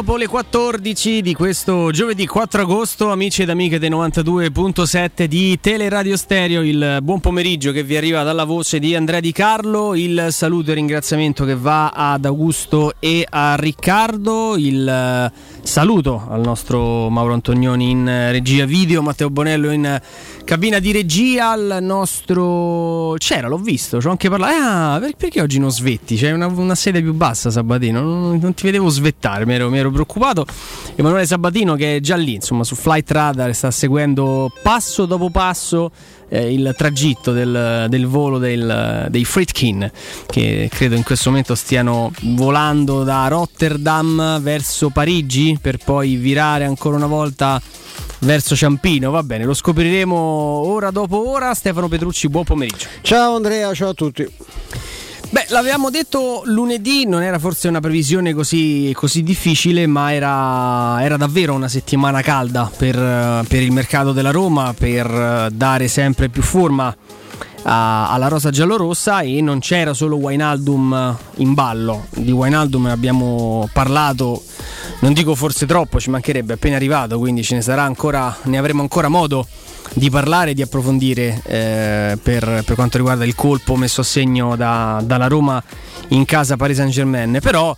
6 minuti dopo le 14 di questo giovedì 4 agosto, amici ed amiche dei 92.7 di Teleradio Stereo, il buon pomeriggio che vi arriva dalla voce di Andrea Di Carlo, il saluto e ringraziamento che va ad Augusto e a Riccardo, il eh, saluto al nostro Mauro Antonioni in regia video, Matteo Bonello in cabina di regia, al nostro... c'era, l'ho visto, ci ho anche parlato, ah, perché oggi non svetti? C'è una, una sede più bassa Sabatino, non, non ti vedevo svettare mi ero, mi ero, preoccupato. Emanuele Sabatino che è già lì, insomma, su Flight Radar sta seguendo passo dopo passo eh, il tragitto del, del volo del, dei Fritkin che credo in questo momento stiano volando da Rotterdam verso Parigi per poi virare ancora una volta verso Ciampino. Va bene, lo scopriremo ora dopo ora. Stefano Petrucci, buon pomeriggio. Ciao Andrea, ciao a tutti. Beh, l'avevamo detto lunedì, non era forse una previsione così, così difficile, ma era, era, davvero una settimana calda per, per, il mercato della Roma, per dare sempre più forma a, alla rosa giallorossa e non c'era solo Wainaldum in ballo. Di Wainaldum abbiamo parlato, non dico forse troppo, ci mancherebbe, appena arrivato, quindi ce ne sarà ancora, ne avremo ancora modo di parlare e di approfondire eh, per, per, quanto riguarda il colpo messo a segno da, dalla Roma in casa Paris Saint Germain. Però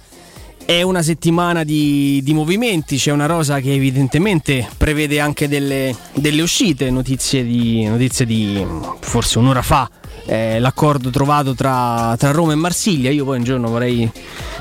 è una settimana di, di, movimenti, c'è una rosa che evidentemente prevede anche delle, delle uscite, notizie di, notizie di forse un'ora fa eh, l'accordo trovato tra, tra, Roma e Marsiglia. Io poi un giorno vorrei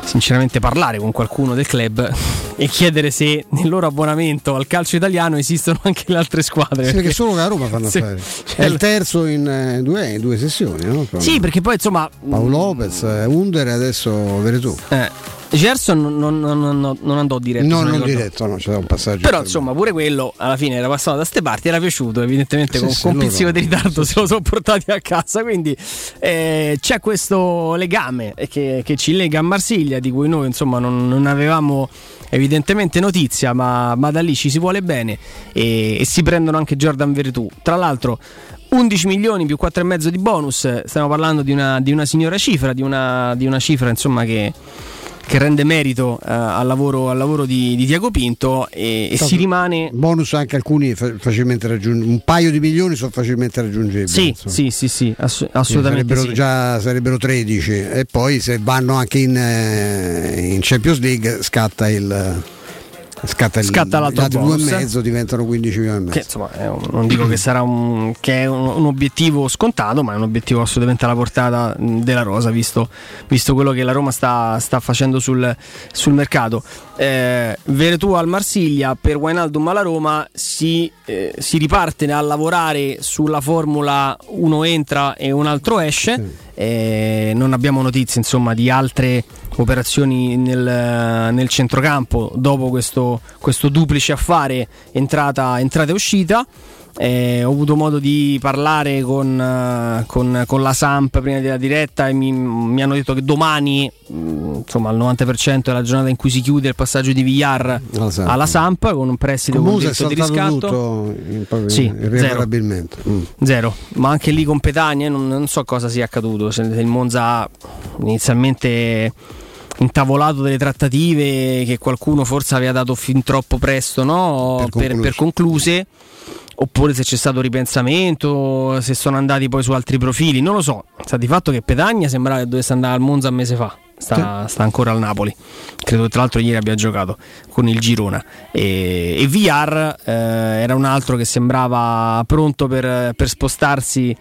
sinceramente parlare con qualcuno del club e chiedere se nel loro abbonamento al calcio italiano esistono anche le altre squadre. Sì, perché solo la Roma fanno se, affari. Cioè, È il terzo in eh, due, due, sessioni, no? Sì, perché poi insomma. Paolo Lopez, eh, Under e adesso Veretù. Eh. Gerson non, non, non, non, andò diretto. No, non diretto, no, c'era un passaggio. Però insomma, pure quello alla fine era passato da ste parti, era piaciuto, evidentemente sì, con, sì, con pizzico di ritardo se lo sono portati a casa. Quindi eh, c'è questo legame che, che, ci lega a Marsiglia, di cui noi insomma non, avevamo evidentemente notizia, ma, ma, da lì ci si vuole bene e, e si prendono anche Jordan Veretù. Tra l'altro 11 milioni più 4,5 di bonus, stiamo parlando di una, di una signora cifra, di una, di una cifra insomma che che rende merito uh, al lavoro, al lavoro di, di, Tiago Pinto e, e si rimane bonus anche alcuni facilmente raggiungibili un paio di milioni sono facilmente raggiungibili sì sì sì, sì ass- assolutamente sarebbero sì. già sarebbero 13 e poi se vanno anche in, eh, in Champions League scatta il scatta, il, scatta l'altro gli due e mezzo diventano 15 milioni e mezzo. Che, insomma, un, non dico che sarà un, che è un, un, obiettivo scontato, ma è un obiettivo assolutamente alla portata della Rosa, visto, visto quello che la Roma sta, sta facendo sul, sul mercato. Eh, Veretù al Marsiglia, per Wijnaldum alla Roma si, eh, si, riparte a lavorare sulla formula uno entra e un altro esce. Sì. Eh, non abbiamo notizie insomma, di altre operazioni nel, nel centrocampo dopo questo, questo duplice affare entrata, entrata e uscita. Eh, ho avuto modo di parlare con, uh, con, con, la Samp prima della diretta e mi, mi hanno detto che domani, mm, insomma, al 90% è la giornata in cui si chiude il passaggio di Villar Samp. alla Samp con un prestito con di riscatto. Tutto, sì, zero. Mm. zero. Ma anche lì con Petagna non, non so cosa sia accaduto. Se il Monza inizialmente intavolato delle trattative che qualcuno forse aveva dato fin troppo presto no? per, per, per concluse oppure se c'è stato ripensamento, se sono andati poi su altri profili, non lo so. Sta di fatto che Petagna sembrava che dovesse andare al Monza un mese fa. Sta, sta, ancora al Napoli. Credo che tra l'altro ieri abbia giocato con il Girona. E, e VR eh, era un altro che sembrava pronto per, per, spostarsi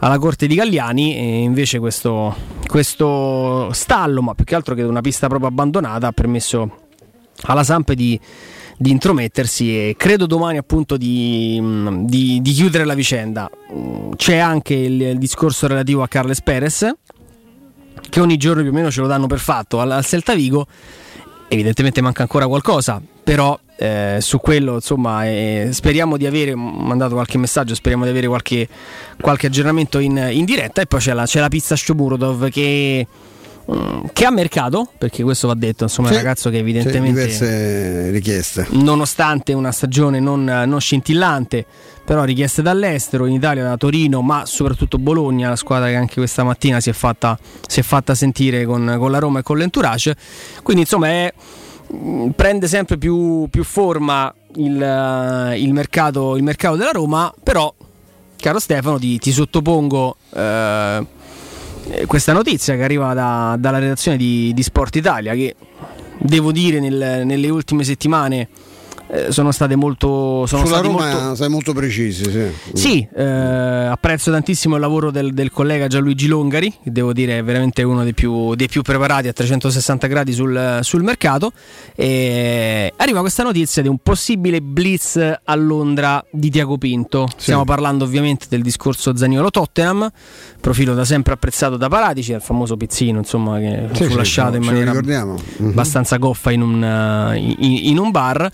alla corte di Galliani. E invece questo, questo stallo, ma più che altro che una pista proprio abbandonata, ha permesso alla Samp di di intromettersi e credo domani appunto di, di, di chiudere la vicenda. C'è anche il, il, discorso relativo a Carles Perez, che ogni giorno più o meno ce lo danno per fatto al, al Celta Vigo. Evidentemente manca ancora qualcosa, però eh, su quello insomma eh, speriamo di avere mandato qualche messaggio speriamo di avere qualche, qualche aggiornamento in, in, diretta e poi c'è la, c'è la pizza Shomurodov che Mm, che ha mercato, perché questo va detto, insomma, sì, è un ragazzo che evidentemente diverse richieste. Nonostante una stagione non, non, scintillante, però richieste dall'estero, in Italia da Torino, ma soprattutto Bologna, la squadra che anche questa mattina si è fatta, si è fatta sentire con, con, la Roma e con l'Entourage. Quindi insomma è mh, prende sempre più, più forma il, uh, il, mercato, il, mercato, della Roma, però, caro Stefano, ti, ti sottopongo uh, questa notizia che arriva da, dalla redazione di, di, Sport Italia, che devo dire nel, nelle ultime settimane eh, sono state molto. Sono Sulla Roma molto... sei molto precisi. Sì, sì eh, apprezzo tantissimo il lavoro del, del, collega Gianluigi Longari, che devo dire è veramente uno dei più, dei più preparati a 360 gradi sul, sul mercato. E arriva questa notizia di un possibile blitz a Londra di Tiago Pinto. Sì. Stiamo parlando ovviamente del discorso Zaniolo Tottenham, profilo da sempre apprezzato da Paratici, il famoso pizzino insomma, che sì, fu lasciato in maniera abbastanza goffa in un, in, in un bar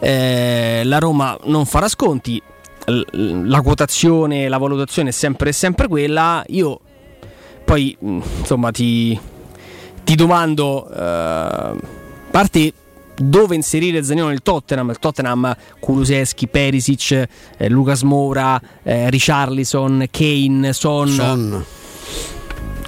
eh, la Roma non farà sconti, la quotazione, la valutazione è sempre, sempre quella. Io poi insomma ti, ti domando, eh, a parte dove inserire Zaniolo nel Tottenham, il Tottenham Kuluseschi, Perisic, eh, Lucas Moura, eh, Richarlison, Kane, Son. Son.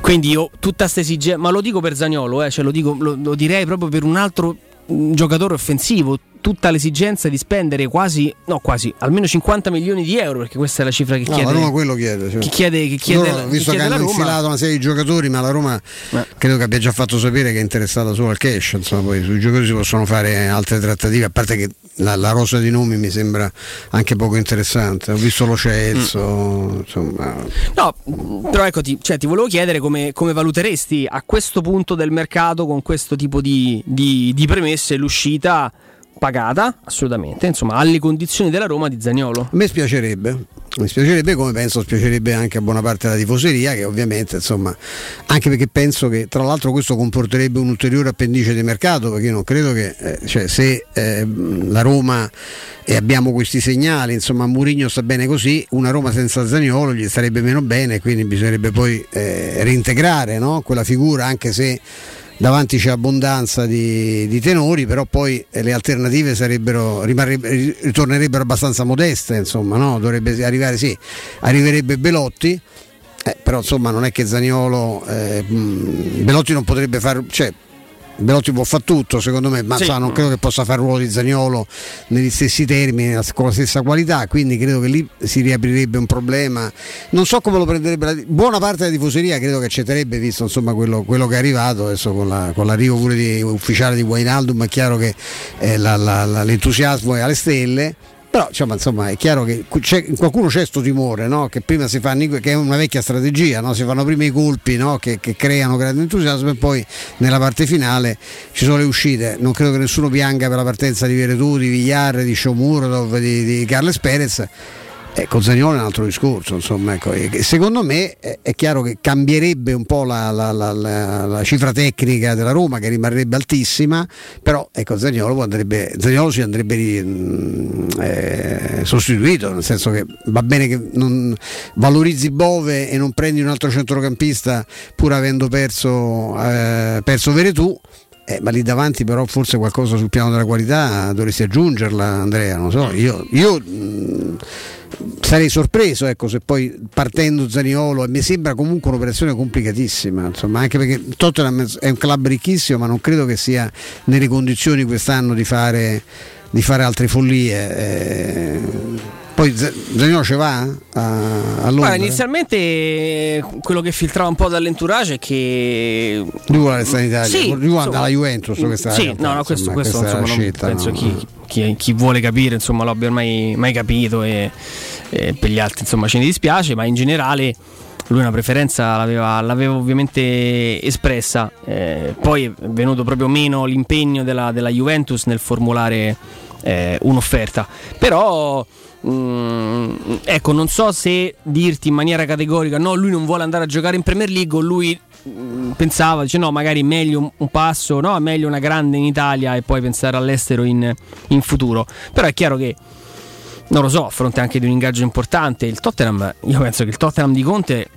Quindi io tutta questa esigenza, ma lo dico per Zagnolo, eh, cioè lo, dico, lo, lo direi proprio per un altro un giocatore offensivo, tutta l'esigenza di spendere quasi, no quasi, almeno 50 milioni di euro, perché questa è la cifra che no, chiede. La Roma quello chiede. Cioè. Chi chiede, chi chiede, Loro, visto che, che hanno infilato una serie di giocatori, ma la Roma eh. credo che abbia già fatto sapere che è interessata solo al cash, insomma, poi sui giocatori si possono fare altre trattative, a parte che la, la rosa di nomi mi sembra anche poco interessante. Ho visto lo Celso, mm. insomma. No, però ecco, ti, cioè, ti volevo chiedere come, come, valuteresti a questo punto del mercato, con questo tipo di, di, di premesse, l'uscita pagata assolutamente, insomma, alle condizioni della Roma di Zagnolo. A me spiacerebbe, mi spiacerebbe come penso spiacerebbe anche a buona parte della tifoseria che ovviamente insomma anche perché penso che tra l'altro questo comporterebbe un ulteriore appendice di mercato perché io non credo che eh, cioè, se eh, la Roma e abbiamo questi segnali insomma Murigno sta bene così una Roma senza Zagnolo gli starebbe meno bene quindi bisognerebbe poi eh, reintegrare no? quella figura anche se davanti c'è abbondanza di, di tenori, però poi eh, le alternative ritornerebbero abbastanza modeste, insomma, no? dovrebbe arrivare, sì, arriverebbe Belotti. Eh, però insomma non è che Zaniolo eh, Belotti non potrebbe fare cioè Belotti può fare tutto secondo me, ma sì. so, non credo che possa fare il ruolo di Zagnolo negli stessi termini, con la stessa qualità, quindi credo che lì si riaprirebbe un problema. Non so come lo prenderebbe la, buona parte della tifoseria, credo che accetterebbe visto insomma, quello, quello, che è arrivato, adesso con, la, con l'arrivo pure di, ufficiale di Wainaldum è chiaro che eh, la, l'entusiasmo è alle stelle però diciamo, insomma, è chiaro che c'è, qualcuno c'è questo timore, no? che prima si fanno, che è una vecchia strategia, no? si fanno prima i colpi no? che, che, creano grande entusiasmo e poi nella parte finale ci sono le uscite. Non credo che nessuno pianga per la partenza di Veretù, di Vigliar, di Shomurodov, di, di Carles Perez eh, con Zagnolo è un altro discorso, insomma, ecco. secondo me è, chiaro che cambierebbe un po' la, la, la, la, cifra tecnica della Roma che rimarrebbe altissima, però ecco, Zagnolo, andrebbe, Zagnolo si andrebbe mm, eh, sostituito, nel senso che va bene che non valorizzi Bove e non prendi un altro centrocampista pur avendo perso, eh, perso Veretù. Eh, ma lì davanti però forse qualcosa sul piano della qualità dovresti aggiungerla Andrea, non so, io, io mh, sarei sorpreso ecco, se poi partendo Zaniolo e mi sembra comunque un'operazione complicatissima insomma, anche perché Tottenham è un club ricchissimo ma non credo che sia nelle condizioni quest'anno di fare, di fare altre follie eh, poi Zaniolo ci va a, a Londra? inizialmente eh, quello che filtrava un po' dall'entourage è che lui vuole restare in Italia sì, lui andare alla Juventus questa sì, no, no, questo, insomma, questo insomma, scelta, penso no, chi, chi, chi, vuole capire insomma, lo abbia mai, mai capito e, e, per gli altri insomma ce ne dispiace ma in generale lui una preferenza l'aveva, l'aveva ovviamente espressa. Eh, poi è venuto proprio meno l'impegno della, della Juventus nel formulare eh, un'offerta. Però Mm, ecco, non so se dirti in maniera categorica no, lui non vuole andare a giocare in Premier League o lui mm, pensava, dice no, magari meglio un, un passo, no, meglio una grande in Italia e poi pensare all'estero in, in futuro. Però è chiaro che non lo so, a fronte anche di un ingaggio importante, il Tottenham, io penso che il Tottenham di Conte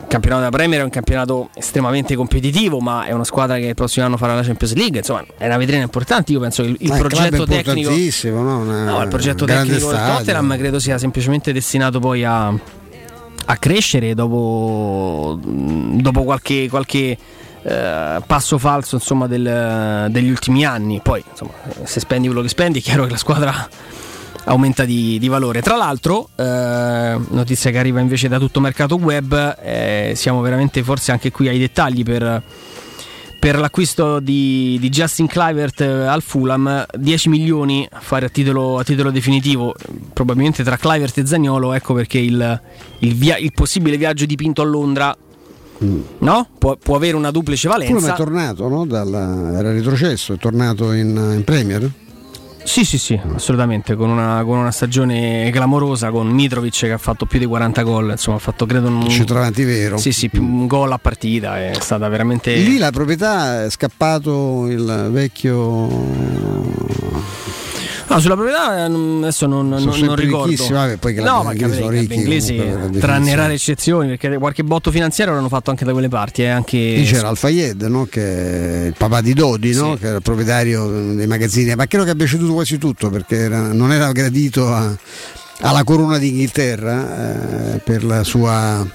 il campionato della Premier è un campionato estremamente competitivo, ma è una squadra che il prossimo anno farà la Champions League. Insomma, è una vetrina importante. Io penso che il, il progetto tecnico. No? Una, no, il progetto tecnico del Tottenham credo sia semplicemente destinato poi a, a crescere dopo, dopo qualche, qualche eh, passo falso insomma, del, degli ultimi anni. Poi insomma, se spendi quello che spendi è chiaro che la squadra aumenta di, di valore. Tra l'altro, eh, notizia che arriva invece da tutto mercato web, eh, siamo veramente forse anche qui ai dettagli per, per l'acquisto di, di, Justin Clivert eh, al Fulham, 10 milioni a fare a titolo, a titolo definitivo, probabilmente tra Clivert e Zagnolo, ecco perché il, il, via, il possibile viaggio di Pinto a Londra Mm. No? Può, può, avere una duplice valenza. Fulham è tornato, no? Dalla, era retrocesso, è tornato in, in Premier? Sì, sì, sì, assolutamente, con una, con una, stagione clamorosa, con Mitrovic che ha fatto più di 40 gol, insomma ha fatto credo un... Centravanti vero. Sì, sì, un gol a partita, è stata veramente... Lì la proprietà è scappato il vecchio No, sulla proprietà eh, adesso non, non, non ricordo. Vabbè, poi no, ma che sono ricchi, inglesi, tranne rare eccezioni, perché qualche botto finanziario l'hanno fatto anche da quelle parti. Eh, anche... Lì c'era Al-Fayed, no? che è il papà di Dodi, sì. no? che era il proprietario dei magazzini, ma credo che abbia ceduto quasi tutto perché era, non era gradito a, alla corona d'Inghilterra eh, per la sua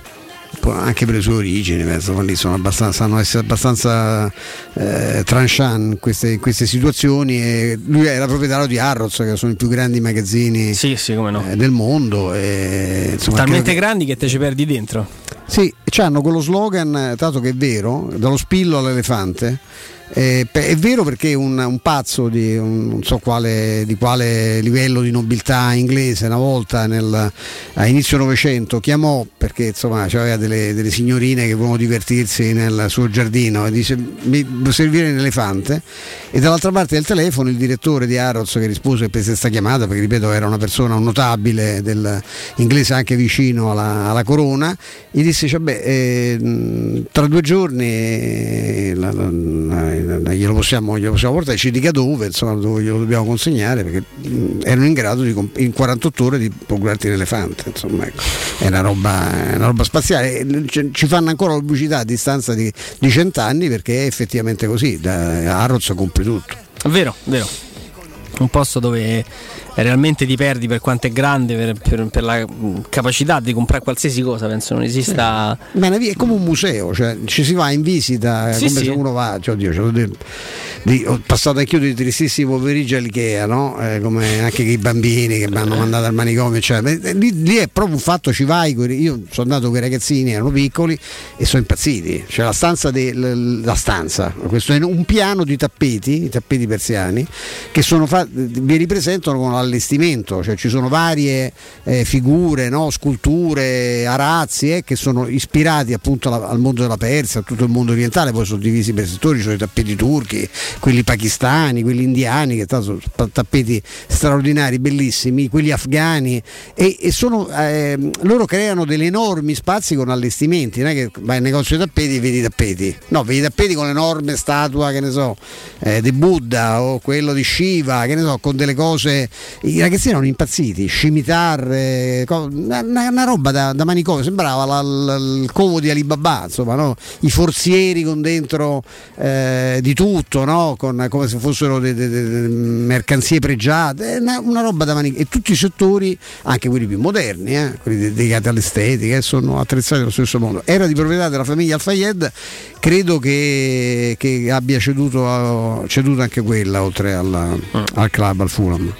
anche per le sue origini, penso, lì sono abbastanza, sanno essere abbastanza eh, tranchant in queste, in queste, situazioni. E lui era proprietario di Harrods, che sono i più grandi magazzini sì, sì, no. eh, del mondo. E, insomma, Talmente grandi che te ci perdi dentro. Sì, hanno quello slogan, tanto che è vero, dallo spillo all'elefante eh, è vero perché un, un pazzo di un, non so quale, di quale livello di nobiltà inglese una volta nel, a inizio Novecento chiamò perché insomma aveva delle, delle, signorine che volevano divertirsi nel suo giardino e dice mi servire un elefante? E dall'altra parte del telefono il direttore di Harrods che rispose prese questa chiamata perché ripeto era una persona un notabile del, inglese anche vicino alla, alla corona gli disse cioè, beh, eh, tra due giorni eh, la, la, la, glielo possiamo, glielo possiamo portare, ci dica dove, insomma, dove glielo dobbiamo consegnare, perché erano in grado di, in 48 ore di procurarti l'elefante, insomma, ecco. è, una roba, è una roba spaziale, ci fanno ancora pubblicità a distanza di, di cent'anni perché è effettivamente così, da Arroz compri tutto. Vero, vero. Un posto dove realmente ti perdi per quanto è grande, per, per, per, la capacità di comprare qualsiasi cosa, penso non esista. Sì. Bene, è come un museo, cioè ci si va in visita, sì, come sì. se uno va, cioè, oddio, cioè, di, ho passato anch'io dei tristissimi pomeriggi all'Ikea, no? eh, come anche i bambini che mi hanno mandato al manicomio, cioè, lì, lì, è proprio un fatto, ci vai, io sono andato con i ragazzini, erano piccoli e sono impazziti, cioè la stanza, de, la stanza, questo è un piano di tappeti, i tappeti persiani, che sono fatti, vi ripresentano con l'allestimento, cioè ci sono varie eh, figure, no? sculture, arazzi eh, che sono ispirati appunto alla, al mondo della Persia, a tutto il mondo orientale, poi sono divisi per settori, ci sono i tappeti turchi, quelli pakistani, quelli indiani, che sono tappeti straordinari, bellissimi, quelli afghani, e, e sono, eh, loro creano degli enormi spazi con allestimenti, non è che vai al negozio di tappeti e vedi i tappeti, no, vedi tappeti con l'enorme statua, che ne so, eh, di Buddha o quello di Shiva, che ne so, con delle cose, i ragazzini erano impazziti, scimitarre, una, una roba da, da manicomio, sembrava la, la, il covo di Alibaba, insomma, no? i forzieri con dentro eh, di tutto, no? Con, come se fossero delle de, de, mercanzie pregiate, una, una roba da maniche. E tutti i settori, anche quelli più moderni, eh, quelli dedicati all'estetica, eh, sono attrezzati allo stesso modo. Era di proprietà della famiglia Al-Fayed, credo che, che abbia ceduto, ceduto, anche quella oltre alla, al club, al Fulham.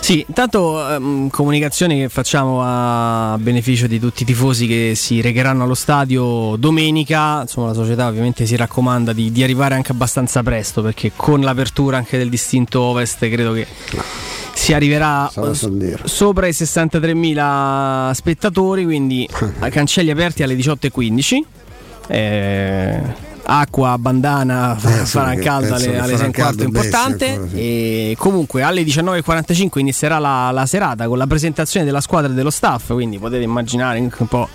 Sì, intanto ehm, comunicazioni che facciamo a beneficio di tutti i tifosi che si regheranno allo stadio domenica, insomma la società ovviamente si raccomanda di, di arrivare anche abbastanza presto perché con l'apertura anche del distinto ovest credo che si arriverà sopra i 63.000 spettatori, quindi cancelli aperti alle 18.15. Eh, acqua, bandana, eh, farà calda alle, alle 6 quarto importante. Sì. E comunque alle 19.45 inizierà la, la serata con la presentazione della squadra e dello staff, quindi potete immaginare un po'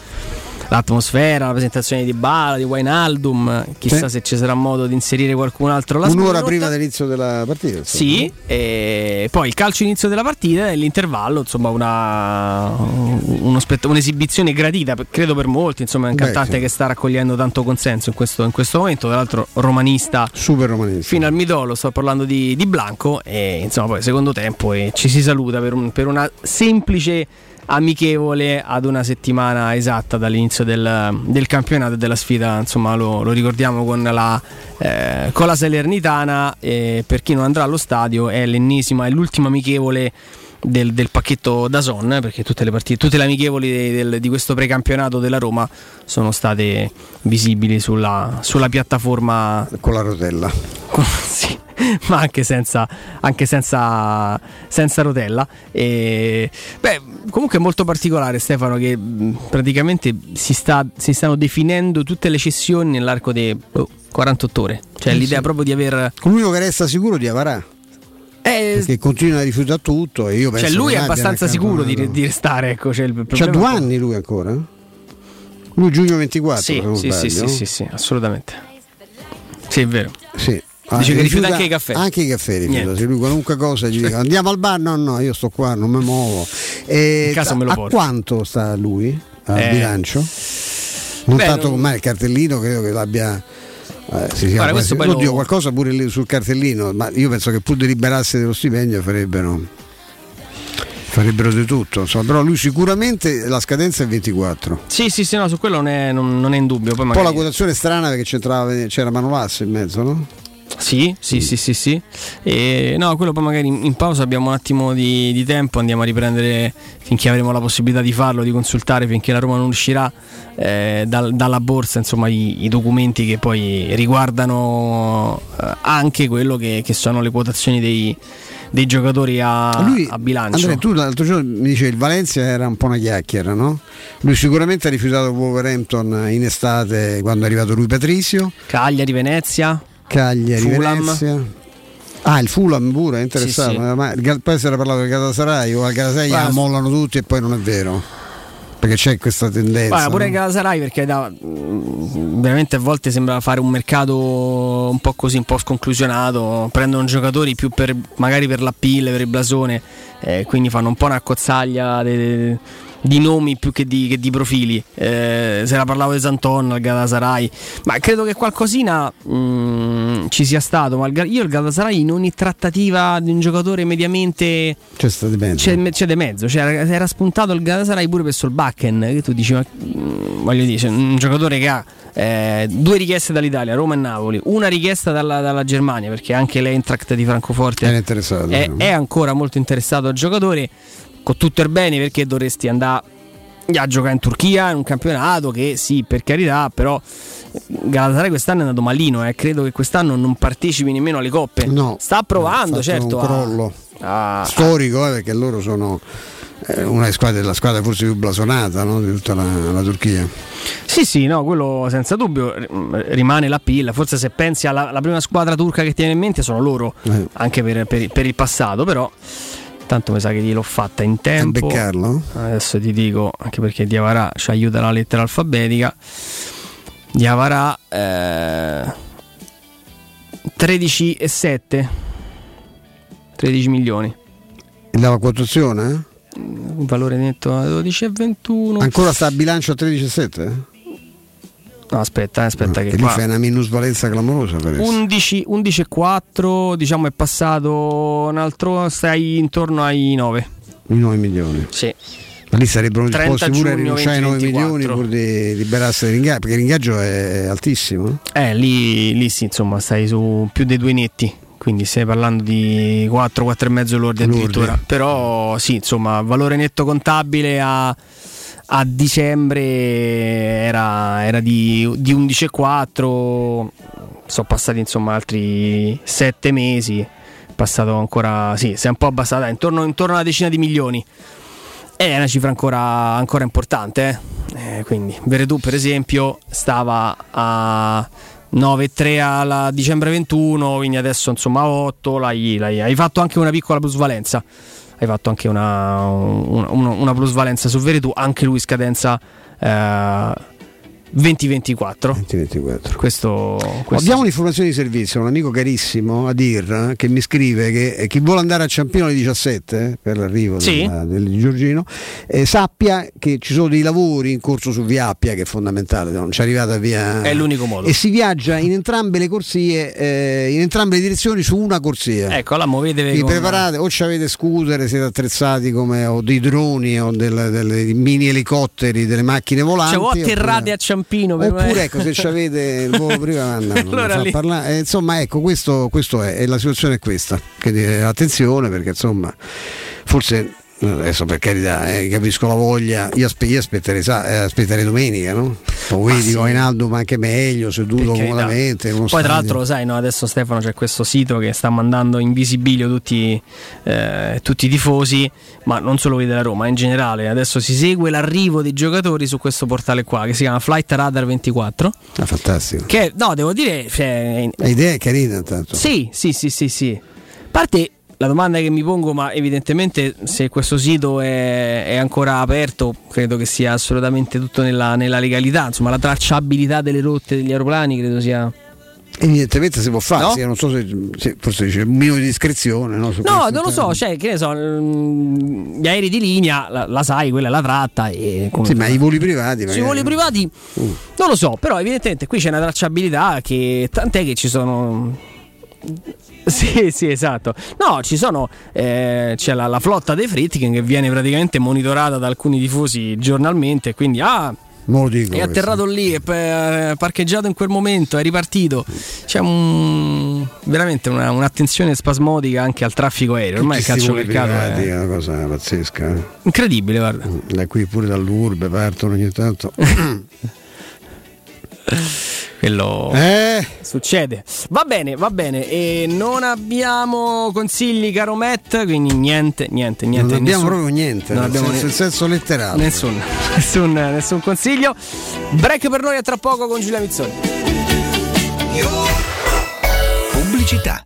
l'atmosfera, la presentazione di Bala, di Wainaldum, chissà sì. se ci sarà modo di inserire qualcun altro la Un'ora prima dell'inizio della partita. Sì, e poi il calcio inizio della partita e l'intervallo, insomma una, spett- un'esibizione gradita, credo per molti, insomma è un Beh, cantante sì. che sta raccogliendo tanto consenso in questo, in questo, momento, tra l'altro romanista. Super romanista. Fino al midollo, sto parlando di, di Blanco e insomma poi secondo tempo e ci si saluta per, un, per una semplice amichevole ad una settimana esatta dall'inizio del, del campionato e della sfida, insomma lo, lo ricordiamo con la, eh, con la Salernitana, eh, per chi non andrà allo stadio è l'ennesima, è l'ultima amichevole del, del pacchetto da Zon, perché tutte le partite, tutte le amichevoli del, di questo precampionato della Roma sono state visibili sulla, sulla piattaforma con la rotella. sì, ma anche senza, anche senza, senza rotella. E, beh, comunque è molto particolare Stefano che praticamente si, sta, si stanno definendo tutte le cessioni nell'arco di oh, 48 ore. Cioè eh l'idea sì. proprio di aver... L'unico che resta sicuro di Avarà. Eh, perché continua a rifiutare tutto e io penso cioè lui è abbastanza sicuro di, di, restare ecco, cioè c'ha due anni lui ancora lui giugno 24 sì sì, sì, sì, sì, sì, assolutamente sì è vero sì Ah, Dice che rifiuta anche i caffè. Anche i caffè rifiuta. Se lui qualunque cosa gli dica andiamo al bar, no, no, io sto qua, non mi muovo. E In caso me lo a porto. quanto sta lui al eh. bilancio? Non Beh, tanto non... come il cartellino, credo che l'abbia. Eh, si Guarda, quasi... Oddio, lo... qualcosa pure lì sul cartellino, ma io penso che pur di liberarsi dello stipendio farebbero farebbero di tutto insomma, però lui sicuramente la scadenza è 24 sì sì sì no su quello non è, non, non è in dubbio poi, magari... poi la quotazione è strana perché c'era Manolas in mezzo no? Sì, sì, sì, sì, sì. E, no, quello poi magari in pausa abbiamo un attimo di, di, tempo, andiamo a riprendere finché avremo la possibilità di farlo, di consultare finché la Roma non uscirà eh, dal, dalla borsa insomma, i, i, documenti che poi riguardano eh, anche quello che, che, sono le quotazioni dei, dei giocatori a, Lui, a bilancio. Andrea, tu l'altro giorno mi dicevi il Valencia era un po' una chiacchiera, no? Lui sicuramente ha rifiutato Wolverhampton in estate quando è arrivato lui Patrizio. Cagliari, Venezia. Cagliari, Fulham. Venezia. Ah, il Fulham pure è interessato. Sì, sì. Ma poi si era parlato del Galatasaray o al Galatasaray la mollano tutti e poi non è vero. Perché c'è questa tendenza. Guarda, pure no? il Galatasaray perché da, veramente a volte sembra fare un mercato un po' così, un po' sconclusionato. Prendono giocatori più per, magari per la pille, per il blasone, eh, quindi fanno un po' una cozzaglia. De, de, di nomi più che di, che di profili. Eh, se la parlavo di Santon, al Galatasaray, ma credo che qualcosina mh, mm, ci sia stato. Ma io il Galatasaray in ogni trattativa di un giocatore mediamente c'è stato di mezzo. C'è, c'è di mezzo. Cioè, era spuntato il Galatasaray pure per Solbakken. Che tu dici, ma mh, mm, voglio dire, un giocatore che ha eh, due richieste dall'Italia, Roma e Napoli, una richiesta dalla, dalla Germania perché anche l'Eintracht di Francoforte è, è, ancora molto interessato al giocatore con tutto il bene perché dovresti andare a giocare in Turchia in un campionato che sì per carità però Galatasaray quest'anno è andato malino eh. credo che quest'anno non partecipi nemmeno alle coppe. No, sta provando certo. un crollo. A, a, storico eh, perché loro sono eh, una delle squadre, squadra forse più blasonata no, di tutta la, la, Turchia. Sì sì no quello senza dubbio rimane la pilla. Forse se pensi alla prima squadra turca che tiene in mente sono loro eh. anche per, per, per il passato però Tanto mi sa che gliel'ho fatta in tempo. Beccarlo? Adesso ti dico, anche perché Diavarà ci aiuta la lettera alfabetica. Diavarà eh, 13 e 7. 13 milioni. E la quotazione? Un valore netto a 12 e 21. Ancora sta a bilancio a 13 e 7? No, aspetta, eh, aspetta. No, che, che lì fai una minusvalenza clamorosa. Per 11, 11 e 4, diciamo è passato un altro, stai intorno ai 9. I 9 milioni. Sì. Ma lì sarebbero disposti pure a rinunciare ai 9 milioni pur di liberarsi dell'ingaggio, perché l'ingaggio è altissimo. Eh, lì, lì sì, insomma, stai su più dei due netti quindi stai parlando di 4, 4,5 lordi addirittura. Però sì, insomma, valore netto contabile a a dicembre era, era di, di 11,4 sono passati insomma altri 7 mesi passato ancora sì si è un po' abbassato intorno, intorno a una decina di milioni è una cifra ancora, ancora importante eh? Eh, quindi Veredù per esempio stava a 9,3 a dicembre 21 quindi adesso insomma a 8 l'hai, l'hai, hai fatto anche una piccola plusvalenza hai fatto anche una, una, una plusvalenza su Veretù, anche lui scadenza eh, 2024. 2024. Questo, questo Abbiamo un'informazione di servizio, un amico carissimo, Adir, che mi scrive che eh, chi vuole andare a Ciampione 17 eh, per l'arrivo Sì. del, del Giorgino, eh, sappia che ci sono dei lavori in corso su Via Appia che è fondamentale, non ci è arrivata via. È l'unico modo. E si viaggia in entrambe le corsie, eh, in entrambe le direzioni su una corsia. Ecco, la muovetevi Vi con- preparate o ci avete scooter, siete attrezzati come o dei droni o del- delle mini elicotteri, delle macchine volanti. Cioè, o atterrate oppure- a Ciampino per Oppure ecco, se ci avete il volo prima non Allora parlare. Eh, insomma, ecco, questo, questo è, e la situazione è questa. Che, dire, attenzione perché insomma, forse adesso per carità, eh, capisco la voglia. Io, aspe- io aspetterei, sa- eh, aspetterei domenica, no? Poi Ah, vedi sì. Wijnaldum anche meglio, seduto comodamente. Poi tra stadio- l'altro lo sai, no? adesso Stefano c'è questo sito che sta mandando in visibilio tutti, eh, tutti i tifosi, ma non solo quelli della Roma, in generale. Adesso si segue l'arrivo dei giocatori su questo portale qua che si chiama Flight Radar 24. Ah, fantastico. Che no, devo dire, cioè, L'idea è carina intanto. sì, sì, sì, sì, sì. A parte la domanda che mi pongo, ma evidentemente se questo sito è, è ancora aperto, credo che sia assolutamente tutto nella, nella legalità. Insomma, la tracciabilità delle rotte degli aeroplani credo sia. Evidentemente si può fare, No? sì, non so se, se forse dice un minimo di discrezione. No, No, non lo so, cioè, che ne so, mm, gli aerei di linea, la, la sai, quella è la tratta. E Sì, ma i voli privati. sui voli privati non lo so, però evidentemente qui c'è una tracciabilità che tant'è che ci sono sì, sì, esatto. No, ci sono. eh, c'è la, la flotta dei Fritkin che viene praticamente monitorata da alcuni tifosi giornalmente. Quindi, ah, lo dico è questo. atterrato lì, è parcheggiato in quel momento, è ripartito. C'è un, veramente una- un'attenzione spasmodica anche al traffico aereo. Ormai il calcio mercato è è una cosa pazzesca. eh. incredibile, guarda. Da qui pure dall'urbe partono ogni tanto. Quello. eh, Succede. Va bene, va bene. E non abbiamo consigli, caro Matt. Quindi niente, niente, niente. non abbiamo nessun- proprio niente, non nel abbiamo senso, ne- senso letterale. Nessun, nessun, nessun consiglio. Break per noi a tra poco con Giulia Mizzoni. Pubblicità.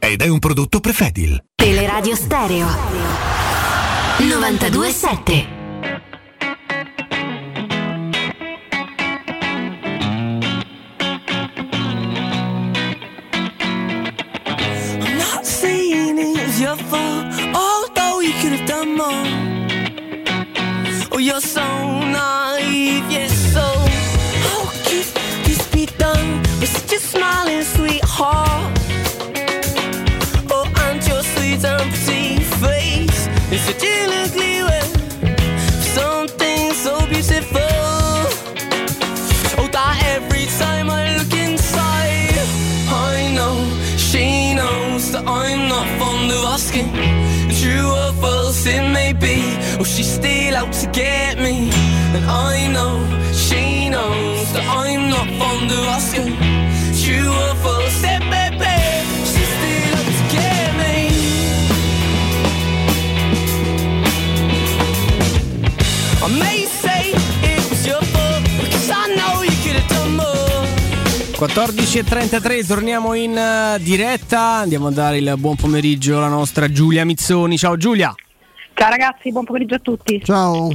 ed è un prodotto Prefedil. Teleradio Stereo 927 I'm not saying it's your fault, although you could have done more. Oh, you're so naive, yes, so. How could this be done with such a smiling sweetheart? Asking. True or false it may be, or she's still out to get me. And I know she knows that I'm not fond of asking. True or false it may be, she's still out to get me. I may 14.33, torniamo in eh, diretta. Andiamo a dare il buon pomeriggio alla nostra Giulia Mizzoni. Ciao Giulia. Ciao ragazzi, buon pomeriggio a tutti. Ciao.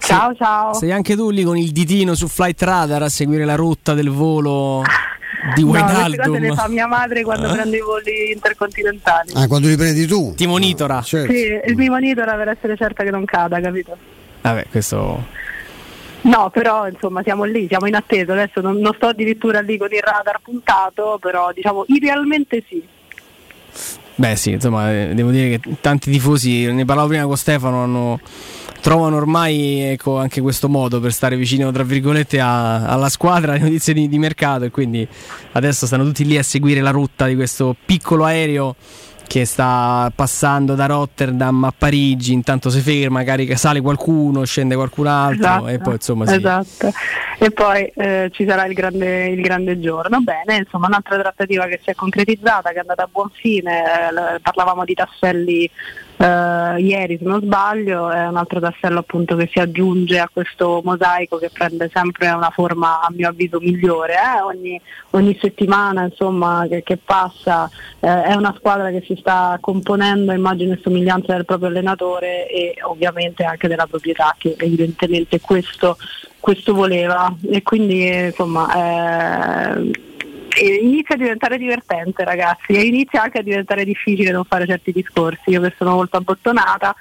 Ciao, ciao. Sei anche tu lì con il ditino su Flight Radar a seguire la rotta del volo di No, queste cose le Wijnaldum. fa mia madre quando Eh? prende i voli intercontinentali. Ah, quando li prendi tu? Ti monitora. Certo. Sì, il mio monitora per essere certa che non cada, capito? Vabbè, questo. No, però insomma siamo lì, siamo in attesa. Adesso non, non sto addirittura lì con il radar puntato, però diciamo idealmente sì. Beh, sì, insomma, eh, devo dire che tanti tifosi, ne parlavo prima con Stefano, hanno- trovano ormai ecco, anche questo modo per stare vicino, tra virgolette, a- alla squadra, alle notizie di, di mercato e quindi adesso stanno tutti lì a seguire la rotta di questo piccolo aereo che sta passando da Rotterdam a Parigi, intanto si ferma, carica, sale qualcuno, scende qualcun altro Esatto, e poi insomma sì. esatto. E poi eh, ci sarà il grande, il grande giorno. Bene, insomma, un'altra trattativa che si è concretizzata, che è andata a buon fine. eh, parlavamo di tasselli eh, ieri, se non sbaglio, è un altro tassello appunto che si aggiunge a questo mosaico che prende sempre una forma, a mio avviso, migliore. eh. Ogni, ogni settimana insomma, che, che passa eh, è una squadra che si sta componendo immagine e somiglianza del proprio allenatore e ovviamente anche della proprietà che evidentemente questo questo voleva e quindi insomma eh, inizia a diventare divertente ragazzi e inizia anche a diventare difficile non fare certi discorsi, io che sono molto abbottonata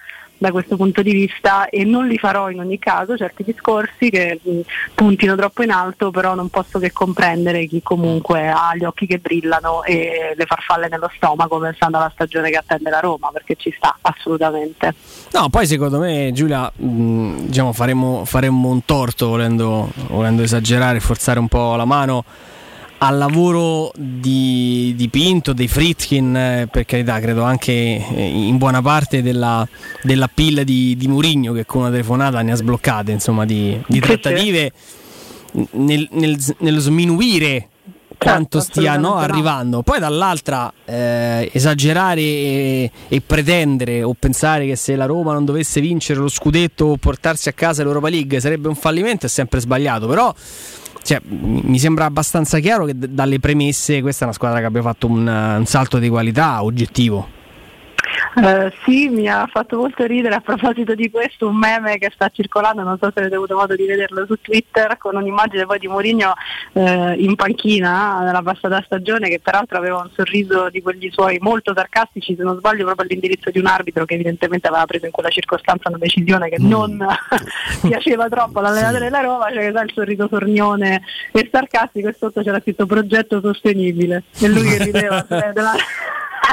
da questo punto di vista e non li farò in ogni caso certi discorsi che mh, puntino troppo in alto, però non posso che comprendere chi comunque ha gli occhi che brillano e le farfalle nello stomaco pensando alla stagione che attende la Roma, perché ci sta assolutamente. No, poi secondo me Giulia, mh, diciamo, faremmo, faremmo un torto volendo, volendo esagerare, forzare un po' la mano al lavoro di, di Pinto, dei Fritkin, eh, per carità, credo anche eh, in buona parte della, della pilla di, di Murigno che con una telefonata ne ha sbloccate insomma, di, di trattative nel, nel, nello sminuire quanto stia no. arrivando. Poi dall'altra eh, esagerare e, e pretendere o pensare che se la Roma non dovesse vincere lo scudetto o portarsi a casa l'Europa League sarebbe un fallimento è sempre sbagliato, però cioè, mi sembra abbastanza chiaro che d- dalle premesse questa è una squadra che abbia fatto un, un salto di qualità oggettivo. Eh, sì, mi ha fatto molto ridere a proposito di questo un meme che sta circolando, non so se avete avuto modo di vederlo su Twitter, con un'immagine poi di Mourinho eh, in panchina nella passata stagione che peraltro aveva un sorriso di quelli suoi molto sarcastici, se non sbaglio proprio all'indirizzo di un arbitro che evidentemente aveva preso in quella circostanza una decisione che non piaceva troppo all'allenatore della Roma, cioè che sa il sorriso sornione e sarcastico e sotto c'era scritto progetto sostenibile e lui che rideva della...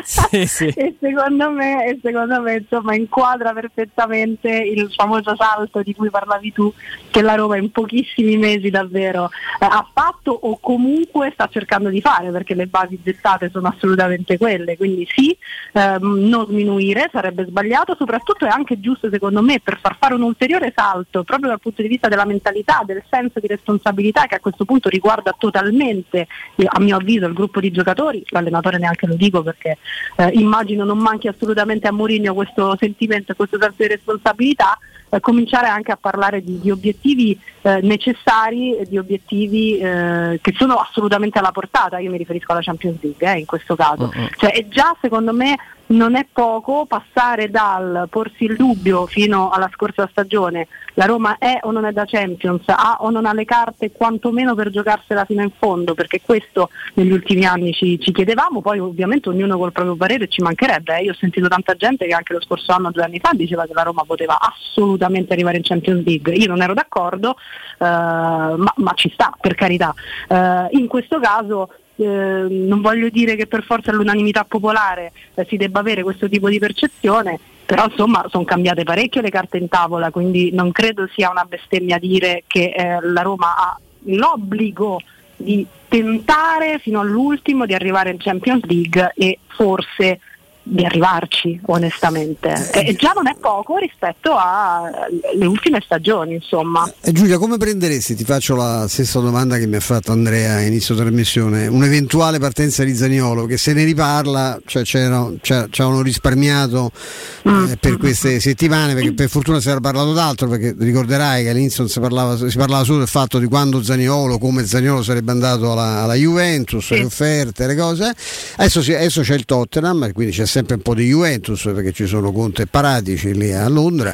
Sì, sì. e secondo me, e secondo me insomma, inquadra perfettamente il famoso salto di cui parlavi tu che la Roma in pochissimi mesi davvero eh, ha fatto o comunque sta cercando di fare perché le basi gettate sono assolutamente quelle quindi sì ehm, non sminuire sarebbe sbagliato soprattutto è anche giusto secondo me per far fare un ulteriore salto proprio dal punto di vista della mentalità del senso di responsabilità che a questo punto riguarda totalmente a mio avviso il gruppo di giocatori l'allenatore neanche lo dico perché eh, immagino non manchi assolutamente a Mourinho questo sentimento questo senso di responsabilità, eh, cominciare anche a parlare di, di obiettivi eh, necessari di obiettivi eh, che sono assolutamente alla portata, io mi riferisco alla Champions League eh, in questo caso. Cioè, è già secondo me non è poco passare dal porsi il dubbio fino alla scorsa stagione la Roma è o non è da Champions, ha o non ha le carte quantomeno per giocarsela fino in fondo, perché questo negli ultimi anni ci, ci chiedevamo, poi ovviamente ognuno col proprio parere ci mancherebbe, eh. io ho sentito tanta gente che anche lo scorso anno, due anni fa, diceva che la Roma poteva assolutamente arrivare in Champions League, io non ero d'accordo, ma, ma ci sta, per carità. Eh, in questo caso eh, non voglio dire che per forza all'unanimità popolare eh, si debba avere questo tipo di percezione, però insomma sono cambiate parecchio le carte in tavola, quindi non credo sia una bestemmia dire che eh, la Roma ha l'obbligo di tentare fino all'ultimo di arrivare in Champions League e forse di arrivarci onestamente. E già non è poco rispetto alle ultime stagioni insomma. E Giulia, come prenderesti, ti faccio la stessa domanda che mi ha fatto Andrea a inizio trasmissione, un'eventuale partenza di Zaniolo, che se ne riparla, cioè c'erano, c'era- ci avevano risparmiato eh, per queste settimane, perché per fortuna si era parlato d'altro, perché ricorderai che all'inizio si parlava, si parlava solo del fatto di quando Zaniolo, come Zaniolo sarebbe andato alla, alla Juventus, le offerte, le cose. Adesso, adesso c'è il Tottenham, quindi c'è sempre un po' di Juventus, perché ci sono Conte e Paratici lì a Londra.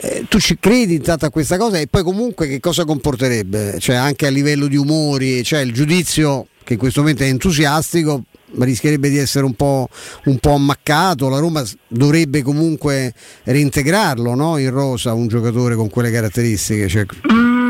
Eh, tu ci credi intanto a questa cosa e poi comunque che cosa comporterebbe? Cioè anche a livello di umori, cioè il giudizio che in questo momento è entusiastico ma rischierebbe di essere un po', un po' ammaccato, la Roma dovrebbe comunque reintegrarlo no? in rosa un giocatore con quelle caratteristiche. Cioè, Mm,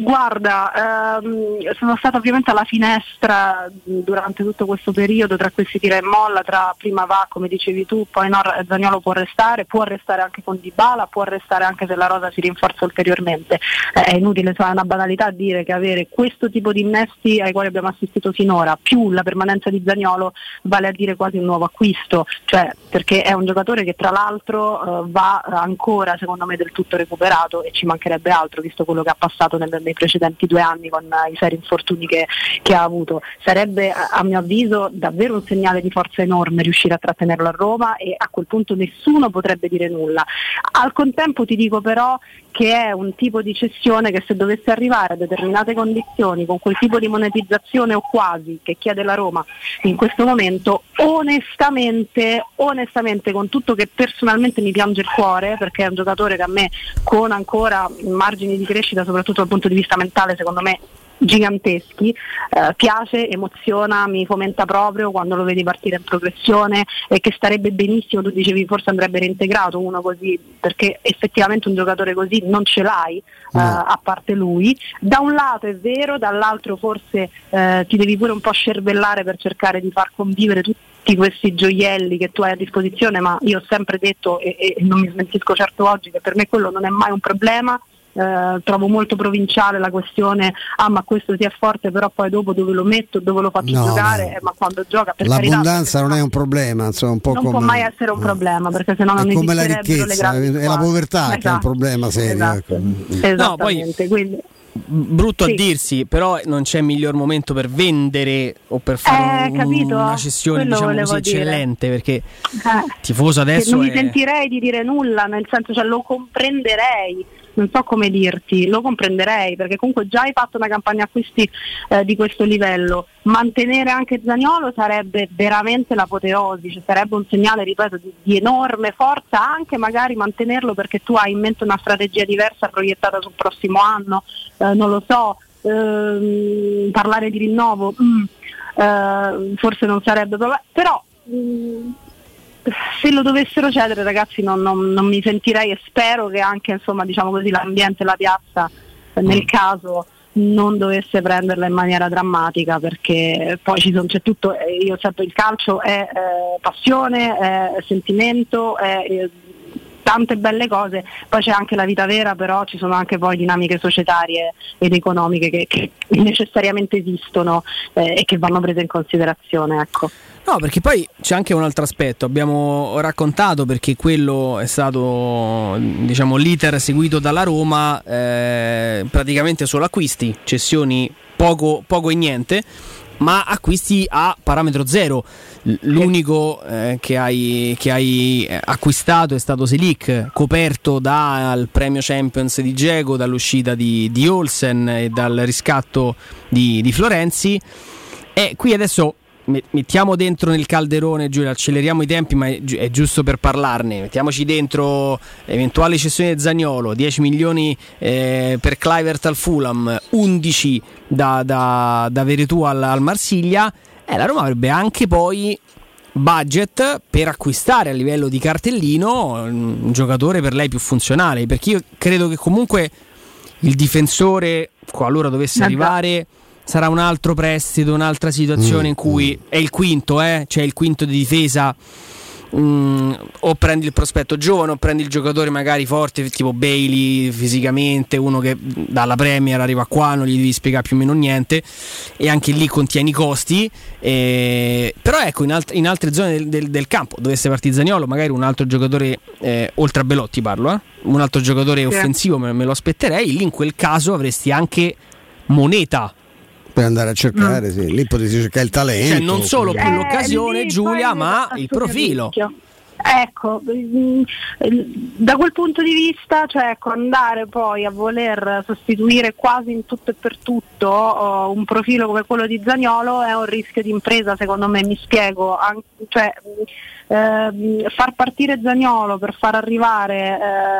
guarda, ehm, sono stata ovviamente alla finestra durante tutto questo periodo tra questi tira e molla, tra prima va come dicevi tu, poi no, Zagnolo può restare, può restare anche con Dybala, può restare anche se la rosa si rinforza ulteriormente. Eh, è inutile, insomma, è una banalità dire che avere questo tipo di innesti ai quali abbiamo assistito finora, più la permanenza di Zagnolo, vale a dire quasi un nuovo acquisto, cioè perché è un giocatore che tra l'altro eh, va ancora secondo me del tutto recuperato e ci mancherebbe altro visto quello che ha passato nel- nei precedenti due anni con eh, i seri infortuni che, che ha avuto. Sarebbe a, mio avviso davvero un segnale di forza enorme riuscire a trattenerlo a Roma e a quel punto nessuno potrebbe dire nulla. Al contempo ti dico però che è un tipo di cessione che se dovesse arrivare a determinate condizioni, con quel tipo di monetizzazione o quasi che chiede la Roma in questo momento, onestamente, onestamente con tutto che personalmente mi piange il cuore, perché è un giocatore che a me con ancora margini di crescita, soprattutto dal punto di vista mentale, secondo me giganteschi, eh, piace, emoziona, mi fomenta proprio quando lo vedi partire in progressione e che starebbe benissimo, tu dicevi forse andrebbe reintegrato uno così, perché effettivamente un giocatore così non ce l'hai, eh, a parte lui. Da un lato è vero, dall'altro forse eh, ti devi pure un po' scervellare per cercare di far convivere tutti questi gioielli che tu hai a disposizione, ma io ho sempre detto e, e non mi smentisco certo oggi che per me quello non è mai un problema. Eh, trovo molto provinciale la questione, ah ma questo sia forte però poi dopo dove lo metto, dove lo faccio No, giocare, no. Eh, ma quando gioca per carità L'abbondanza non è un problema, insomma, un po' non come, può mai essere un problema perché sennò non è come la ricchezza, è la povertà che è un Esatto. problema serio. Esatto. ecco. Esattamente, quindi brutto Sì. a dirsi, però non c'è miglior momento per vendere o per fare Eh, un- una cessione diciamo così dire. eccellente perché Eh, tifoso che adesso non mi è- sentirei di dire nulla, nel senso cioè lo comprenderei, non so come dirti, lo comprenderei perché comunque già hai fatto una campagna acquisti eh, di questo livello, mantenere anche Zaniolo sarebbe veramente l'apoteosi, cioè sarebbe un segnale, ripeto, di, di enorme forza, anche magari mantenerlo perché tu hai in mente una strategia diversa proiettata sul prossimo anno, eh, non lo so, ehm, parlare di rinnovo. mm, eh, forse non sarebbe però mm, se lo dovessero cedere ragazzi non, non- non mi sentirei e spero che anche insomma, diciamo così, l'ambiente e la piazza nel caso non dovesse prenderla in maniera drammatica perché poi ci sono, c'è tutto, eh, io sempre il calcio è eh, passione, è sentimento, è eh, tante belle cose, poi c'è anche la vita vera, però ci sono anche poi dinamiche societarie ed economiche che, che necessariamente esistono eh, e che vanno prese in considerazione. Ecco. No, perché poi c'è anche un altro aspetto, abbiamo raccontato perché quello è stato diciamo l'iter seguito dalla Roma eh, praticamente solo acquisti, cessioni poco, poco e niente, ma acquisti a parametro zero. L'unico eh, che, hai, che hai acquistato è stato Selic, coperto dal premio Champions di Geco, dall'uscita di, di Olsen e dal riscatto di, di Florenzi. E qui adesso mettiamo dentro nel calderone, Giulia, acceleriamo i tempi, ma è, gi- è giusto per parlarne. Mettiamoci dentro eventuali cessioni di Zagnolo, 10 milioni eh, per Clivert al Fulham, 11 da, da, da Veretù al, al Marsiglia. Eh, la Roma avrebbe anche poi budget per acquistare a livello di cartellino un giocatore per lei più funzionale. Perché io credo che comunque il difensore, qualora dovesse arrivare, sarà un altro prestito, un'altra situazione in cui è il quinto, eh? cioè il quinto di difesa. mm, o prendi il prospetto giovane o prendi il giocatore magari forte tipo Bailey fisicamente uno che dalla Premier arriva qua non gli devi spiegare più o meno niente e anche lì contieni i costi eh, però ecco in, alt- in altre zone del, del- del campo dovesse partire Zaniolo magari un altro giocatore eh, oltre a Belotti parlo eh, un altro giocatore Sì. offensivo me, me lo aspetterei lì in quel caso avresti anche moneta Per andare a cercare, sì. lì potresti cercare il talento. cioè non solo più Eh, l'occasione lì Giulia ma il profilo. Ecco, mm, eh, da quel punto di vista, cioè ecco, andare poi a voler sostituire quasi in tutto e per tutto oh, un profilo come quello di Zagnolo è un rischio di impresa, secondo me, mi spiego. An- cioè, mm, ehm, far partire Zagnolo per far arrivare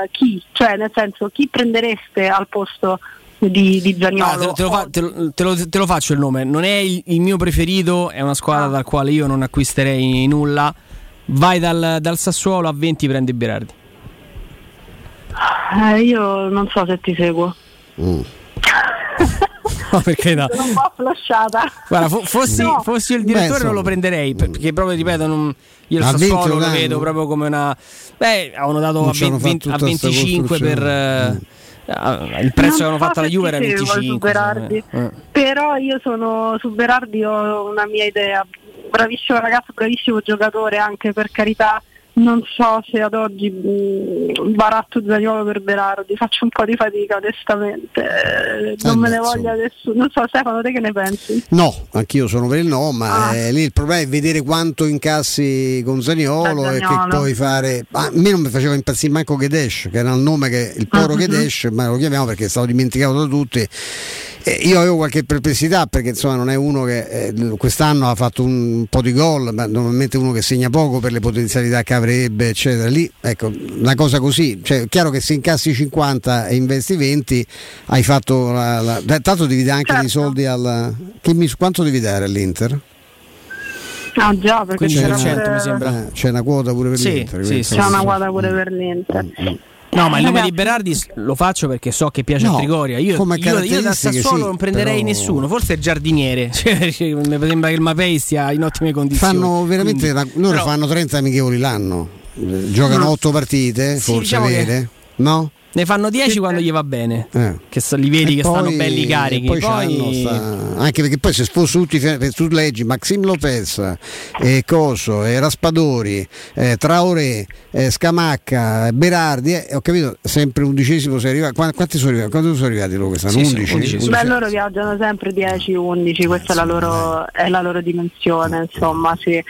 eh, chi? Cioè, nel senso, chi prendereste al posto di, di Zagnolo? Ah, te, lo- te lo fa- te lo- te lo- te lo faccio il nome, non è il, il mio preferito, è una Ah. squadra dal quale io non acquisterei nulla. Vai dal, dal Sassuolo a 20 prendi Berardi. Eh, io non so se ti seguo. Mm. No, perché no. Sono un po' flashata. Guarda, fo- fossi, No. fossi il Beh, direttore insomma. non lo prenderei, per- perché proprio ripeto, non- io il A 20 Sassuolo lo vedo proprio come una... Beh, avevano dato a, ci hanno 20 a fatto tutta sta 25 per... costruzione. Ah, il prezzo che Non avevano so fatto se Juve era seguo su 25. Berardi. eh, eh. Però io sono su Berardi ho una mia idea. Bravissimo ragazzo, bravissimo giocatore anche per carità. Non so se ad oggi mh, baratto Zaniolo per Berardi, faccio un po' di fatica onestamente, Eh, non Eh me ne voglia nessuno, non so Stefano te che ne pensi? No, anch'io sono per il no, ma Ah. eh, lì il problema è vedere quanto incassi con Zaniolo Da e che puoi fare. Ma a me non mi faceva impazzire manco Gedesh, che era il nome che il poro Mhm. Gedesh, ma lo chiamiamo perché è stato dimenticato da tutti. Eh, io avevo qualche perplessità perché insomma non è uno che eh, quest'anno ha fatto un po' di gol, ma normalmente uno che segna poco per le potenzialità che avrebbe, eccetera. Lì, ecco, una cosa così, cioè è chiaro che se incassi 50 e investi 20 hai fatto la, la- tanto devi dare anche dei Certo. soldi al che mi- quanto devi dare all'Inter? Ah già, perché c'era, 15% pure- mi sembra. Eh, c'è una quota pure per Sì, l'Inter. sì, sì, c'è una quadra pure per l'Inter. No, ma il nome di Berardi s- lo faccio perché so che piace No, a Trigoria. Io, io, io da Sassuolo sì, non prenderei però- nessuno, forse il giardiniere. Cioè, mi sembra che il Mapei stia in ottime condizioni. Fanno veramente Quindi- loro però- fanno 30 amichevoli l'anno. Eh, Giocano No. 8 partite, Sì, forse diciamo che- vere. No? Ne fanno 10 quando gli va bene. Eh. Che so- li vedi E che poi- stanno belli carichi. Poi, Poi, sta- anche perché poi se sposti tutti tu leggi Maxim Lopez, eh, Coso, eh, Raspadori, eh, Traoré, eh, Scamacca, Berardi, eh, ho capito, sempre undicesimo sei arrivato. Qua- Quanti sono arrivati? Quanti sono arrivati loro quest'anno? Sì, sì, 11? undicesimo. Beh, loro viaggiano sempre 10-11, questa è la, loro, è la loro dimensione, insomma, sì. Eh,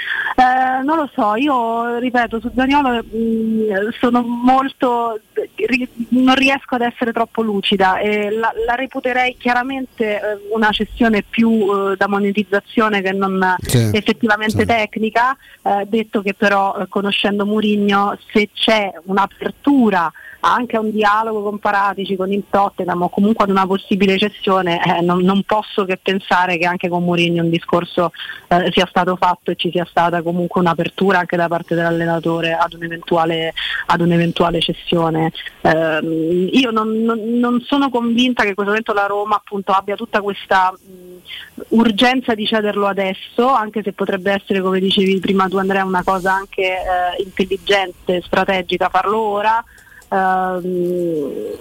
non lo so, io ripeto, su Zaniolo mh, sono molto, non riesco ad essere troppo lucida e la, la reputerei chiaramente eh, una cessione più eh, da monetizzazione che non Sì, effettivamente sì. tecnica, eh, detto che però eh, conoscendo Murigno se c'è un'apertura anche a un dialogo con Paratici, con il Tottenham o comunque ad una possibile cessione, eh, non, non posso che pensare che anche con Mourinho un discorso eh, sia stato fatto e ci sia stata comunque un'apertura anche da parte dell'allenatore ad un'eventuale, ad un'eventuale cessione. Ehm, io non, non- non sono convinta che in questo momento la Roma appunto abbia tutta questa mh, urgenza di cederlo adesso, anche se potrebbe essere, come dicevi prima tu Andrea, una cosa anche eh, intelligente, strategica farlo ora. Ehm,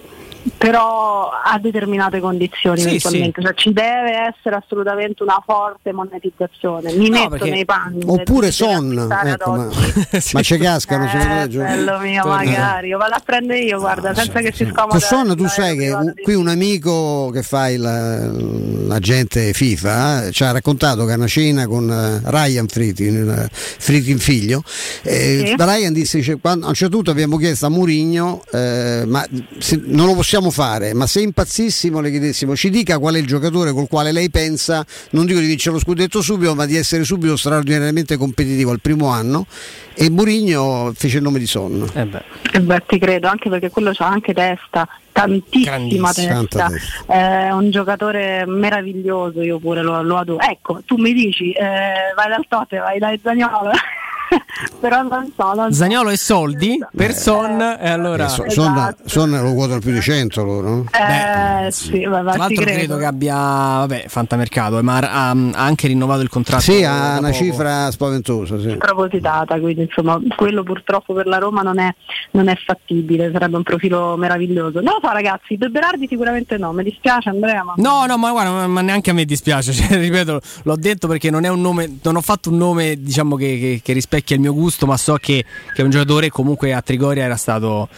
però a determinate condizioni Sì, eventualmente, Cioè, ci deve essere assolutamente una forte monetizzazione. Mi No, metto perché- nei panni. del- Oppure Son, ecco, ma, ma ci cascano Eh, Gio- bello mio, Torna. magari, io vado a prendere io, guarda, senza che si scomoda. Con Son tu eh, sai che un- qui un amico che fa il- l'agente FIFA eh, ci ha raccontato che a una cena con eh, Ryan Fritin, eh, Fritin figlio, eh, Sì. Ryan disse che quando, a un certo punto abbiamo chiesto a Murigno ma se- non lo possiamo fare, ma se impazzissimo le chiedessimo ci dica qual è il giocatore col quale lei pensa, non dico di vincere lo scudetto subito, ma di essere subito straordinariamente competitivo al primo anno e Murigno fece il nome di Son. Eh beh. Eh beh, ti credo, anche perché quello c'ha anche testa, tantissima Grandissima, tanta testa. È un giocatore meraviglioso, io pure lo, lo adoro. Ecco, tu mi dici, eh, vai dal Tote, vai dal Zagnolo. Però non so, non so. Zagnolo e soldi per Son e allora Eh, so- Esatto. Son, Son lo quotano più di 100 loro. Eh, sì, ma Tra l'altro credo. credo che abbia, vabbè, fantamercato, ma ha, ha anche rinnovato il contratto. Sì, ha una poco. cifra spaventosa. Sì. propositata, quindi insomma quello purtroppo per la Roma non è, non è fattibile, sarebbe un profilo meraviglioso. Non lo so ragazzi, De Berardi sicuramente no, mi dispiace Andrea, ma No, no, ma guarda, ma- ma neanche a me dispiace, cioè, ripeto, l'ho detto perché non è un nome, non ho fatto un nome diciamo che, che- che rispecchia il mio gusto, ma so che, che un giocatore comunque a Trigoria era stato,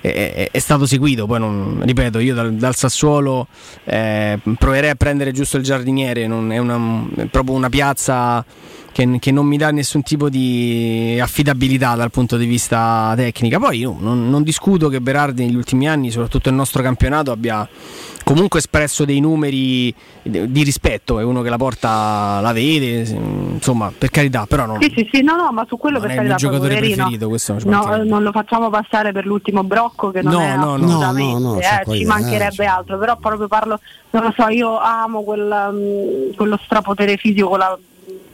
è, è- stato seguito, poi non, ripeto, io dal, dal Sassuolo eh, proverei a prendere giusto il giardiniere, non è, una- è proprio una piazza che, non mi dà nessun tipo di affidabilità dal punto di vista tecnica. Poi io non, non discuto che Berardi negli ultimi anni, soprattutto nel nostro campionato, abbia comunque espresso dei numeri di rispetto, è uno che la porta la vede, insomma, per carità, però non, Sì, sì, sì, no, no, ma su quello non per il carità, poi, giocatore poverino, preferito, questo non no, non lo facciamo passare per l'ultimo brocco che non No, è no, no. assolutamente, No, no, eh, ci quella- mancherebbe eh, altro, però proprio parlo, non lo so, io amo quel, mm, quello strapotere fisico, quella-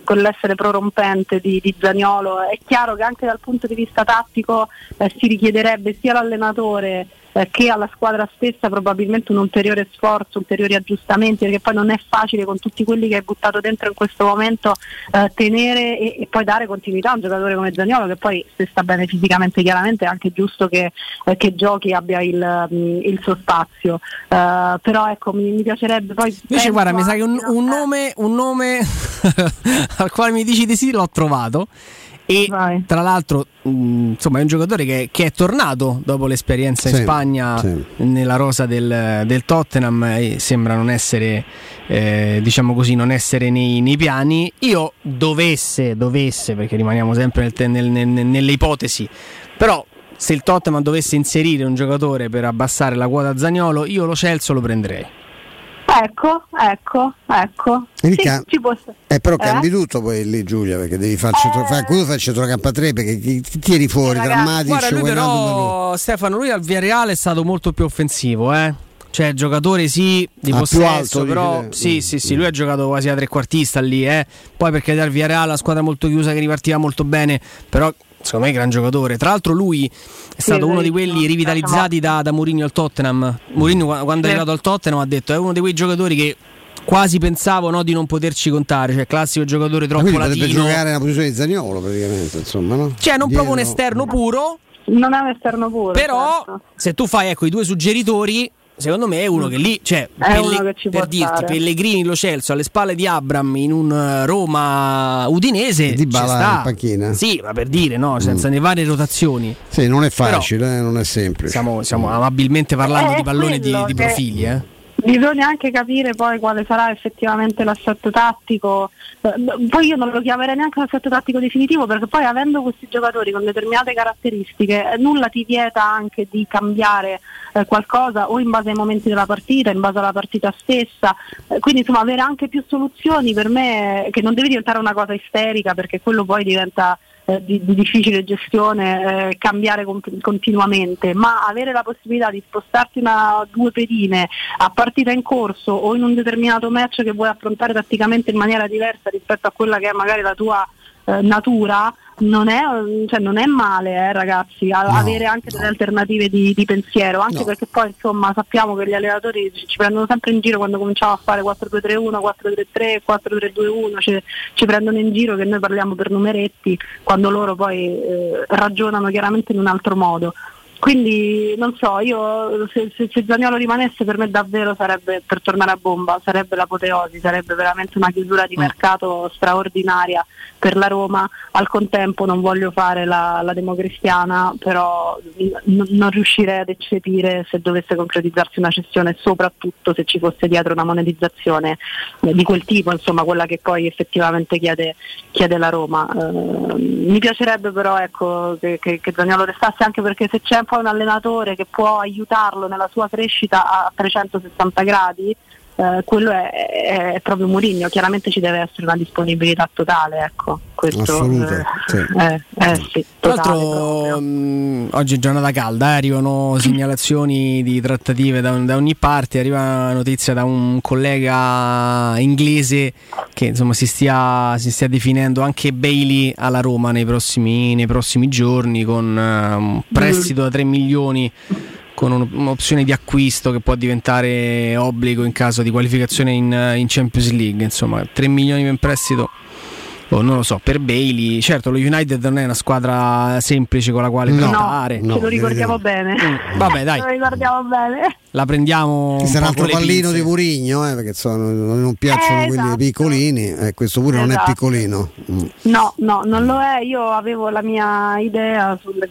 quell'essere prorompente di, di Zaniolo. È chiaro che anche dal punto di vista tattico eh, si richiederebbe sia all'allenatore eh, che alla squadra stessa probabilmente un ulteriore sforzo, ulteriori aggiustamenti, perché poi non è facile con tutti quelli che hai buttato dentro in questo momento eh, tenere e, e poi dare continuità a un giocatore come Zaniolo che poi se sta bene fisicamente chiaramente è anche giusto che, eh, che giochi abbia il, mm, il suo spazio. Eh, però ecco mi, mi piacerebbe poi... Invece, guarda, mi sa che un, un nome, un nome al quale mi dici di sì l'ho trovato. E tra l'altro, mh, insomma, è un giocatore che, che è tornato dopo l'esperienza in Sì, Spagna sì. nella rosa del, del Tottenham e sembra non essere, eh, diciamo così, non essere nei, nei piani. Io dovesse, dovesse, perché rimaniamo sempre nel nel- nel- nelle ipotesi, però se il Tottenham dovesse inserire un giocatore per abbassare la quota Zagnolo, io lo Celso lo prenderei. Ecco, ecco, ecco. Mica- Sì, ci può sta- Eh, però Eh? cambi tutto poi lì Giulia perché devi farci tro- fare quello fai centrocampo 3 perché chi tiri fuori drammatici Guarda, lui però, Stefano, lui al Villarreal è stato molto più offensivo, eh. Cioè, giocatore sì, di Ah, più possesso, alto, però te? sì, sì, sì, lui ha giocato quasi a trequartista lì, eh. Poi perché dal Villarreal la squadra molto chiusa che ripartiva molto bene, però secondo me è gran giocatore. Tra l'altro lui è stato uno di quelli rivitalizzati da, da Mourinho al Tottenham. Mourinho qua- quando è arrivato al Tottenham ha detto è uno di quei giocatori che quasi pensavo no, di non poterci contare, cioè classico giocatore troppo quindi potrebbe latino. giocare nella posizione di Zagnolo praticamente insomma no? Cioè, non proprio un Dietro- esterno puro, Non è un esterno puro. però certo. se tu fai ecco i due suggeritori secondo me è uno che lì cioè Pelle- uno che ci per dirti stare. Pellegrini lo Celso alle spalle di Abram in un eh, Roma Udinese ci Dybala sta. in panchina. sì ma per dire no senza le varie rotazioni Sì, non è facile, eh, non è semplice. stiamo, stiamo amabilmente parlando Eh, di palloni di, di che- profili eh. Bisogna anche capire poi quale sarà effettivamente l'assetto tattico. Eh, Poi io non lo chiamerei neanche un assetto tattico definitivo perché poi avendo questi giocatori con determinate caratteristiche eh, nulla ti vieta anche di cambiare eh, qualcosa o in base ai momenti della partita, in base alla partita stessa. Eh, Quindi insomma avere anche più soluzioni per me che non deve diventare una cosa isterica perché quello poi diventa eh, di, di difficile gestione eh, cambiare con- continuamente, ma avere la possibilità di spostarti una, due pedine a partita in corso o in un determinato match che vuoi affrontare tatticamente in maniera diversa rispetto a quella che è magari la tua eh, natura non è, cioè, non è male eh, ragazzi a- avere anche delle alternative di, di pensiero anche perché poi insomma sappiamo che gli allenatori ci, ci prendono sempre in giro quando cominciamo a fare 4-2-3-1 4-3-3 4-3-2-1 ci, ci prendono in giro che noi parliamo per numeretti quando loro poi eh, ragionano chiaramente in un altro modo quindi non so, io se, se, se Zaniolo rimanesse per me davvero sarebbe per tornare a bomba, sarebbe l'apoteosi, sarebbe veramente una chiusura di mercato straordinaria per la Roma. Al contempo non voglio fare la, la democristiana, però n- non riuscirei ad eccepire se dovesse concretizzarsi una cessione, soprattutto se ci fosse dietro una monetizzazione eh, di quel tipo, insomma quella che poi effettivamente chiede, chiede la Roma. Eh, mi piacerebbe però ecco, che, che, che Zaniolo restasse anche perché se c'è poi un allenatore che può aiutarlo nella sua crescita a 360 gradi, eh, quello è, è- proprio Mourinho, chiaramente ci deve essere una disponibilità totale, ecco. Questo, Assoluta, eh, sì. eh, eh, sì, Tra l'altro, mh, oggi è giornata calda, eh, arrivano segnalazioni di trattative da, da ogni parte. Arriva una notizia da un collega inglese che insomma si stia, si stia definendo anche Bailey alla Roma nei prossimi, nei prossimi giorni con eh, un prestito da 3 milioni. Con un- un'opzione di acquisto che può diventare obbligo in caso di qualificazione in, in Champions League. Insomma, 3 milioni per un prestito Oh, non lo so, per Bailey, certo lo United non è una squadra semplice con la quale No, trattare. ce lo ricordiamo bene. Mm, Vabbè, dai. Ce lo ricordiamo bene. La prendiamo sarà po' un altro pallino di Murigno, eh, perché sono- non piacciono Eh, quelli esatto. piccolini, eh, questo pure non è Esatto. piccolino. Mm. No, no, non lo è. Io avevo la mia idea sulle-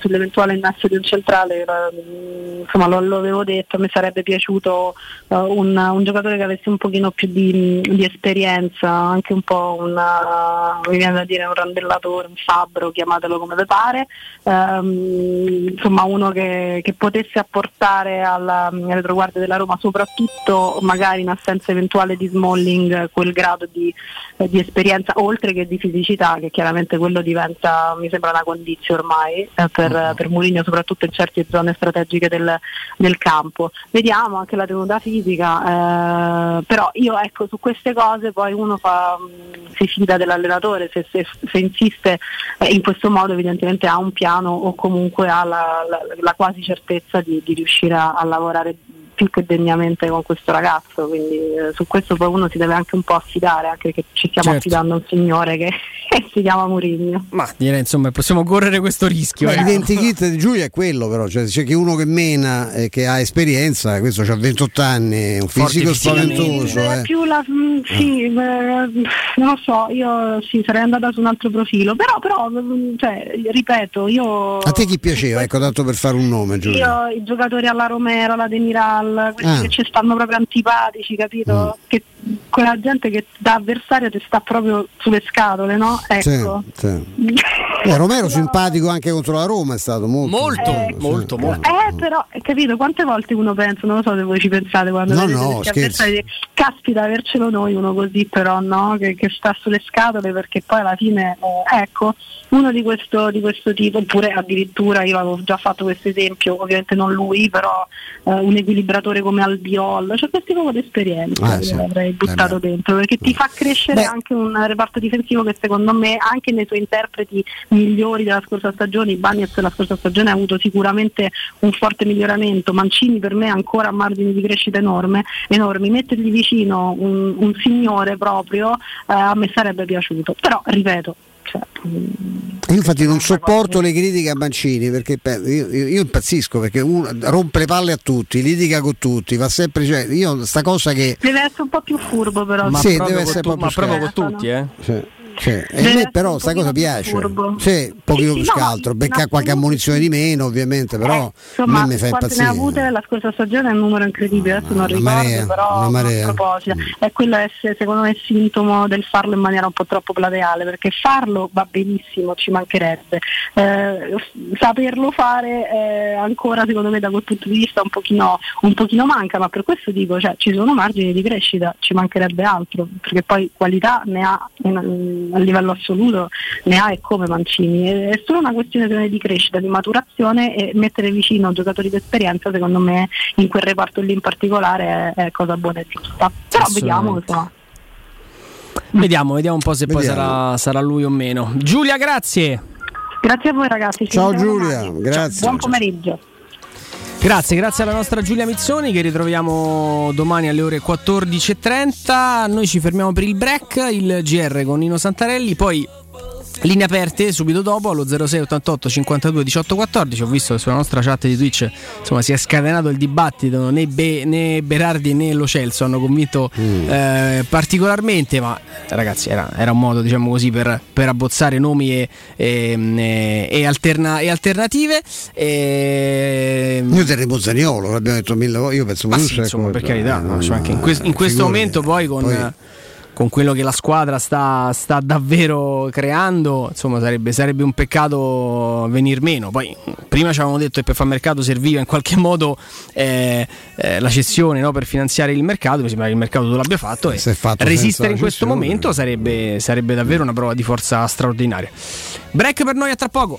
sull'eventuale innesto di un centrale, eh, insomma lo, lo avevo detto, mi sarebbe piaciuto eh, un, un giocatore che avesse un pochino più di, di esperienza, anche un po' un, eh, mi viene da dire un randellatore, un fabbro, chiamatelo come vi pare, Ehm, insomma uno che, che potesse apportare alla, alle retroguardie della Roma, soprattutto magari in assenza eventuale di Smalling, quel grado di, eh, di esperienza, oltre che di fisicità, che chiaramente quello diventa, mi sembra una condizione ormai eh, per, per Mourinho, soprattutto in certe zone strategiche del, del campo. Vediamo anche la tenuta fisica, eh, però io ecco su queste cose poi uno fa, mh, si fida dell'allenatore, se, se- se insiste eh, in questo modo evidentemente ha un piano o comunque ha la, la- la quasi certezza di, di riuscire a, a lavorare lavorare più che degnamente con questo ragazzo, quindi eh, su questo poi uno si deve anche un po' affidare, anche perché ci stiamo Certo. affidando a un signore che, che si chiama Murigno. Ma direi insomma possiamo correre questo rischio. Ma eh. l'identikit di Giulia è quello però, cioè c'è che uno che mena e che ha esperienza, questo ha 28 anni, è un Forte fisico spaventoso. Eh. più la, mm, sì, eh, non lo so, io sì, sarei andata su un altro profilo, però, però mm, cioè, ripeto, io... A te chi piaceva? Ecco, tanto per fare un nome, Giulia. Io i giocatori alla Romero, alla Questi Ah. che ci stanno proprio antipatici, capito? Mm. Che quella gente che da avversario ti sta proprio sulle scatole, no? Ecco. Sì, sì. Eh, Romero simpatico anche contro la Roma è stato molto. Molto, Sì, molto, sì. molto. Eh, però, capito, quante volte uno pensa, non lo so se voi ci pensate quando No, no, questi avversari, caspita, avercelo noi uno così però, no? Che, che sta sulle scatole perché poi alla fine, eh, ecco, uno di questo, di questo tipo, oppure addirittura io avevo già fatto questo esempio, ovviamente non lui, però eh, un equilibratore come Albiol, cioè questo tipo di esperienza Ah, sì. Buttato Eh beh. dentro, perché ti fa crescere Beh. anche un reparto difensivo che secondo me anche nei suoi interpreti migliori della scorsa stagione, Bagnez la scorsa stagione ha avuto sicuramente un forte miglioramento, Mancini per me ancora margini di crescita enorme, enormi, mettergli vicino un, un signore proprio eh, a me sarebbe piaciuto, però ripeto, cioè, mm, Io infatti non sopporto le critiche a Mancini perché pe- io, io- io impazzisco perché uno rompe le palle a tutti, litiga con tutti, va sempre. Cioè, io sta cosa che. deve essere un po' più furbo però. Ma Sì, proprio deve con essere tu- proprio ma proprio con tutti, eh. Sì, sì. E a me però sta cosa piace. furbo. Sì, pochino Sì, più no, scaltro, becca qualche assoluto. ammonizione di meno, ovviamente, però Eh, insomma, a me mi fa quante ne ha impazzire. avute la scorsa stagione è un numero incredibile, adesso non ricordo, marea, però a proposito. E quello è se- secondo me sintomo del farlo in maniera un po' troppo plateale, perché farlo va benissimo, ci mancherebbe. Eh, saperlo fare eh, ancora secondo me da quel punto di vista un pochino, un pochino manca, ma per questo dico, cioè, ci sono margini di crescita, ci mancherebbe altro, perché poi qualità ne ha in- a livello assoluto, ne ha e come Mancini. È solo una questione di crescita, di maturazione e mettere vicino giocatori di esperienza, secondo me in quel reparto lì in particolare è, è cosa buona e giusta. Però vediamo insomma. Vediamo, vediamo un po' se poi Vediamo. sarà, sarà lui o meno. Giulia, grazie. Grazie a voi ragazzi. ci Ciao Giulia, domani. grazie. Buon pomeriggio. Grazie, grazie alla nostra Giulia Mizzoni che ritroviamo domani alle ore 14.30. Noi ci fermiamo per il break, il GR con Nino Santarelli, poi linee aperte subito dopo allo 06 88 52 18 14. Ho visto che sulla nostra chat di Twitch insomma, si è scatenato il dibattito, né, Be- né Berardi né Lo Celso hanno convinto eh, particolarmente, ma ragazzi era, era un modo diciamo così per, per abbozzare nomi e, e- e alterna- e alternative. Io terremo Zaniolo, l'abbiamo detto mille volte, io penso ma sì, insomma, per carità, no, no, cioè, anche in, no, quest- in eh, questo momento poi con, Poi- con quello che la squadra sta, sta davvero creando, insomma sarebbe, sarebbe un peccato venir meno. Poi prima ci avevamo detto che per far mercato serviva in qualche modo eh, eh, la cessione no, per finanziare il mercato, mi sembra che il mercato tu l'abbia fatto e fatto resistere in questo cessione. momento sarebbe, sarebbe davvero una prova di forza straordinaria. Break per noi a tra poco.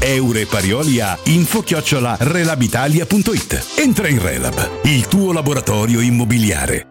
Eure Parioli a info-relabitalia.it. Entra in Relab, il tuo laboratorio immobiliare.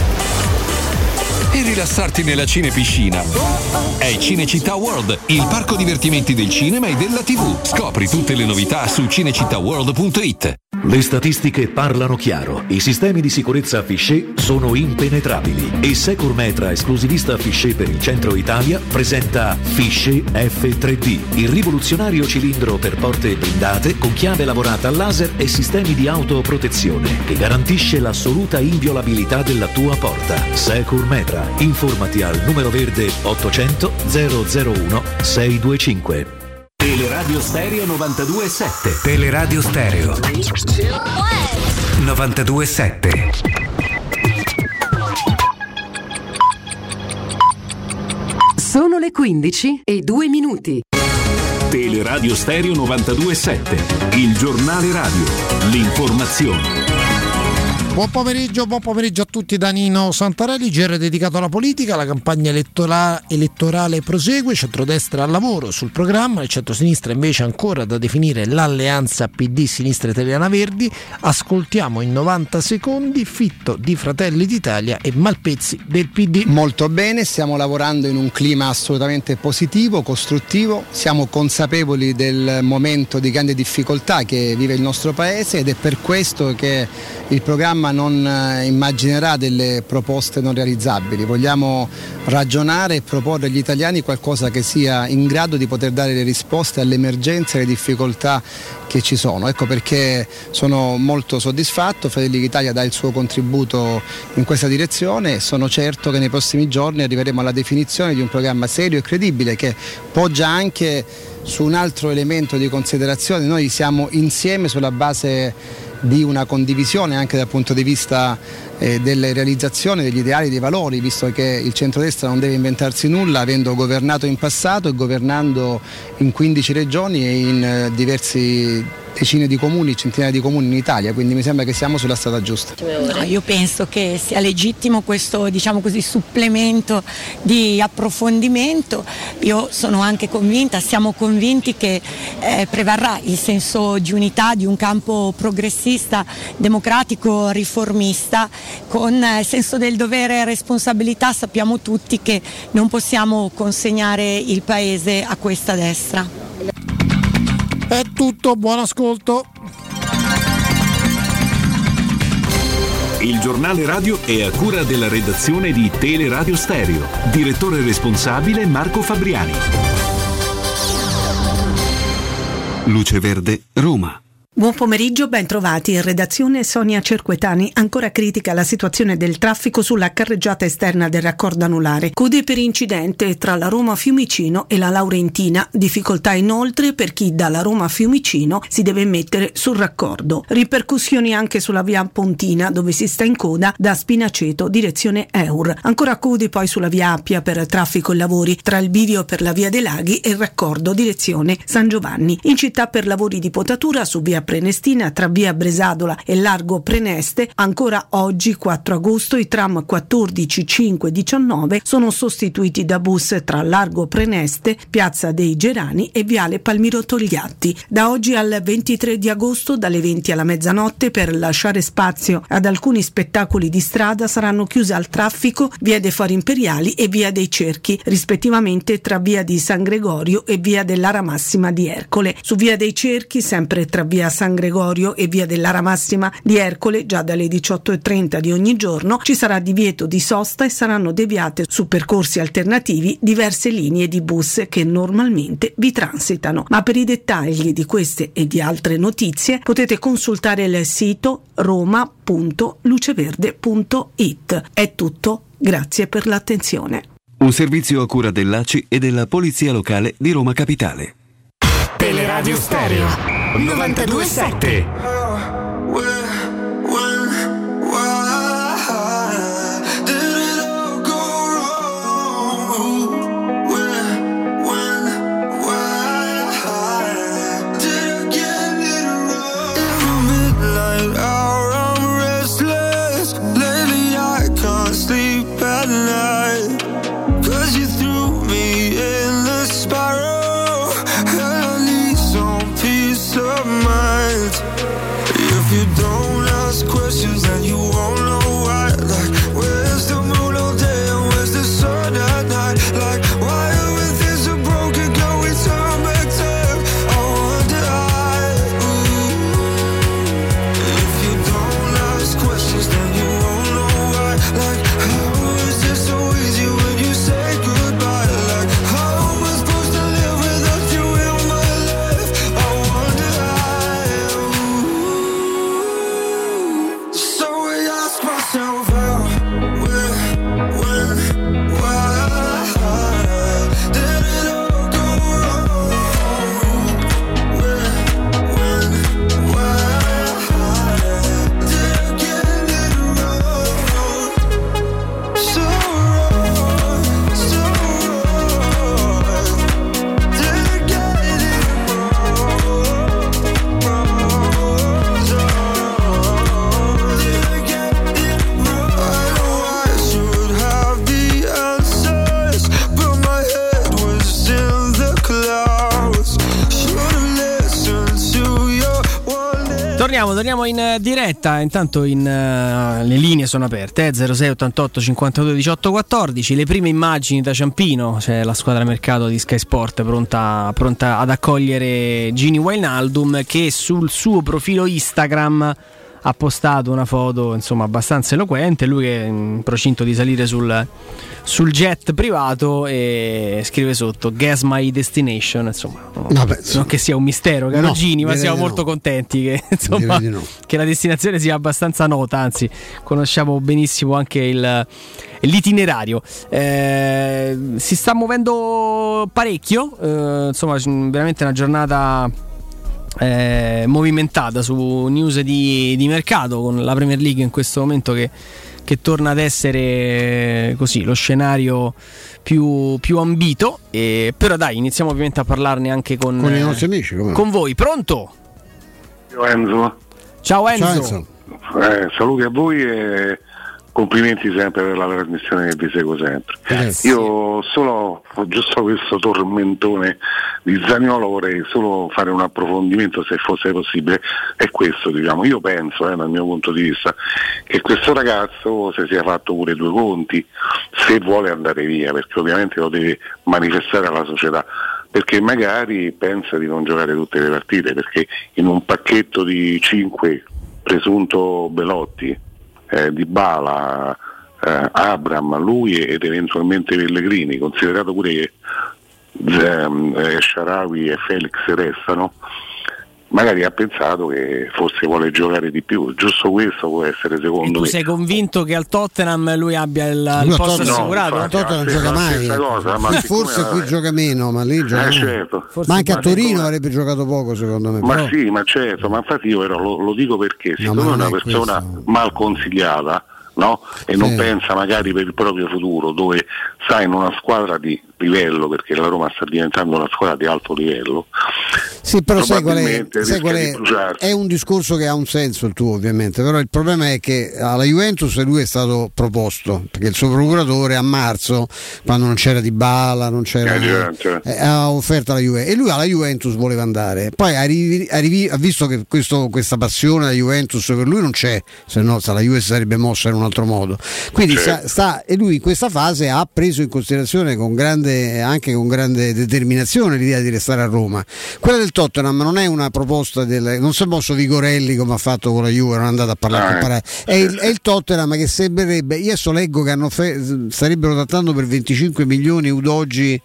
e rilassarti nella cinepiscina. È Cinecittà World, il parco divertimenti del cinema e della TV. Scopri tutte le novità su cinecittàworld.it. Le statistiche parlano chiaro. I sistemi di sicurezza Fichet sono impenetrabili e Secur Metra, esclusivista Fichet per il centro Italia, presenta Fichet F3D, il rivoluzionario cilindro per porte blindate con chiave lavorata a laser e sistemi di autoprotezione che garantisce l'assoluta inviolabilità della tua porta. Secur Informati al numero verde 800 001 625. Teleradio Stereo 92.7 Teleradio Stereo 92.7 Sono le 15 e 2 minuti. Teleradio Stereo 92.7 Il giornale radio. L'informazione Buon pomeriggio, buon pomeriggio a tutti. Da Nino Santarelli, GR dedicato alla politica, la campagna elettora- elettorale prosegue, centrodestra al lavoro sul programma, il centrosinistra invece ancora da definire l'alleanza PD Sinistra Italiana Verdi, ascoltiamo in 90 secondi Fitto di Fratelli d'Italia e Malpezzi del PD. Molto bene, stiamo lavorando in un clima assolutamente positivo, costruttivo, siamo consapevoli del momento di grande difficoltà che vive il nostro Paese ed è per questo che il programma non eh, immaginerà delle proposte non realizzabili, vogliamo ragionare e proporre agli italiani qualcosa che sia in grado di poter dare le risposte alle emergenze e alle difficoltà che ci sono. Ecco perché sono molto soddisfatto, Fratelli d'Italia dà il suo contributo in questa direzione e sono certo che nei prossimi giorni arriveremo alla definizione di un programma serio e credibile che poggia anche su un altro elemento di considerazione. Noi siamo insieme sulla base di una condivisione anche dal punto di vista eh, delle realizzazioni, degli ideali, dei valori, visto che il centrodestra non deve inventarsi nulla, avendo governato in passato e governando in 15 regioni e in eh, diversi decine di comuni, centinaia di comuni in Italia, quindi mi sembra che siamo sulla strada giusta. No, io penso che sia legittimo questo diciamo così, supplemento di approfondimento. Io sono anche convinta, siamo convinti che eh, prevarrà il senso di unità di un campo progressista, democratico, riformista, con eh, senso del dovere e responsabilità sappiamo tutti che non possiamo consegnare il Paese a questa destra. È tutto, buon ascolto. Il giornale radio è a cura della redazione di Teleradio Stereo. Direttore responsabile Marco Fabriani. Luce Verde, Roma. Buon pomeriggio, ben trovati. In redazione Sonia Cerquetani. Ancora critica la situazione del traffico sulla carreggiata esterna del raccordo anulare. Code per incidente tra la Roma Fiumicino e la Laurentina. Difficoltà inoltre per chi dalla Roma Fiumicino si deve mettere sul raccordo. Ripercussioni anche sulla via Pontina dove si sta in coda da Spinaceto direzione Eur. Ancora code poi sulla via Appia per traffico e lavori tra il bivio per la via dei Laghi e il raccordo direzione San Giovanni. In città per lavori di potatura su via Prenestina tra via Bresadola e largo Preneste, ancora oggi 4 agosto i tram 14, 5, 19 sono sostituiti da bus tra largo Preneste, piazza dei Gerani e viale Palmiro Togliatti. Da oggi al 23 di agosto dalle 20 alla mezzanotte per lasciare spazio ad alcuni spettacoli di strada saranno chiuse al traffico via dei Fori Imperiali e via dei Cerchi, rispettivamente tra via di San Gregorio e via dell'Ara Massima di Ercole. Su via dei Cerchi, sempre tra via San Gregorio e via dell'Ara Massima di Ercole, già dalle 18.30 di ogni giorno, ci sarà divieto di sosta e saranno deviate su percorsi alternativi diverse linee di bus che normalmente vi transitano. Ma per i dettagli di queste e di altre notizie potete consultare il sito roma.luceverde.it. È tutto, grazie per l'attenzione. Un servizio a cura dell'ACI e della Polizia Locale di Roma Capitale. Teleradio Stereo 927. 92, you don't Torniamo, in eh, diretta. Intanto in, eh, le linee sono aperte: eh, 06 88 52 18 14. Le prime immagini da Ciampino. C'è la squadra mercato di Sky Sport pronta, pronta ad accogliere Gini Wijnaldum che sul suo profilo Instagram ha postato una foto insomma abbastanza eloquente. Lui che è in procinto di salire sul, sul jet privato e scrive sotto Guess my destination. Insomma, Vabbè, non che sia un mistero, caro No, Gini, ma siamo molto no. contenti che, insomma, no. che la destinazione sia abbastanza nota. Anzi, conosciamo benissimo anche il. L'itinerario Eh, si sta muovendo parecchio, eh, insomma, veramente una giornata eh, movimentata su news di, di mercato con la Premier League in questo momento che, che torna ad essere eh, così lo scenario più, più ambito. E, però dai, iniziamo ovviamente a parlarne anche con, Con i eh, nostri amici, come no? con voi. Pronto? Ciao Enzo. Ciao Enzo. Ciao, Enzo. Eh, saluti a voi e complimenti sempre per la trasmissione che vi seguo sempre. Io solo, giusto questo tormentone di Zaniolo vorrei solo fare un approfondimento se fosse possibile. È questo, diciamo, io penso, eh, dal mio punto di vista, che questo ragazzo si sia fatto pure due conti se vuole andare via, perché ovviamente lo deve manifestare alla società. perché magari pensa di non giocare tutte le partite, perché in un pacchetto di 5 presunto Belotti, eh, Di Bala, eh, Abram, lui ed eventualmente Pellegrini, considerato pure che ehm, eh, Sharawi e Felix restano, magari ha pensato che forse vuole giocare di più. Giusto questo può essere secondo E tu me. sei convinto che al Tottenham lui abbia il, il Lui posto Tottenham- assicurato? a Tottenham non gioca mai. cosa, ma forse qui gioca meno, ma lì gioca Eh, certo. Ma anche a Torino siccome- avrebbe giocato poco secondo me. Ma però- sì, ma certo, ma infatti io però lo, lo dico perché siccome ma è una persona mal consigliata no? e non Sì. pensa magari per il proprio futuro, dove sta in una squadra di livello, perché la Roma sta diventando una squadra di alto livello, Sì, però sai qual è? sai qual è? È un discorso che ha un senso il tuo ovviamente, però il problema è che alla Juventus lui è stato proposto, perché il suo procuratore a marzo, quando non c'era Di Bala, non c'era... Eh, certo. eh, ha offerto alla Juventus e lui alla Juventus voleva andare. Poi arrivi- arrivi- ha visto che questo- questa passione alla Juventus per lui non c'è, se no la Juve si sarebbe mossa in un altro modo. Quindi Certo. sta, sta- e lui in questa fase ha preso in considerazione con grande, anche con grande determinazione l'idea di restare a Roma. Quella del Tottenham non è una proposta del. non si è mosso Vigorelli come ha fatto con la Juve, non è andato a parlare Ah, con eh. È il, è il Tottenham che sembrerebbe. Io adesso leggo che hanno fe- starebbero trattando per 25 milioni Udoggi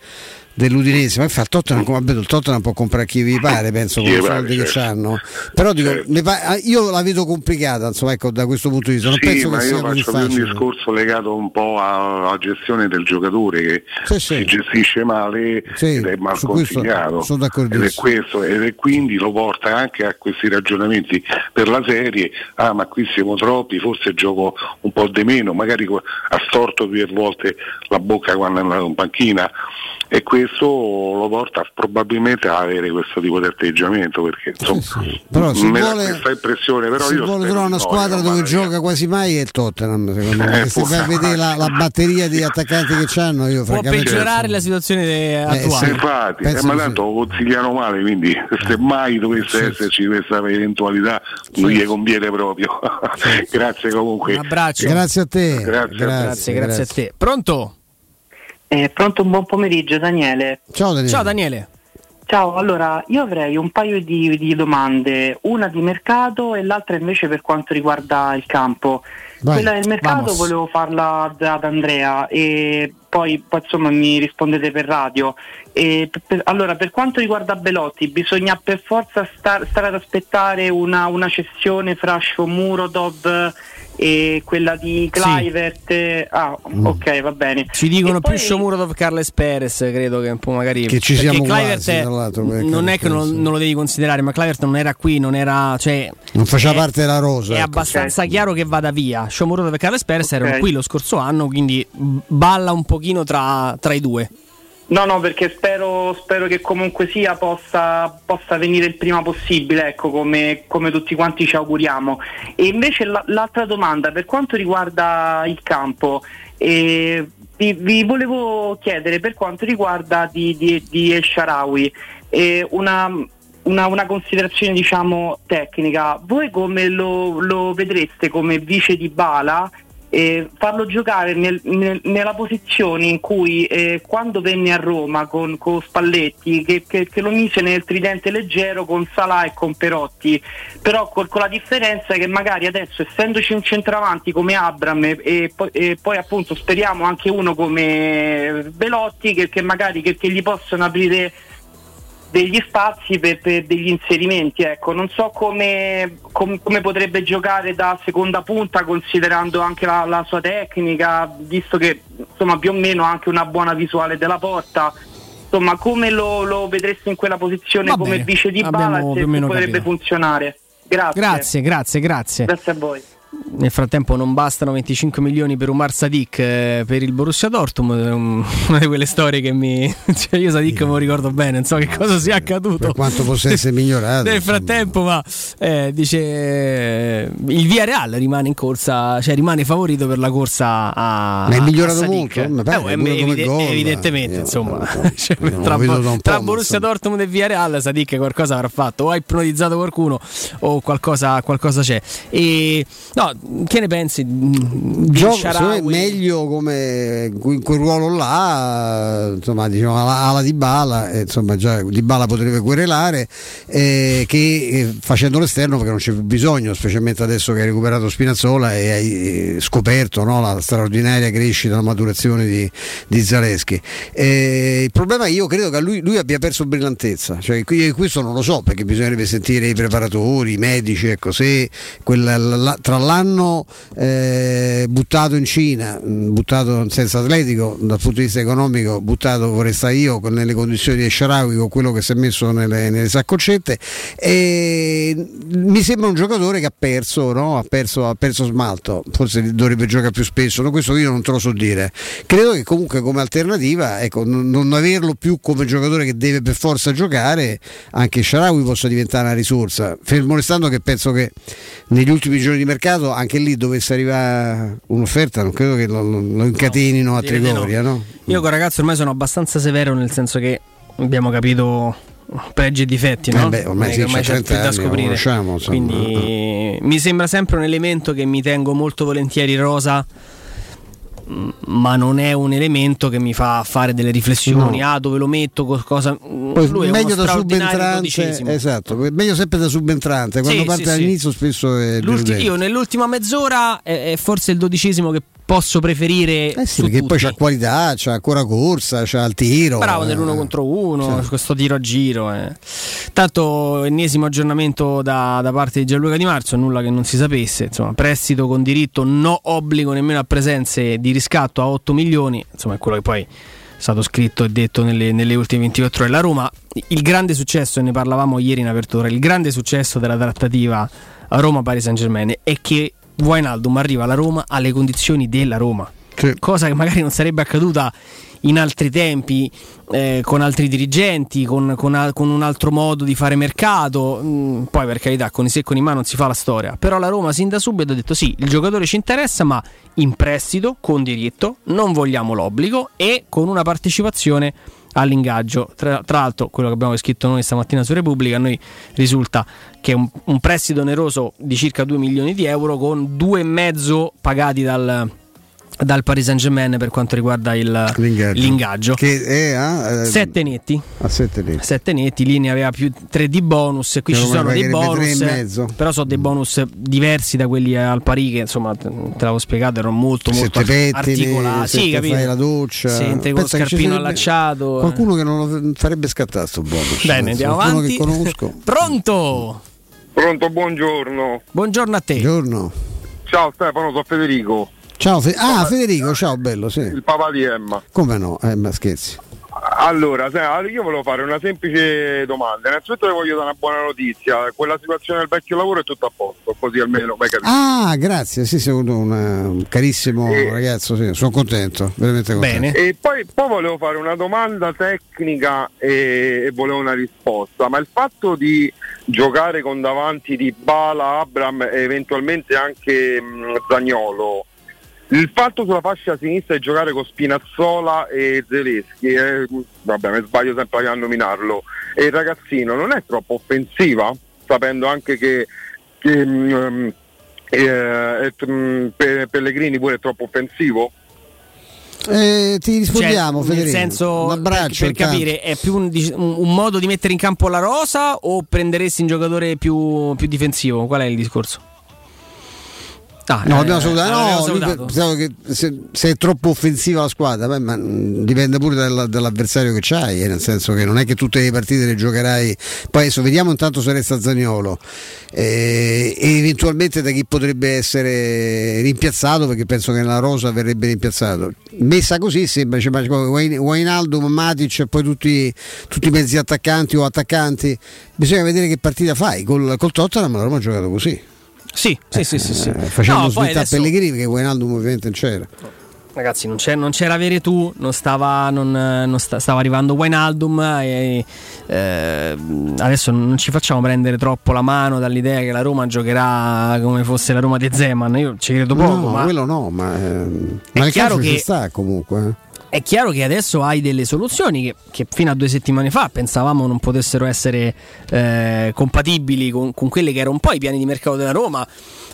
dell'Udinese, ma fa il Tottenham, come vabbè, il Tottenham può comprare chi vi pare, penso, con i soldi che certo. hanno. Però dico, Certo. pa- ah, io la vedo complicata, insomma, ecco, da questo punto di vista. Non sì, penso ma che io faccio più un discorso legato un po' alla gestione del giocatore che Sì, sì. si gestisce male Sì, ed è mal consigliato sono ed è questo ed è quindi lo porta anche a questi ragionamenti per la serie ah ma qui siamo troppi forse gioco un po' di meno magari ha storto più volte la bocca quando è andato in panchina e questo lo porta probabilmente a avere questo tipo di atteggiamento perché insomma Però se me dà vuole- questa impressione però Se io vuole di una squadra dove gioca quasi mai è il Tottenham, secondo me. Eh, se vai a vedere la, la batteria di attaccanti che hanno, io Può peggiorare la situazione eh, attuale. sì. Infatti, eh, ma tanto lo consigliano male, quindi se mai dovesse esserci questa eventualità non gli conviene proprio. grazie comunque. Un abbraccio. Grazie a te. Grazie, Grazie, grazie a te. Pronto? Eh, pronto, un buon pomeriggio Daniele. Ciao Daniele. Ciao Daniele. Ciao, allora io avrei un paio di, di domande, una di mercato e l'altra invece per quanto riguarda il campo. Vai, Quella del mercato vamos. volevo farla ad, Andrea e poi, poi, insomma mi rispondete per radio. E per- allora, per quanto riguarda Belotti, bisogna per forza star- stare ad aspettare una, una cessione fra Shomurodov e quella di Clivert. Ah, Mm. ok, va bene. Ci dicono E più poi- Shomurodov Carles Perez, credo che un po' magari. Che ci siamo quasi, è- per non è che non, non lo devi considerare, ma Clivert non era qui, non era. Cioè, Non faceva è- parte della rosa. È ecco. abbastanza chiaro che vada via. Shomurodov e Carles Perez erano Ok. qui lo scorso anno, quindi balla un pochino tra, tra i due. No, no, perché spero, spero che comunque sia possa, possa venire il prima possibile, ecco, come, come tutti quanti ci auguriamo. E invece la- l'altra domanda, per quanto riguarda il campo, eh, vi, vi volevo chiedere per quanto riguarda di, di, di El Sharawi, eh, una, una, una considerazione diciamo tecnica, voi come lo, lo vedreste come vice di Bala? Eh, farlo giocare nel- nel- nella posizione in cui eh, quando venne a Roma con, con Spalletti che, che- che lo mise nel tridente leggero con Salà e con Perotti. Però col- con la differenza che magari adesso essendoci un centravanti come Abram e, e poi- e poi appunto speriamo anche uno come Belotti che, che magari gli possono aprire degli spazi per, per degli inserimenti. Ecco. Non so come, com- come potrebbe giocare da seconda punta considerando anche la, la sua tecnica, visto che insomma più o meno ha anche una buona visuale della porta. Insomma, come lo, lo vedreste in quella posizione Va come bene, vice di Bala se potrebbe capito. funzionare? Grazie. Grazie, grazie, grazie. Grazie a voi. Nel frattempo non bastano 25 milioni per Umar Sadik eh, per il Borussia Dortmund, una di quelle storie che mi... cioè io Sadik me lo ricordo bene, non so che cosa sia accaduto. Per quanto possa essere migliorato. Nel frattempo, ma eh, dice eh, il Villarreal rimane in corsa, cioè rimane favorito per la corsa a. Ma è migliorato molto? Mi pare, Eh, pure come evide- gol. evidentemente, Io- insomma, cioè, io tra, tra ma Borussia. Dortmund e Villarreal, Sadik qualcosa avrà fatto, o ha ipnotizzato qualcuno o qualcosa, qualcosa c'è. E no, che ne pensi? Shaarawy? meglio come in quel ruolo là, insomma, diciamo alla, alla Di Bala, eh, insomma, già Di Bala potrebbe querelare eh, che eh, facendo l'esterno perché non c'è più bisogno, specialmente adesso che hai recuperato Spinazzola e hai eh, scoperto no, la straordinaria crescita, la maturazione di, di Zaleschi. Eh, il problema è che io credo che lui, lui abbia perso brillantezza, cioè, qui- questo non lo so perché bisognerebbe sentire i preparatori, i medici, ecco, se quel- la- tra l'anno eh, buttato in Cina, mh, buttato senza atletico dal punto di vista economico, buttato vorrei stare io nelle condizioni di Sharawi con quello che si è messo nelle, nelle saccoccette e mi sembra un giocatore che ha perso, no? ha, perso ha perso smalto, forse dovrebbe giocare più spesso, no? questo io non te lo so dire. Credo che comunque come alternativa ecco, non, averlo più come giocatore che deve per forza giocare, anche Sharawi possa diventare una risorsa, fermo restando che penso che negli ultimi giorni di mercato anche lì dovesse arrivare un'offerta, non credo che lo, lo- incatenino a direi di no. Trigoria. No? Io con ragazzo ormai sono abbastanza severo nel senso che abbiamo capito pregi e difetti, no? Eh beh, ormai sì, ormai c'è 30 più da scoprire. conosciamo. Quindi mi sembra sempre un elemento che mi tengo molto volentieri rosa. Ma non è un elemento che mi fa fare delle riflessioni. No. Ah, dove lo metto? co- Cosa... mm, Poi Lui è meglio da subentrante, esatto, meglio sempre da subentrante, quando Sì, parte sì, sì. all'inizio spesso è io nell'ultima mezz'ora è, è forse il dodicesimo che posso preferire. Eh sì, perché poi tutti. c'ha qualità, c'ha ancora corsa, c'ha il tiro. Bravo eh. nell'uno contro uno, Sì. questo tiro a giro. eh. Tanto ennesimo aggiornamento da, da parte di Gianluca Di Marzo, nulla che non si sapesse. Insomma, prestito con diritto, no obbligo nemmeno a presenze di riscatto a 8 milioni. Insomma, è quello che poi è stato scritto e detto nelle, nelle ultime 24 ore. La Roma, il grande successo, e ne parlavamo ieri in apertura, il grande successo della trattativa a Roma-Paris Saint Germain è che Wijnaldum arriva alla Roma alle condizioni della Roma cosa che magari non sarebbe accaduta in altri tempi, eh, con altri dirigenti, con, con con un altro modo di fare mercato. Mm, poi, per carità, con i se e con i ma non si fa la storia. Però la Roma sin da subito ha detto: sì, il giocatore ci interessa, ma in prestito, con diritto, non vogliamo l'obbligo e con una partecipazione all'ingaggio. Tra, tra l'altro, quello che abbiamo scritto noi stamattina su Repubblica, a noi risulta che un, un prestito oneroso di circa 2 milioni di euro con due e mezzo pagati dal, dal Paris Saint Germain per quanto riguarda il, l'ingaggio. Che è a, eh, 7 netti. a sette netti. 7 netti, lì ne aveva più 3 di bonus e qui Che ci sono dei bonus, e però sono dei bonus diversi da quelli al Paris che insomma te l'avevo spiegato erano molto molto te pettini, articolati. Sì, capito? fai la doccia. Se entri con scarpino allacciato. eh. Qualcuno che non lo farebbe scattare sto bonus. Bene, andiamo Qualcuno avanti. che conosco. Pronto? Pronto, buongiorno. Buongiorno a te. Buongiorno. Ciao Stefano, sono Federico, Ciao, Fe- ah, Federico, ciao bello, sì. il papà di Emma. Come no? Eh, ma scherzi. Allora, io volevo fare una semplice domanda. Innanzitutto vi voglio dare una buona notizia. Quella situazione del vecchio lavoro è tutto a posto, così almeno mai capito. Ah, grazie, sì, sei un, un carissimo Eh. ragazzo, sì, sono contento, veramente contento. E poi, poi volevo fare una domanda tecnica e, e volevo una risposta. Ma il fatto di giocare con davanti di Bala, Abram e eventualmente anche mh, Zagnolo, il fatto sulla fascia sinistra di giocare con Spinazzola e Zeleschi, eh, vabbè, mi sbaglio sempre a nominarlo, e il ragazzino non è troppo offensiva, sapendo anche che, che, mh, eh, eh, Pe- Pellegrini pure è troppo offensivo? Eh, ti rispondiamo, Cioè, nel Federico. senso, un abbraccio. per, per intanto. capire, è più un, un- un modo di mettere in campo la rosa o prenderesti un giocatore più, più difensivo? Qual è il discorso? Ah, No, eh, abbiamo salutato. l'abbiamo No, lui salutato. pensavo che se, se è troppo offensiva la squadra, beh, ma mh, dipende pure dalla- dall'avversario che c'hai, eh, nel senso che non è che tutte le partite le giocherai. Poi adesso vediamo intanto se resta Zagnolo eh, e eventualmente da chi potrebbe essere rimpiazzato, perché penso che nella rosa verrebbe rimpiazzato. Messa così sembra, cioè, ma Wain- Wijnaldum, Matic e poi tutti, tutti i mezzi attaccanti o attaccanti. Bisogna vedere che partita fai. Col, col Tottenham la Roma ha giocato così. Sì, sì, sì, sì, sì. Eh, facendo No, slitta a Pellegrini perché Wijnaldum ovviamente non c'era. Ragazzi, non, c'è- non c'era Veretù, non stava, non, non sta- stava arrivando Wijnaldum e eh, adesso non ci facciamo prendere troppo la mano dall'idea che la Roma giocherà come fosse la Roma di Zeman. Io ci credo poco, no, ma quello no, ma, ehm, È ma il chiaro calcio ci che- sta comunque. Eh. è chiaro che adesso hai delle soluzioni che, che, fino a due settimane fa pensavamo non potessero essere eh, compatibili con, con quelli che erano un po' i piani di mercato della Roma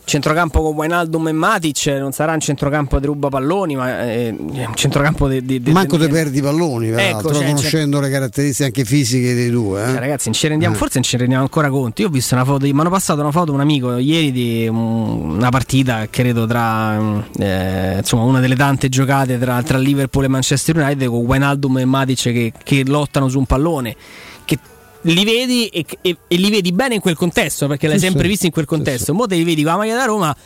centrocampo con Wijnaldum e Matic non sarà un centrocampo di ruba palloni ma è un centrocampo di, di, di manco te perdi palloni ecco, cioè, conoscendo cioè, le caratteristiche anche fisiche dei due eh? cioè, ragazzi rendiamo, eh. forse non ci rendiamo ancora conto io ho visto una foto mi hanno passato una foto un amico ieri di una partita credo tra eh, insomma una delle tante giocate tra, tra, Liverpool e Manchester United con Wijnaldum e Matic che, che lottano su un pallone che li vedi e, e, e, li vedi bene in quel contesto perché l'hai sì, sempre sì, visto in quel contesto. Sì, Mo te li vedi con la maglia da Roma.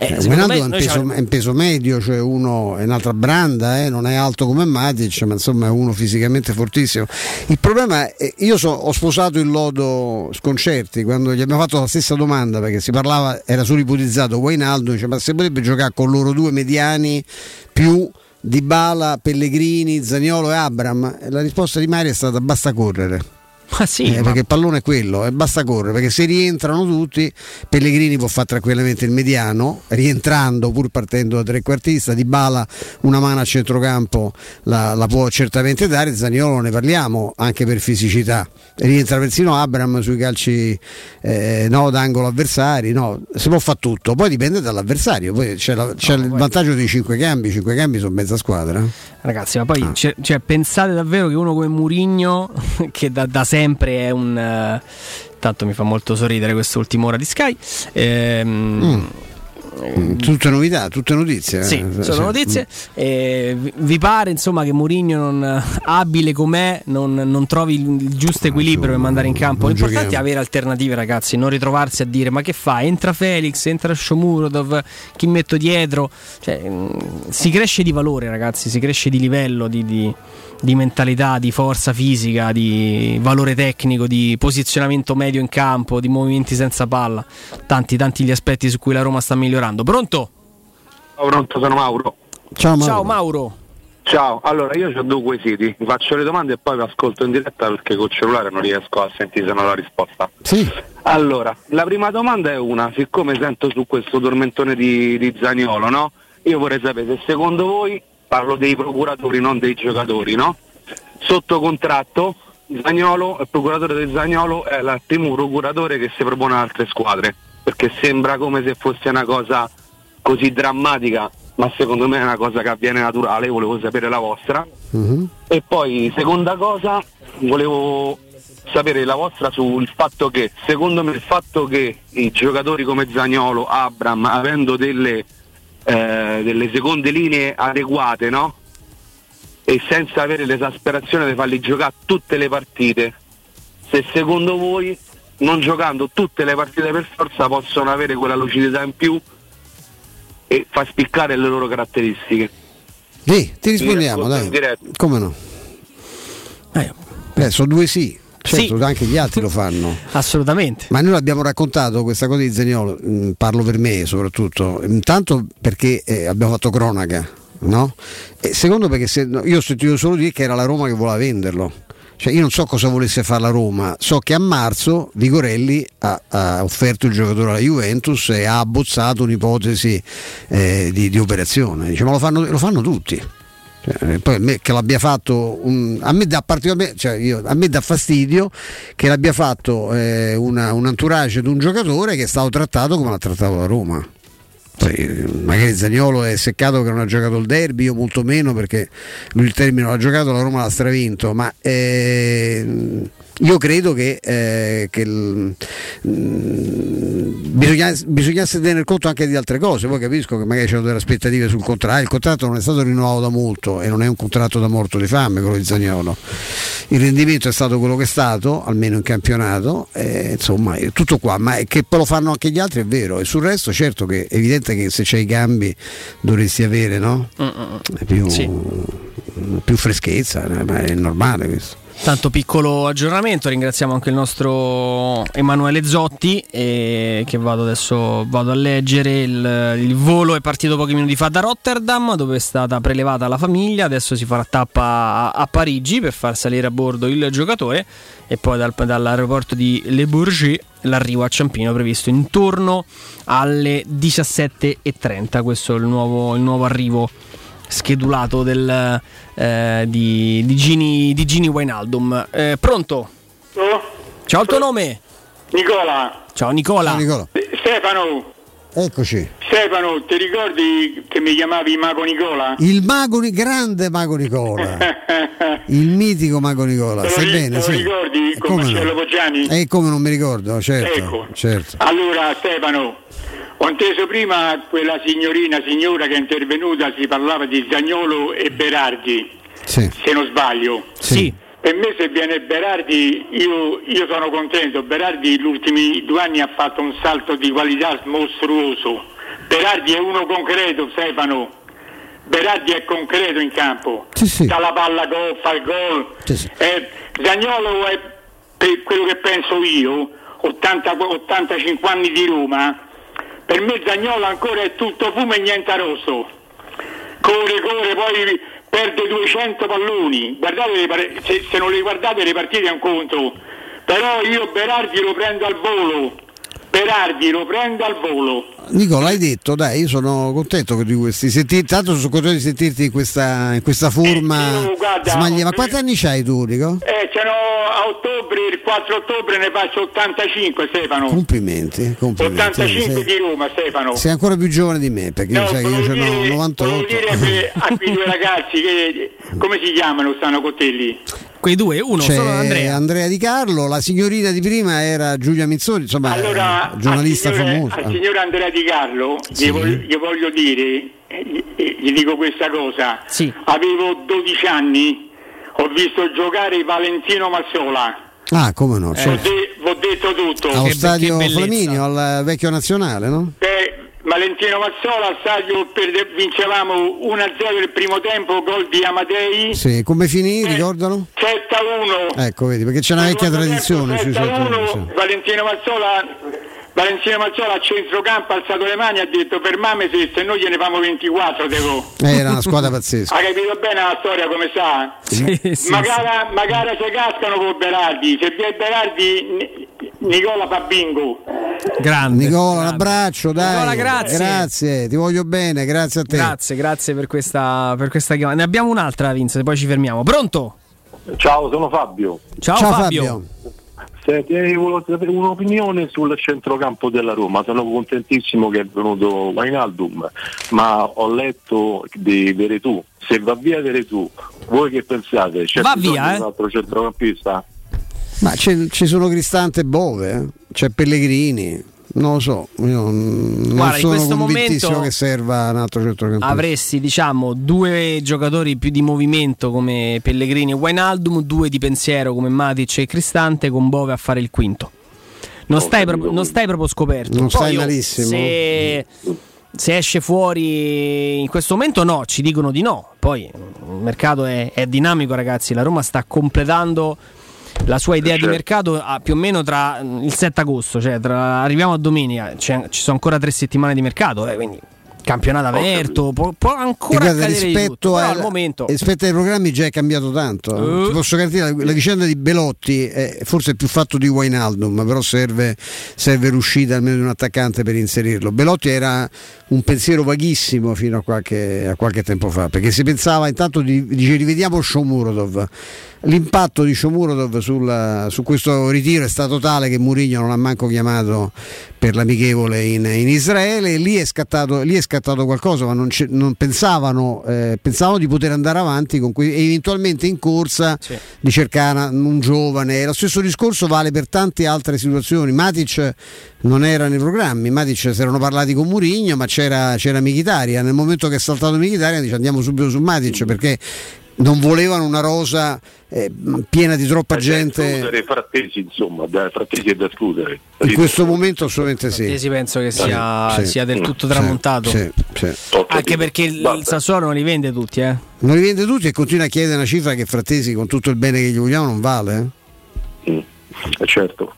Eh, eh, Wijnaldum è, un peso, è un peso medio, cioè uno è un'altra branda, eh, non è alto come Matic, ma insomma è uno fisicamente fortissimo. Il problema è, io so, ho sposato il lodo Sconcerti quando gli abbiamo fatto la stessa domanda perché si parlava, era solo ipotizzato Wijnaldum, dice ma se potrebbe giocare con loro due mediani più Di Bala, Pellegrini, Zaniolo e Abram? La risposta di Mario è stata basta correre ma sì, eh, ma... perché il pallone è quello e basta correre perché se rientrano tutti Pellegrini può fare tranquillamente il mediano rientrando pur partendo da trequartista di Bala una mano a centrocampo la, la può certamente dare Zaniolo ne parliamo anche per fisicità rientra persino Abram sui calci eh, no, d'angolo avversari no, si può fare tutto poi dipende dall'avversario poi c'è, la, c'è no, il poi... vantaggio dei cinque cambi cinque cambi sono mezza squadra ragazzi ma poi ah. cioè, pensate davvero che uno come Murigno che da, da sempre è un... Uh, tanto mi fa molto sorridere quest'ultima ora di Sky. Ehm, mm. Mm, tutte novità, tutte notizie. Sì, eh. sono notizie. Eh, vi pare insomma che Mourinho, non, abile com'è, non, non, trovi il giusto equilibrio per mandare in campo? L'importante è avere alternative, ragazzi, non ritrovarsi a dire ma che fa? Entra Felix, entra Shomurodov, chi metto dietro? Cioè, mm, si cresce di valore, ragazzi, si cresce di livello, di, di di mentalità, di forza fisica, di valore tecnico, di posizionamento medio in campo, di movimenti senza palla. Tanti, tanti gli aspetti su cui la Roma sta migliorando. Pronto? Ciao, pronto, sono Mauro. Ciao Mauro. Ciao Mauro. Ciao, allora io ho due quesiti, vi faccio le domande e poi vi ascolto in diretta perché col cellulare non riesco a sentire se non la risposta. Sì. Allora, la prima domanda è una, siccome sento su questo tormentone di, di Zaniolo, no? Io vorrei sapere se secondo voi parlo dei procuratori, non dei giocatori, no? Sotto contratto, Zagnolo, il procuratore del Zagnolo è il primo procuratore che si propone ad altre squadre, perché sembra come se fosse una cosa così drammatica, ma secondo me è una cosa che avviene naturale, volevo sapere la vostra. Uh-huh. E poi, seconda cosa, volevo sapere la vostra sul fatto che, secondo me, il fatto che i giocatori come Zagnolo, Abram, avendo delle eh, delle seconde linee adeguate, no? E senza avere l'esasperazione di farli giocare tutte le partite. Se secondo voi, non giocando tutte le partite per forza, possono avere quella lucidità in più e far spiccare le loro caratteristiche. Sì, ti rispondiamo, dai. Come no? Eh, eh, sono due sì. Certo, sì. anche gli altri lo fanno. Assolutamente. Ma noi l'abbiamo raccontato questa cosa di Zeniolo, mm, parlo per me soprattutto, intanto perché eh, abbiamo fatto cronaca, no? E secondo perché se, no, io ho sentito solo dire che era la Roma che voleva venderlo. Cioè io non so cosa volesse fare la Roma, so che a marzo Vigorelli ha, ha offerto il giocatore alla Juventus e ha abbozzato un'ipotesi eh, di, di, operazione. Dice, ma lo fanno, lo fanno tutti. Cioè, poi a me che l'abbia fatto un, a, me dà cioè io, a me dà fastidio che l'abbia fatto eh, una, un entourage di un giocatore che è stato trattato come l'ha trattato la Roma. Poi, magari Zagnolo è seccato che non ha giocato il derby, io molto meno perché lui il termine l'ha giocato, la Roma l'ha stravinto, ma eh, io credo che, eh, che il, mm, bisognasse, bisognasse tener conto anche di altre cose. Poi capisco che magari c'erano delle aspettative sul contratto. Il contratto non è stato rinnovato da molto e non è un contratto da morto di fame quello di Zagnolo. Il rendimento è stato quello che è stato, almeno in campionato. Eh, insomma, tutto qua, ma che poi lo fanno anche gli altri è vero. E sul resto, certo che è evidente che se c'hai i cambi dovresti avere no? più, sì. più freschezza, ma è normale questo. Tanto piccolo aggiornamento, ringraziamo anche il nostro Emanuele Zotti eh, che vado adesso vado a leggere. Il, il, volo è partito pochi minuti fa da Rotterdam dove è stata prelevata la famiglia, adesso si farà tappa a, a Parigi per far salire a bordo il giocatore e poi dal, dall'aeroporto di Le Bourget l'arrivo a Ciampino previsto intorno alle 17.30, questo è il nuovo, il nuovo arrivo schedulato del, eh, di, di, Gini, di Gini Wijnaldum. Eh, pronto? Ciao, il tuo nome? Nicola. Ciao Nicola. Ciao, Nicola. Stefano, Eccoci. Stefano, ti ricordi che mi chiamavi Mago Nicola? Il mago, Ni- grande mago Nicola. Il mitico mago Nicola. Te lo ri- bene? te lo Sì. ricordi E con come Marcello no? Poggiani? E come non mi ricordo, certo. Ecco. certo. Allora Stefano, ho inteso prima quella signorina, signora che è intervenuta, si parlava di Zagnolo e Berardi, Sì. se non sbaglio. Sì. Per me se viene Berardi io, io sono contento, Berardi negli ultimi due anni ha fatto un salto di qualità mostruoso. Berardi è uno concreto, Stefano. Berardi è concreto in campo. Dà la palla gol, fa il gol. Eh, Zagnolo è per quello che penso io, 80, 85 anni di Roma, per me Zagnolo ancora è tutto fumo e niente rosso. Corre, corre, poi perde 200 palloni. Guardate se, non le guardate le partite è un conto. Però io Berardi lo prendo al volo. Berardi lo prendo al volo. Nicola, hai detto, dai, io sono contento di questi. Senti, tanto sono contento di sentirti in questa, in questa forma. io, guarda, smaglia- Ma quanti anni c'hai tu, Nico? Eh, ce n'ho a ottobre, il 4 ottobre ne faccio 85 Stefano. Complimenti, complimenti. 85 sei, di Roma Stefano. sei ancora più giovane di me, perché No, sai che io dire- 98. Volevo dire a quei due ragazzi che come si chiamano stanno con te lì? Quei due, uno C'è solo Andrea. Di Carlo, la signorina di prima era Giulia Mizzoni, insomma, Allora, eh, giornalista al signore, famosa. al signore Andrea Di Carlo Sì. gli, voglio, gli voglio dire, eh, gli, eh, gli dico questa cosa. Sì. Avevo 12 anni, ho visto giocare Valentino Mazzola. Ah, come no, Ho, certo. de- ho detto tutto. Allo stadio Flaminio, al vecchio nazionale, no? Eh, Valentino Mazzola, al stadio perde- vincevamo 1-0 il primo tempo, gol di Amadei. Sì, come finì, Eh. ricordano? 7-1. Ecco, vedi, perché c'è una vecchia tradizione sui 7-1, certi- Valentino Mazzola, Valentino Mazzola a centrocampo ha alzato le mani e ha detto fermame se, se noi gliene famo 24 devo. Eh, Era una squadra pazzesca. Ha capito bene la storia come sa? Sì, sì, magari, magari se cascano con Berardi, se viene Berardi Ni- Nicola fa bingo. Grande. Nicola, un abbraccio, dai. Nicola, grazie. Grazie, ti voglio bene, grazie a te. Grazie, grazie per questa, per questa chiamata. Ne abbiamo un'altra, Vince, poi ci fermiamo. Pronto? Ciao, sono Fabio. Ciao, Fabio. Senti, eh, volevo sapere un'opinione sul centrocampo della Roma. Sono contentissimo che è venuto Wijnaldum, ma ho letto di Veretù. Se va via Veretù, voi che pensate? C'è Va bisogno via, di eh? un altro centrocampista? Ma c'è- ci sono Cristante e Bove, eh? c'è Pellegrini, non lo so, io non Guarda, in sono questo convintissimo momento che serva un altro centrocampista. Avresti, diciamo, due giocatori più di movimento come Pellegrini e Wijnaldum, due di pensiero come Matic e Cristante, con Bove a fare il quinto. Non, stai, proprio, non stai proprio scoperto. Non Poi stai malissimo. Se, se esce fuori in questo momento, no, ci dicono di no. Poi il mercato è, è dinamico, ragazzi. La Roma sta completando la sua idea di Certo. mercato a più o meno tra mm, il 7 agosto, cioè tra- arriviamo a domenica, c'è- ci sono ancora tre settimane di mercato, eh, quindi campionato aperto, può, può ancora guarda, tutto, rispetto, però al, al momento rispetto ai programmi già è cambiato tanto. Eh. Ti posso garantire la, la vicenda di Belotti è forse più fatto di Wijnaldum, però serve, serve l'uscita almeno di un attaccante per inserirlo. Belotti era un pensiero vaghissimo fino a qualche, a qualche tempo fa, perché si pensava intanto di dice rivediamo Shomurodov. L'impatto di Shomurodov sul- su questo ritiro è stato tale che Mourinho non ha manco chiamato per l'amichevole in, in Israele lì è scattato, lì è scattato qualcosa, ma non, non pensavano, eh, pensavano di poter andare avanti con que- eventualmente in corsa di cercare un giovane. Lo stesso discorso vale per tante altre situazioni. Matic non era nei programmi, Matic si erano parlati con Mourinho, ma c'era, c'era Mkhitaryan. Nel momento che è saltato Mkhitaryan dice andiamo subito su Matic perché non volevano una rosa eh, piena di troppa gente. Escludere frattesi, insomma, da, frattesi è da escludere. In questo momento assolutamente sì. Sì, penso che sia, Sì. sia del tutto Sì, tramontato. sì, sì. Anche perché il, Sassuolo non li vende tutti, eh. Non li vende tutti e continua a chiedere una cifra che Frattesi, con tutto il bene che gli vogliamo, non vale. eh? Eh, certo,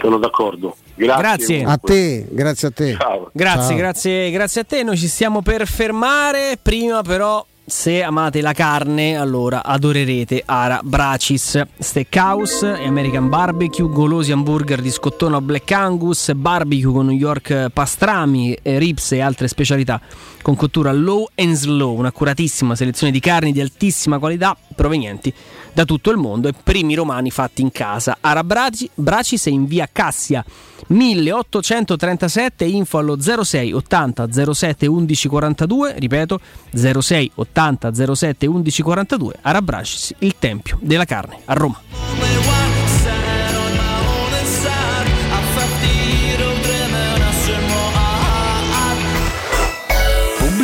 sono d'accordo. Grazie. A te, grazie a te. Ciao. Grazie, Ciao. grazie, grazie a te. Noi ci stiamo per fermare. Prima, però, se amate la carne, allora adorerete Ara Bracis Steakhouse e American Barbecue, golosi hamburger di scottone o Black Angus, barbecue con New York pastrami, eh, ribs e altre specialità con cottura low and slow, un'accuratissima selezione di carni di altissima qualità provenienti da tutto il mondo e primi romani fatti in casa. Ara Braci- Bracis è in via Cassia 1837 info allo 06 80 07 11 42 ripeto 06 80 07 11 42 Arabracis il tempio della carne a Roma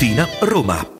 Tiburtina, Roma.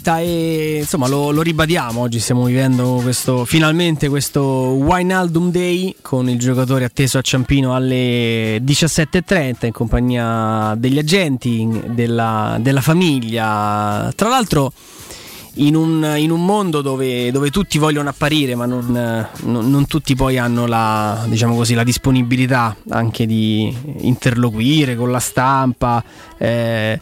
Diretta e insomma lo, lo ribadiamo, oggi stiamo vivendo questo, finalmente questo Wijnaldum Day con il giocatore atteso a Ciampino alle 17.30 in compagnia degli agenti, della, della famiglia. Tra l'altro in un, in un mondo dove, dove tutti vogliono apparire ma non, non- non tutti poi hanno la, diciamo così, la disponibilità anche di interloquire con la stampa. eh,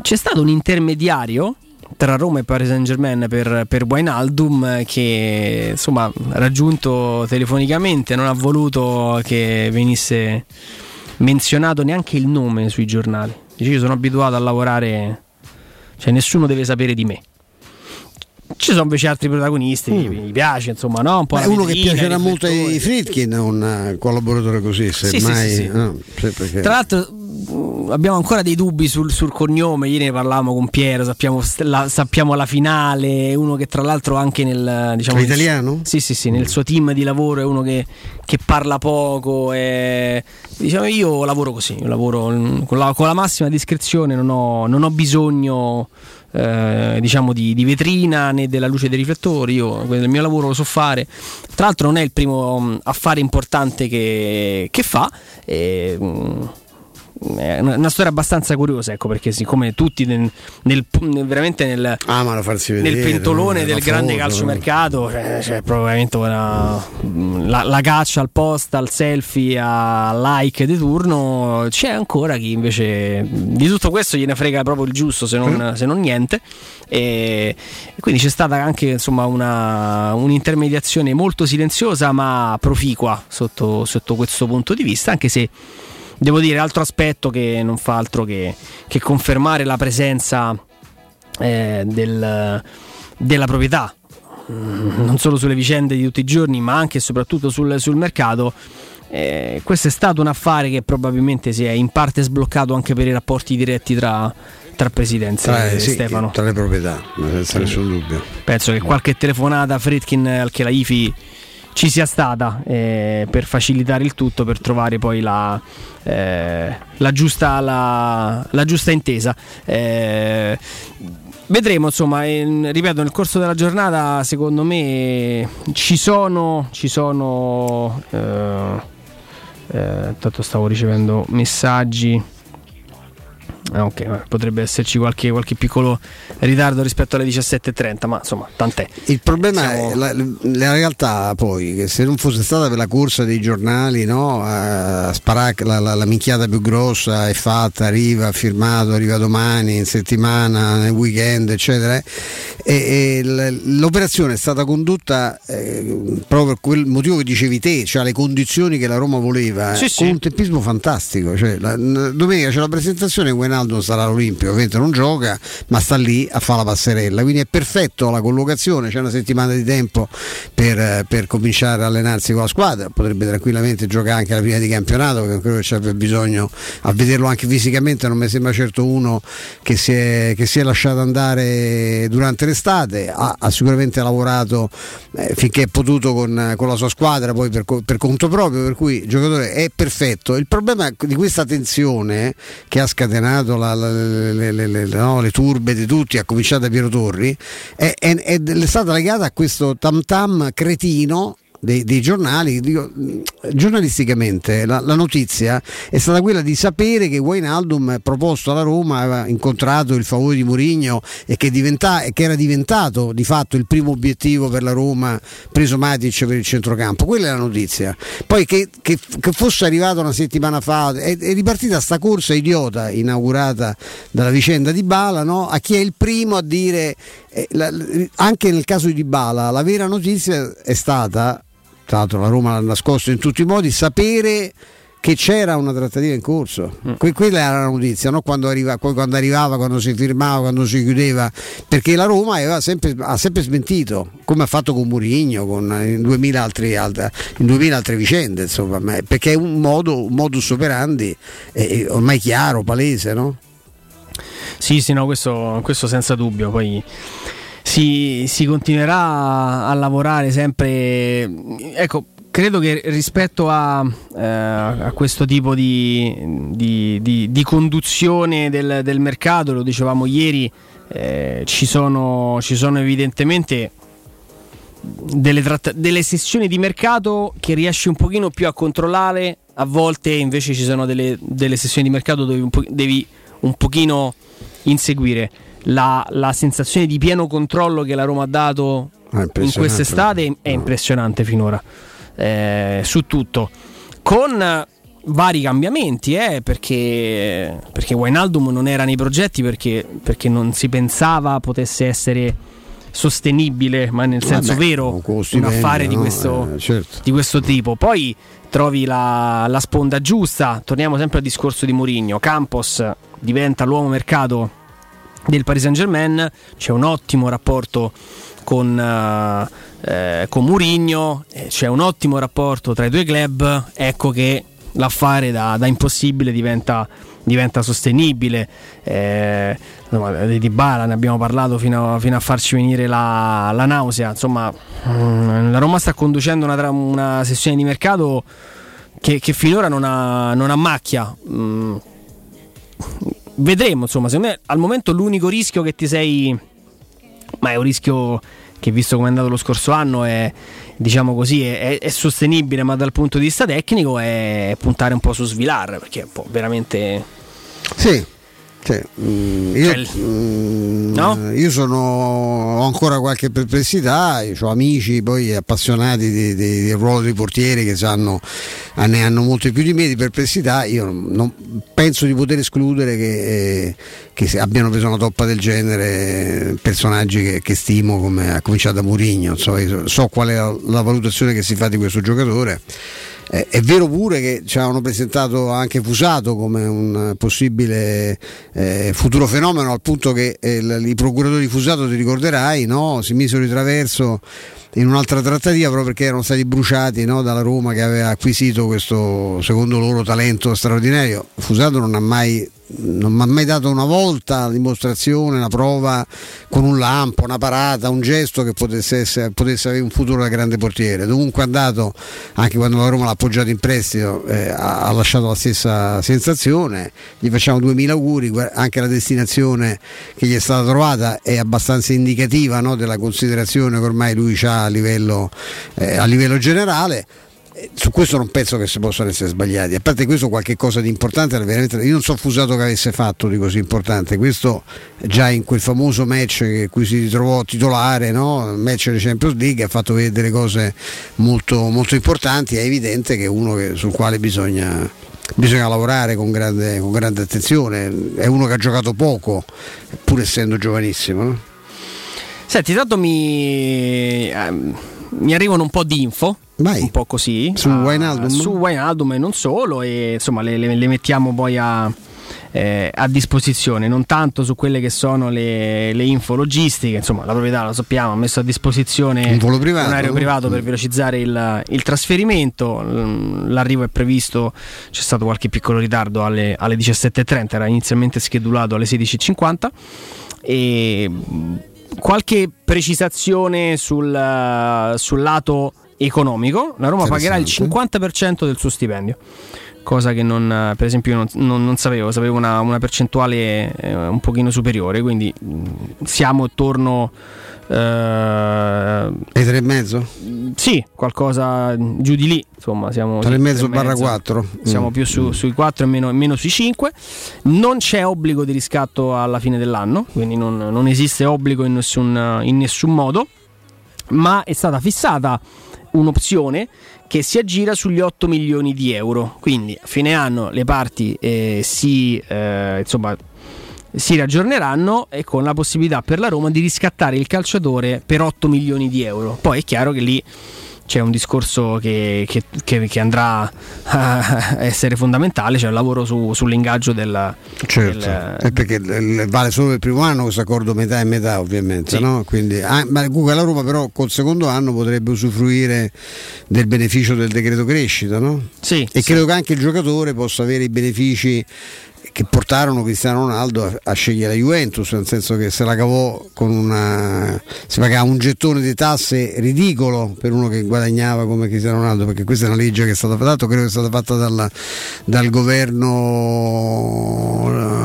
c'è stato un intermediario tra Roma e Paris Saint Germain per, per Wijnaldum eh, che insomma raggiunto telefonicamente non ha voluto che venisse menzionato neanche il nome sui giornali dice io sono abituato a lavorare cioè nessuno deve sapere di me ci sono invece altri protagonisti che mi piace insomma no? un po' la uno che piacerà molto ai Fritkin è un eh, collaboratore così, se Sì, sì, sì, sì. no, sì, perché- Tra l'altro abbiamo ancora dei dubbi sul, sul cognome, ieri ne parlavamo con Piero, sappiamo la, sappiamo la finale, uno che tra l'altro anche nel... Diciamo, L'italiano? sì, sì, sì, nel suo team di lavoro è uno che, che parla poco, e, diciamo io lavoro così, io lavoro con la, con la massima discrezione, non ho, non ho bisogno... eh, diciamo di, di vetrina né della luce dei riflettori io il mio lavoro lo so fare tra l'altro non è il primo affare importante che, che fa e, mh, è una, una storia abbastanza curiosa, ecco, perché siccome tutti nel, nel- veramente nel, farsi vedere. nel pentolone no? del grande foto, calciomercato, cioè, cioè, probabilmente ora, mh, la, la caccia al post, al selfie, al like di turno, c'è ancora chi invece di tutto questo gliene frega proprio il giusto, se non, se non niente. E e quindi c'è stata anche insomma una, un'intermediazione molto silenziosa ma proficua sotto, sotto questo punto di vista, anche se devo dire altro aspetto che non fa altro che, che confermare la presenza eh, del- della proprietà mm, non solo sulle vicende di tutti i giorni ma anche e soprattutto sul, sul mercato. Eh, questo è stato un affare che probabilmente si è in parte sbloccato anche per i rapporti diretti tra, tra presidenze Tra, e sì, Stefano. tra le proprietà, senza nessun dubbio. penso che qualche telefonata a Fritkin al Chelaifi ci sia stata eh, per facilitare il tutto, per trovare poi la, eh, la giusta, la, la giusta intesa. Eh, vedremo, insomma, in- ripeto, nel corso della giornata secondo me ci sono... Ci sono eh, eh, intanto stavo ricevendo messaggi. Ah, ok, potrebbe esserci qualche, qualche piccolo ritardo rispetto alle 17.30, ma insomma, tant'è. Il problema è la, la realtà poi, che se non fosse stata per la corsa dei giornali, no, a sparare la, la, la minchiata più grossa è fatta, arriva, firmato, arriva domani, in settimana, nel weekend, eccetera, e, e l- l'operazione è stata condotta eh, proprio per quel motivo che dicevi te, cioè le condizioni che la Roma voleva, Sì, eh, sì. con un tempismo fantastico. Cioè, domenica c'è la presentazione, Wijnaldum Wijnaldum sarà all'Olimpio, ovviamente non gioca, ma sta lì a fare la passerella. Quindi è perfetto la collocazione, c'è una settimana di tempo per, per cominciare a allenarsi con la squadra, potrebbe tranquillamente giocare anche la prima di campionato, che credo che c'è bisogno a vederlo anche fisicamente, non mi sembra certo uno che si è, che si è lasciato andare durante l'estate, ha, ha sicuramente lavorato eh, finché è potuto con, con, la sua squadra, poi per, per, conto proprio, per cui il giocatore è perfetto. Il problema di questa tensione che ha scatenato la, la, le, le, le, no, le, turbe di tutti, a cominciare da Piero Torri, è, è, è stata legata a questo tam tam cretino dei, dei giornali, dico, giornalisticamente la, la, notizia è stata quella di sapere che Wijnaldum proposto alla Roma aveva incontrato il favore di Mourinho e che, diventa, che, era diventato di fatto il primo obiettivo per la Roma preso Matic per il centrocampo, quella è la notizia. Poi che, che, che fosse arrivato una settimana fa, è, è ripartita sta corsa idiota inaugurata dalla vicenda di Bala no? a chi è il primo a dire, eh, anche nel caso di Dybala, la vera notizia è stata tra l'altro la Roma l'ha nascosto in tutti i modi, sapere che c'era una trattativa in corso. Mm. Que- quella era la notizia, no? quando, arriva, quando, arrivava, quando si firmava, quando si chiudeva, perché la Roma sempre, ha sempre smentito, come ha fatto con Murigno, con, in, 2000 altri, in 2000 altre vicende, insomma, perché è un, modo, un modus operandi eh, ormai chiaro, palese. No? Sì, sì, no, questo, questo senza dubbio. Poi si, si continuerà a lavorare sempre. Ecco, credo che rispetto a, eh, a questo tipo di, di, di, di conduzione del, del, mercato, lo dicevamo ieri, eh, ci, sono, ci, sono, evidentemente delle, tratta- delle, sessioni di mercato che riesci un pochino più a controllare, a volte invece ci sono delle, delle sessioni di mercato dove un po- devi un pochino inseguire la, la sensazione di pieno controllo che la Roma ha dato ah, in quest'estate è impressionante finora eh, su tutto. Con vari cambiamenti eh, perché, perché Wijnaldum non era nei progetti perché, perché non si pensava potesse essere sostenibile ma nel senso Vabbè, vero un, un affare no? di, questo, eh, certo. di, questo, tipo. Poi trovi la, la sponda giusta torniamo sempre al discorso di Mourinho. Campos diventa l'uomo mercato del Paris Saint Germain, c'è un ottimo rapporto con, uh, eh, con Murigno, eh, c'è un ottimo rapporto tra i due club, ecco che l'affare da, da impossibile diventa, diventa sostenibile. Eh, di Bala ne abbiamo parlato fino a, fino a farci venire la, la nausea. Insomma, mm, la Roma sta conducendo una, una sessione di mercato che, che finora non ha, non ha macchia. Mm, vedremo, insomma, secondo me al momento l'unico rischio che ti sei ma è un rischio che visto come è andato lo scorso anno è diciamo così è, è, sostenibile ma dal punto di vista tecnico è puntare un po' su Svilar perché è un po' veramente sì cioè, mm, io, cioè, mm, no? io sono, ho ancora qualche perplessità, ho amici poi appassionati di, di, del ruolo dei portieri che sanno, ne hanno molte più di me di perplessità, io non, penso di poter escludere che, eh, che, abbiano preso una toppa del genere personaggi che, che stimo come ha cominciato da Murigno, so, so qual è la, la valutazione che si fa di questo giocatore eh, è vero pure che ci avevano presentato anche Fusato come un possibile eh, futuro fenomeno, al punto che eh, i procuratori di Fusato, ti ricorderai, no? si misero di traverso in un'altra trattativa proprio perché erano stati bruciati no? dalla Roma che aveva acquisito questo secondo loro talento straordinario. Fusato non ha mai non mi ha mai dato una volta la dimostrazione, una prova con un lampo, una parata, un gesto che potesse, essere, potesse avere un futuro da grande portiere. Dovunque è andato, anche quando la Roma l'ha appoggiato in prestito, eh, ha, ha, lasciato la stessa sensazione. Gli facciamo 2000 auguri, anche la destinazione che gli è stata trovata è abbastanza indicativa no, della considerazione che ormai lui ha a livello, eh, a livello generale su questo non penso che si possano essere sbagliati. A parte questo, qualche cosa di importante, io non so Fusato che avesse fatto di così importante. Questo già in quel famoso match in cui si ritrovò titolare, no? il match di Champions League, ha fatto vedere delle cose molto, molto importanti. È evidente che è uno che, sul quale bisogna, bisogna lavorare con grande, con grande, attenzione. È uno che ha giocato poco, pur essendo giovanissimo. No? Senti, tanto mi, eh, mi arrivano un po' di info. Vai. un po' così. Su uh, Wijnaldum? su Wijnaldum e non solo e insomma le, le, le mettiamo poi a, eh, a disposizione, non tanto su quelle che sono le, le info logistiche, insomma la proprietà lo sappiamo, ha messo a disposizione un, volo privato, un aereo privato per velocizzare il, il, trasferimento, l'arrivo è previsto, c'è stato qualche piccolo ritardo alle, alle 17.30, era inizialmente schedulato alle 16.50 e qualche precisazione sul, sul lato economico, la Roma pagherà il 50% del suo stipendio cosa che non, per esempio non, non, non sapevo, sapevo una, una percentuale eh, un pochino superiore, quindi mh, siamo attorno... Eh, e tre e mezzo? Sì, qualcosa giù di lì, insomma siamo... Tre e mezzo barra 4. Siamo mm. più su, sui 4 e meno, meno, sui 5. Non c'è obbligo di riscatto alla fine dell'anno, quindi non, non esiste obbligo in nessun, in nessun modo, ma è stata fissata un'opzione che si aggira sugli 8 milioni di euro. Quindi a fine anno le parti eh, si, eh, insomma, si raggiorneranno e con la possibilità per la Roma di riscattare il calciatore per 8 milioni di euro. Poi è chiaro che lì c'è un discorso che, che, che, che, andrà a essere fondamentale, cioè il lavoro su, sull'ingaggio del... Certo, del, è perché vale solo il primo anno questo accordo metà e metà ovviamente, sì. no? Quindi, ah, ma comunque la Roma però col secondo anno potrebbe usufruire del beneficio del decreto crescita, no? Sì, e sì. credo che anche il giocatore possa avere i benefici che portarono Cristiano Ronaldo a, a, scegliere la Juventus, nel senso che se la cavò con una. si pagava un gettone di tasse ridicolo per uno che guadagnava come Cristiano Ronaldo, perché questa è una legge che è stata fatta, credo che è stata fatta dalla, dal governo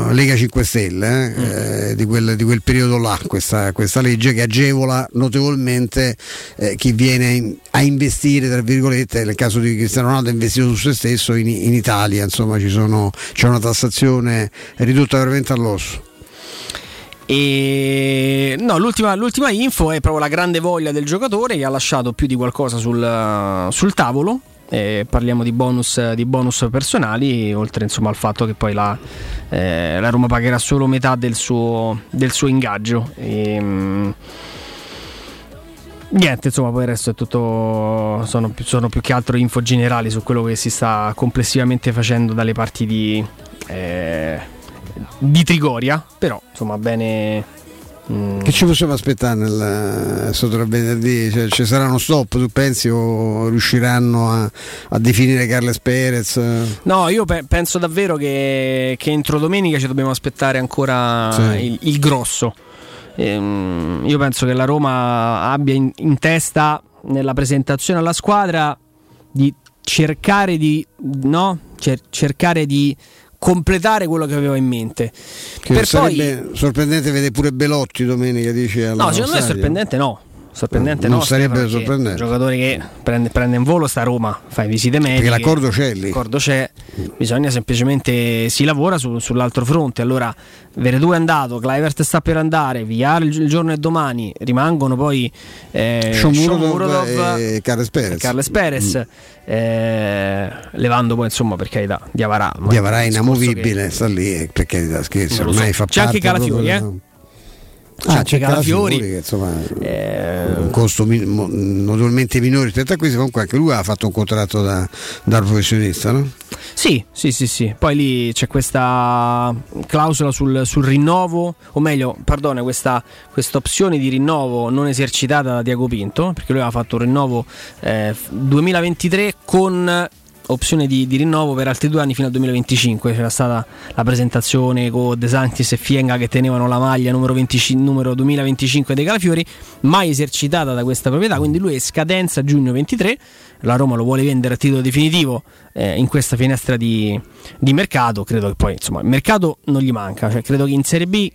eh, Lega 5 Stelle, eh, mm. eh, di, quel, di, quel, periodo là, questa, questa, legge che agevola notevolmente eh, chi viene a investire, tra virgolette, nel caso di Cristiano Ronaldo ha investito su se stesso in, in Italia, insomma sono, c'è una tassazione situazione ridotta veramente all'osso. E no, l'ultima, l'ultima, info è proprio la grande voglia del giocatore che ha lasciato più di qualcosa sul, sul tavolo. Eh, parliamo di bonus, di bonus, personali, oltre insomma, al fatto che poi la, eh, la Roma pagherà solo metà del suo, del suo ingaggio. E, mh, Niente, insomma, poi il resto è tutto. Sono, sono, più che altro info generali su quello che si sta complessivamente facendo dalle parti di, eh, di Trigoria. Però, insomma, bene. Mm. Che ci possiamo aspettare nel, sotto il venerdì? Cioè, ci sarà uno stop, tu pensi, o riusciranno a, a definire Carles Perez? No, io pe- penso davvero che, che, entro domenica ci dobbiamo aspettare ancora sì. il, il grosso. Ehm, io penso che la Roma abbia in, in testa nella presentazione alla squadra di cercare di no? Cer- cercare di completare quello che aveva in mente. Che per sarebbe poi... sorprendente vedere pure Belotti domenica, dice No, secondo me è sorprendente no sorprendente non no, sarebbe sorprendente. un giocatore che prende, prende, in volo sta a Roma fa visite mediche perché l'accordo c'è lì. L'accordo c'è. Bisogna semplicemente si lavora su, sull'altro fronte. Allora Veredù è andato Clivert sta per andare Viar il, giorno è domani. Rimangono poi eh, Shomurodov e Carles Perez, Carles Perez. Mm. eh, levando poi insomma per carità Diavarà Diavarà è inamovibile che... sta lì eh, per carità scherzo ormai so. fa c'è parte anche Calafiori eh Ah, c'è Calafiori, che insomma eh, un costo min- notevolmente minore rispetto a questo, comunque anche lui ha fatto un contratto da, da professionista, no? Sì, sì, sì, sì. Poi lì c'è questa clausola sul, sul rinnovo, o meglio, perdone, questa opzione di rinnovo non esercitata da Diago Pinto, perché lui aveva fatto un rinnovo eh, 2023 con opzione di, di, rinnovo per altri due anni fino al 2025. C'era stata la presentazione con De Sanctis e Fienga che tenevano la maglia numero, 20, numero 2025 dei Calafiori, mai esercitata da questa proprietà. Quindi lui è scadenza giugno 23. La Roma lo vuole vendere a titolo definitivo eh, in questa finestra di, di, mercato. Credo che poi insomma il mercato non gli manca. Cioè, credo che in Serie B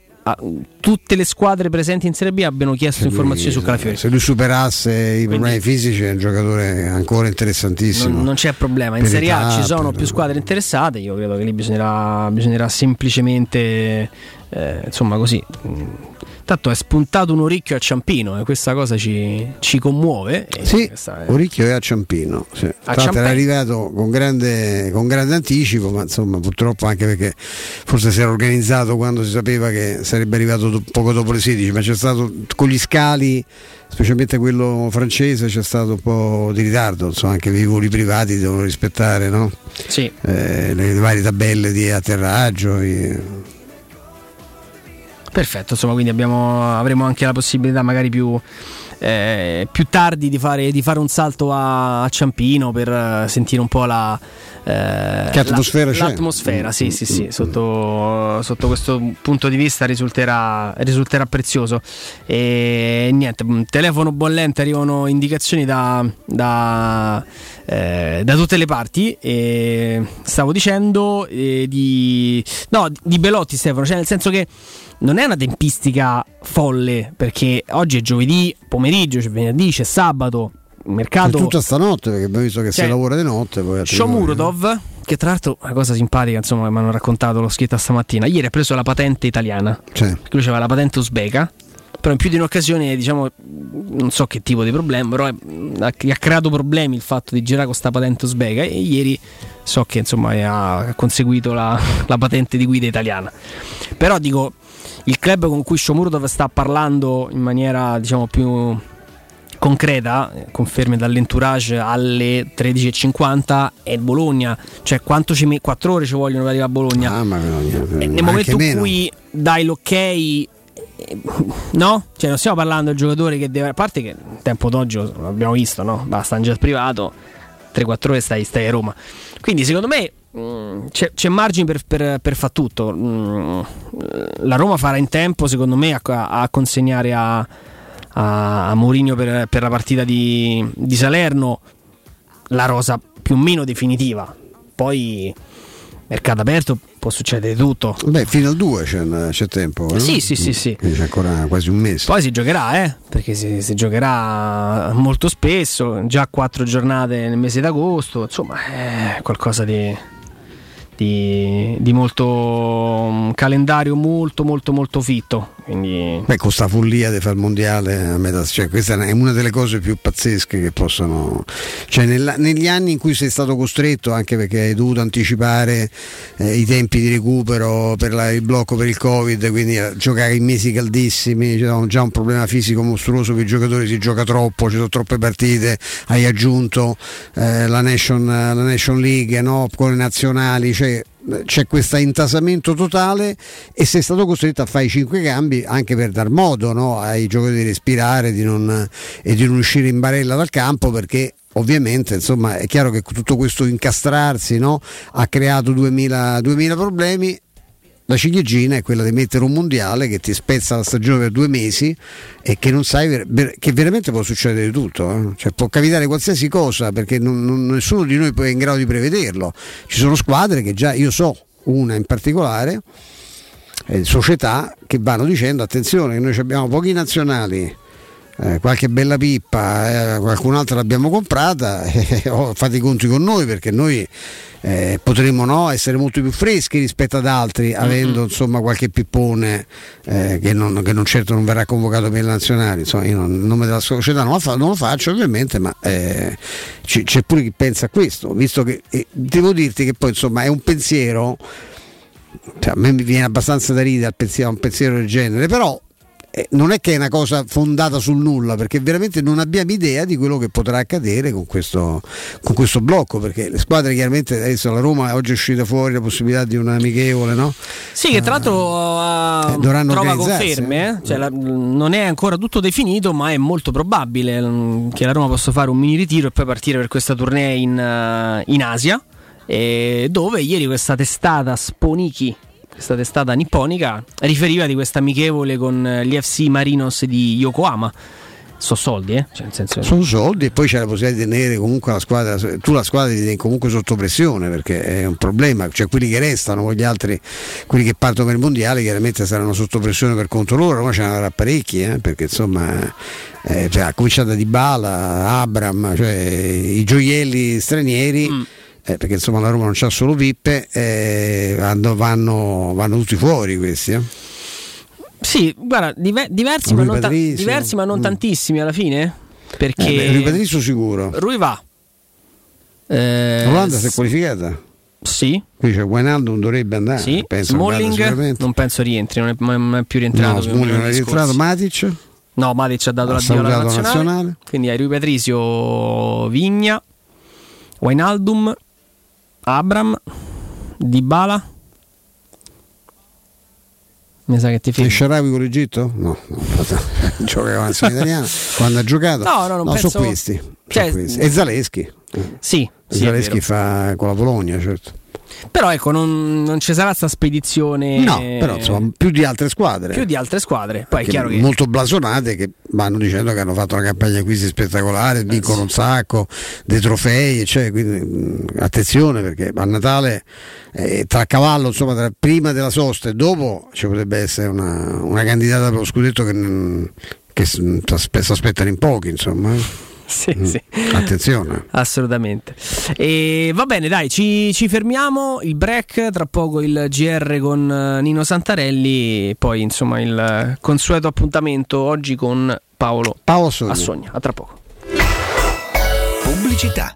tutte le squadre presenti in Serie B abbiano chiesto lui, informazioni su Calafiori. Se lui superasse i problemi Quindi, fisici è un giocatore ancora interessantissimo. Non, non c'è problema, in Serie A ci sono più squadre interessate, io credo che lì bisognerà, bisognerà semplicemente, eh, insomma così, Tanto è spuntato un orecchio a Ciampino e questa cosa ci, ci commuove. Sì, è... orecchio è a Ciampino. Sì. A Ciamp- era arrivato con grande, con grande, anticipo, ma insomma purtroppo anche perché forse si era organizzato quando si sapeva che sarebbe arrivato do- poco dopo le 16, ma c'è stato con gli scali specialmente quello francese c'è stato un po' di ritardo, insomma anche i voli privati devono rispettare no? Sì. Eh, le varie tabelle di atterraggio. i- Perfetto, insomma, quindi abbiamo, avremo anche la possibilità magari più, eh, più tardi di fare, di fare un salto a, a Ciampino per eh, sentire un po' la... eh, Che atmosfera la-? L'atmosfera, sì, sì, sì, sotto, sotto questo punto di vista risulterà, risulterà prezioso. E niente, telefono bollente, arrivano indicazioni da, da, eh, da tutte le parti. E stavo dicendo eh, di, no, di Belotti, Stefano, cioè nel senso che non è una tempistica folle perché oggi è giovedì pomeriggio, c'è venerdì, c'è sabato, il mercato. Per tutta stanotte, perché abbiamo visto che Cioè, si lavora di notte. Poi. Shomurodov, che tra l'altro una cosa simpatica, insomma, che mi hanno raccontato l'ho scritta stamattina. Ieri ha preso la patente italiana, Cioè, lui aveva la patente uzbeka. Però in più di un'occasione, diciamo, non so che tipo di problema, però eh, ha, ha creato problemi il fatto di girare con questa patente uzbeka. E ieri so che insomma ha, conseguito la, la patente di guida italiana. Però dico, il club con cui Shomurodov sta parlando in maniera diciamo più concreta, eh, conferme dall'entourage alle 13.50 è il Bologna, cioè quanto ci met- 4 ore ci vogliono per arrivare a Bologna. Ah, ma E nel momento in cui dai l'ok, eh, no? Cioè non stiamo parlando del giocatore che deve, a parte che il tempo d'oggi l'abbiamo visto, no? Basta un jet privato, 3-4 ore stai, stai a Roma. Quindi secondo me mh, c'è, c'è margine per, per, per far tutto. Mm, La Roma farà in tempo, secondo me, a, a consegnare a, a, a Mourinho per, per la partita di, di Salerno la rosa più o meno definitiva. Poi mercato aperto può succedere tutto. Beh, fino al 2 c'è, c'è tempo. no? Sì, sì, sì, sì. Quindi c'è ancora quasi un mese. Poi si giocherà, eh? Perché si, si giocherà molto spesso, già quattro giornate nel mese d'agosto, insomma, è qualcosa di, di, di molto un calendario molto molto molto fitto. Quindi Beh, con sta follia di fare il mondiale a metà, cioè, questa è una delle cose più pazzesche che possono. Cioè, nella- negli anni in cui sei stato costretto, anche perché hai dovuto anticipare eh, i tempi di recupero per la- il blocco per il Covid, quindi eh, giocare in mesi caldissimi, c'è già un problema fisico mostruoso per i giocatori, si gioca troppo, ci sono troppe partite, hai aggiunto eh, la, Nation, la Nation League, no? con le nazionali, cioè c'è questo intasamento totale e sei stato costretto a fare i cinque cambi anche per dar modo no, ai giocatori di respirare di non, e di non uscire in barella dal campo perché ovviamente insomma è chiaro che tutto questo incastrarsi no, ha creato 2000, 2000 problemi la ciliegina è quella di mettere un mondiale che ti spezza la stagione per due mesi e che non sai che veramente può succedere di tutto, eh. Cioè, può capitare qualsiasi cosa perché non- non- nessuno di noi è in grado di prevederlo. Ci sono squadre che già io so, una in particolare, eh, società che vanno dicendo attenzione che noi abbiamo pochi nazionali. Eh, qualche bella pippa, eh, qualcun'altra l'abbiamo comprata, eh, oh, fate i conti con noi perché noi eh, potremmo no, essere molto più freschi rispetto ad altri, avendo insomma qualche pippone eh, che, non, che non certo non verrà convocato per le nazionali. Insomma, io non, nome della società non lo, fa- non lo faccio ovviamente, ma eh, ci- c'è pure chi pensa a questo, visto che devo dirti che poi insomma è un pensiero. Cioè, a me mi viene abbastanza da ridere un pensiero del genere, però eh, non è che è una cosa fondata sul nulla, perché veramente non abbiamo idea di quello che potrà accadere con questo, con questo blocco, perché le squadre chiaramente adesso la Roma oggi è uscita fuori la possibilità di un amichevole, no? Sì, che tra l'altro Eh, dovranno trova conferme, eh. Cioè, la- non è ancora tutto definito, ma è molto probabile mm, che la Roma possa fare un mini ritiro e poi partire per questa tournée in, in Asia, eh, dove ieri questa testata Sponichi, questa testata nipponica, riferiva di questa amichevole con eh, gli FC Marinos di Yokohama. So soldi, eh? Cioè, senso, Sono soldi e poi c'è la possibilità di tenere comunque la squadra, tu la squadra ti tieni comunque sotto pressione perché è un problema, cioè quelli che restano, con gli altri, quelli che partono per il mondiale chiaramente saranno sotto pressione per conto loro, ma ce ne avrà parecchi, eh, perché insomma eh, cioè, a cominciare da Dybala, Abram, cioè i gioielli stranieri. Eh, perché insomma la Roma non c'ha solo pippe, eh, vanno, vanno- vanno tutti fuori questi. eh. Sì, guarda, dive- diversi, ma non, ta- diversi ma non Mm. tantissimi alla fine. Perché Eh, beh, Rui Patrizio sicuro. Rui va. Eh, L'Olanda si è qualificata? Sì. Qui c'è Wijnaldum dovrebbe andare. Sì. penso Smalling non penso rientri, non è, non è più rientrato. No, Smalling non è rientrato. Matic? No, Matic ha dato Ha alla salutato nazionale. nazionale. Quindi hai Rui Patrizio, Vigna, Wijnaldum, Abram, Dybala. Mi sa che ti E fermi. Sharawi con l'Egitto? No, no gioca con la nazionale italiana quando ha giocato. No, no, non penso- sono questi. Cioè, questi. E Zaleschi. Sì, sì, Zaleschi fa con la Polonia, certo. Però ecco, non, non ci sarà sta spedizione No, però insomma, più di altre squadre. più di altre squadre. Poi è chiaro che molto blasonate che vanno dicendo che hanno fatto una campagna acquisti spettacolare, vincono un sacco dei trofei, cioè, quindi, mh, attenzione perché a Natale eh, tra cavallo, insomma, tra prima della sosta e dopo ci potrebbe essere una, una candidata per lo scudetto che, non- che si aspettano in pochi, insomma. Sì, Mm. sì. Attenzione. Assolutamente. E va bene, dai, ci, ci fermiamo. Il break, tra poco il GR con eh, Nino Santarelli. Poi, insomma, il consueto appuntamento oggi con Paolo, Paolo Sogna. Assogna. A tra poco. Pubblicità.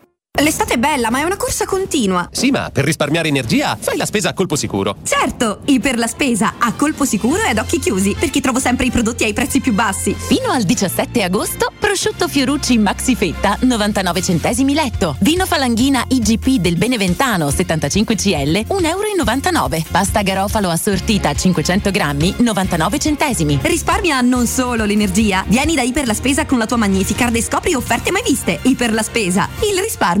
L'estate è bella, ma è una corsa continua. Sì, ma per risparmiare energia fai la spesa a colpo sicuro. Certo, i per la spesa a colpo sicuro e ad occhi chiusi, perché trovo sempre i prodotti ai prezzi più bassi. Fino al 17 agosto, prosciutto Fiorucci Maxi Fetta 99 centesimi letto. Vino Falanghina IGP del Beneventano 75 CL 1,99 euro. Pasta garofalo assortita 500 grammi 99 centesimi. Risparmia non solo l'energia. Vieni da Iper la Spesa con la tua Magnificard e scopri offerte mai viste. Iper la Spesa, il risparmio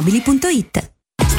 valentinoautomobili.it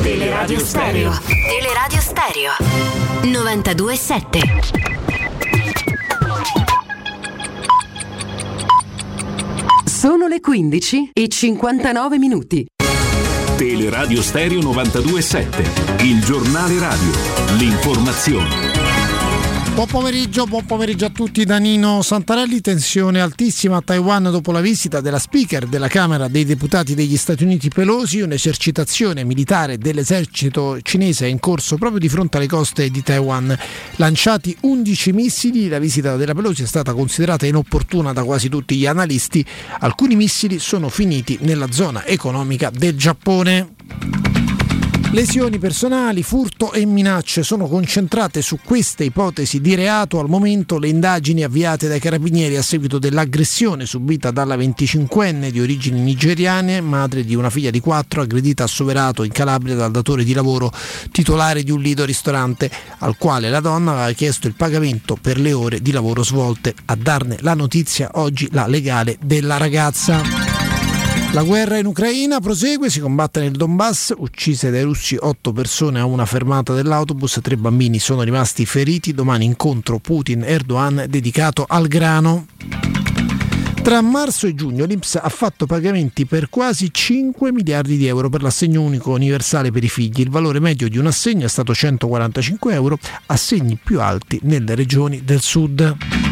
Teleradio Stereo. Teleradio Stereo 927. Sono le 15 e 59 minuti. Teleradio Stereo 927, il giornale radio, l'informazione. Buon pomeriggio, buon pomeriggio a tutti da Nino Santarelli. Tensione altissima a Taiwan dopo la visita della speaker della Camera dei Deputati degli Stati Uniti Pelosi. Un'esercitazione militare dell'esercito cinese in corso proprio di fronte alle coste di Taiwan. Lanciati 11 missili, la visita della Pelosi è stata considerata inopportuna da quasi tutti gli analisti. Alcuni missili sono finiti nella zona economica del Giappone. Lesioni personali, furto e minacce sono concentrate su queste ipotesi di reato. Al momento le indagini avviate dai carabinieri a seguito dell'aggressione subita dalla 25enne di origini nigeriane, madre di una figlia di 4, aggredita a Soverato in Calabria dal datore di lavoro titolare di un lido ristorante al quale la donna aveva chiesto il pagamento per le ore di lavoro svolte. A darne la notizia oggi la legale della ragazza. La guerra in Ucraina prosegue, si combatte nel Donbass, uccise dai russi otto persone a una fermata dell'autobus, tre bambini sono rimasti feriti, domani incontro Putin-Erdogan dedicato al grano. Tra marzo e giugno l'Inps ha fatto pagamenti per quasi 5 miliardi di euro per l'assegno unico universale per i figli. Il valore medio di un assegno è stato 145 euro, assegni più alti nelle regioni del sud.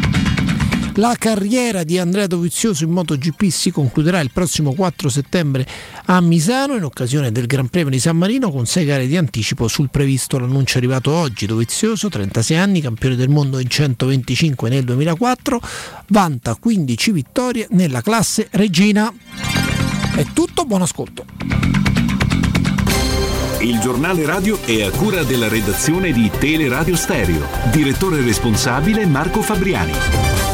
La carriera di Andrea Dovizioso in MotoGP si concluderà il prossimo 4 settembre a Misano in occasione del Gran Premio di San Marino con 6 gare di anticipo sul previsto. L'annuncio è arrivato oggi. Dovizioso, 36 anni, campione del mondo in 125 nel 2004, vanta 15 vittorie nella classe regina. È tutto, buon ascolto. Il giornale radio è a cura della redazione di Teleradio Stereo. Direttore responsabile Marco Fabriani.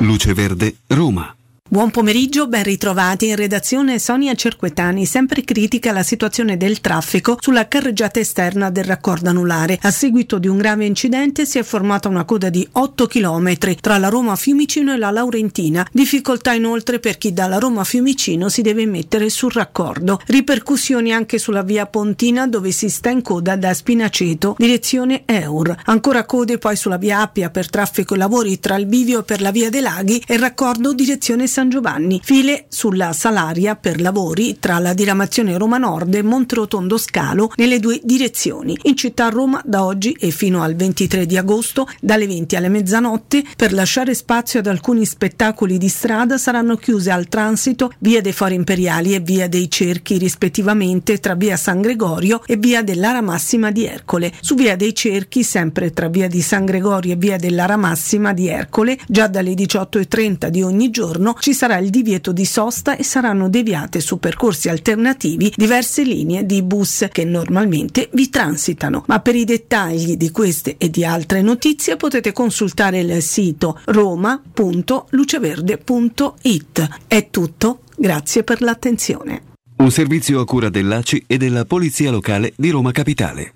Luce Verde, Roma. Buon pomeriggio, ben ritrovati in redazione Sonia Cerquetani, sempre critica la situazione del traffico sulla carreggiata esterna del raccordo anulare. A seguito di un grave incidente si è formata una coda di 8 km tra la Roma Fiumicino e la Laurentina. Difficoltà inoltre per chi dalla Roma Fiumicino si deve mettere sul raccordo. Ripercussioni anche sulla via Pontina dove si sta in coda da Spinaceto, direzione Eur. Ancora code poi sulla via Appia per traffico e lavori tra il bivio per la via dei Laghi e il raccordo direzione San Giovanni. File sulla Salaria per lavori tra la diramazione Roma Nord e Monterotondo Scalo nelle due direzioni. In città Roma da oggi e fino al 23 di agosto dalle 20 alle mezzanotte per lasciare spazio ad alcuni spettacoli di strada saranno chiuse al transito via dei Fori Imperiali e via dei Cerchi rispettivamente tra via San Gregorio e via dell'Ara Massima di Ercole. Su via dei Cerchi sempre tra via di San Gregorio e via dell'Ara Massima di Ercole già dalle 18.30 di ogni giorno ci sarà il divieto di sosta e saranno deviate su percorsi alternativi diverse linee di bus che normalmente vi transitano. Ma per i dettagli di queste e di altre notizie potete consultare il sito roma.luceverde.it. È tutto, grazie per l'attenzione. Un servizio a cura dell'ACI e della Polizia Locale di Roma Capitale.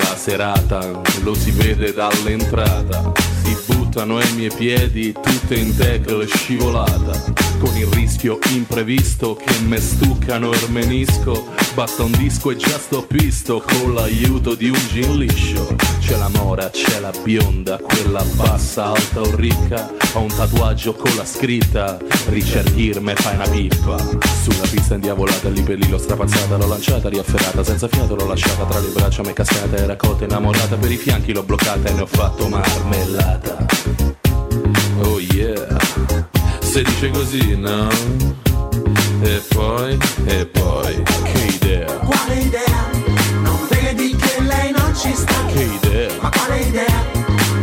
Serata, lo si vede dall'entrata. Si buttano ai miei piedi tutte in tackle scivolata. Con il rischio imprevisto che me stuccano il menisco. Basta un disco e già sto pisto con l'aiuto di un gin liscio. C'è la mora, c'è la bionda, quella bassa, alta o ricca. Ho un tatuaggio con la scritta, Richard Gere me fai una pippa. Sulla pista indiavolata, lì per lì l'ho strapazzata, l'ho lanciata, riafferrata, senza fiato l'ho lasciata tra le braccia, mi è cascata, era cotta innamorata, per i fianchi l'ho bloccata e ne ho fatto marmellata. Oh yeah, se dice così, no? E poi, e poi, che idea, Quale idea? Non vedi che lei non ci sta? che idea. Ma quale idea?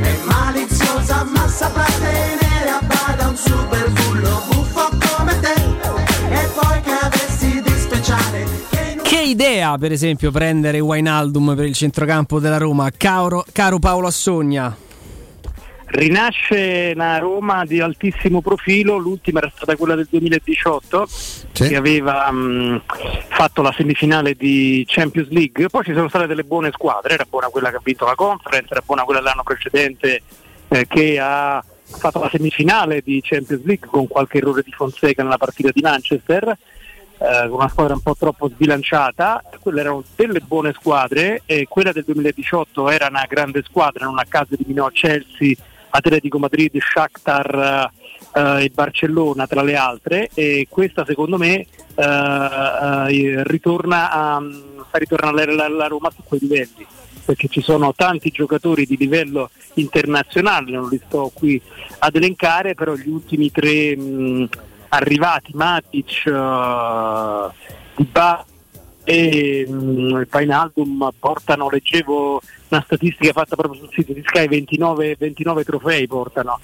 È maliziosa ma saprà tenere a bada un super bullo buffo come te E poi che avessi di speciale che idea, per esempio, prendere Wijnaldum per il centrocampo della Roma, caro, caro Paolo Assogna. Rinasce una Roma di altissimo profilo, l'ultima era stata quella del 2018 che aveva mh, fatto la semifinale di Champions League, poi ci sono state delle buone squadre, era buona quella che ha vinto la conference, era buona quella dell'anno precedente eh, che ha fatto la semifinale di Champions League con qualche errore di Fonseca nella partita di Manchester. eh, con una squadra un po' troppo sbilanciata, quelle erano delle buone squadre e quella del 2018 era una grande squadra, non a caso eliminò Chelsea, Atletico Madrid, Shakhtar eh, e Barcellona tra le altre e questa secondo me eh, eh, ritorna a, fa ritornare la, la Roma su quei livelli perché ci sono tanti giocatori di livello internazionale, non li sto qui ad elencare, però gli ultimi tre mh, arrivati, Matic, uh, Dybala e mh, Painaldum portano, leggevo una statistica fatta proprio sul sito di Sky, 29, 29 trofei portano.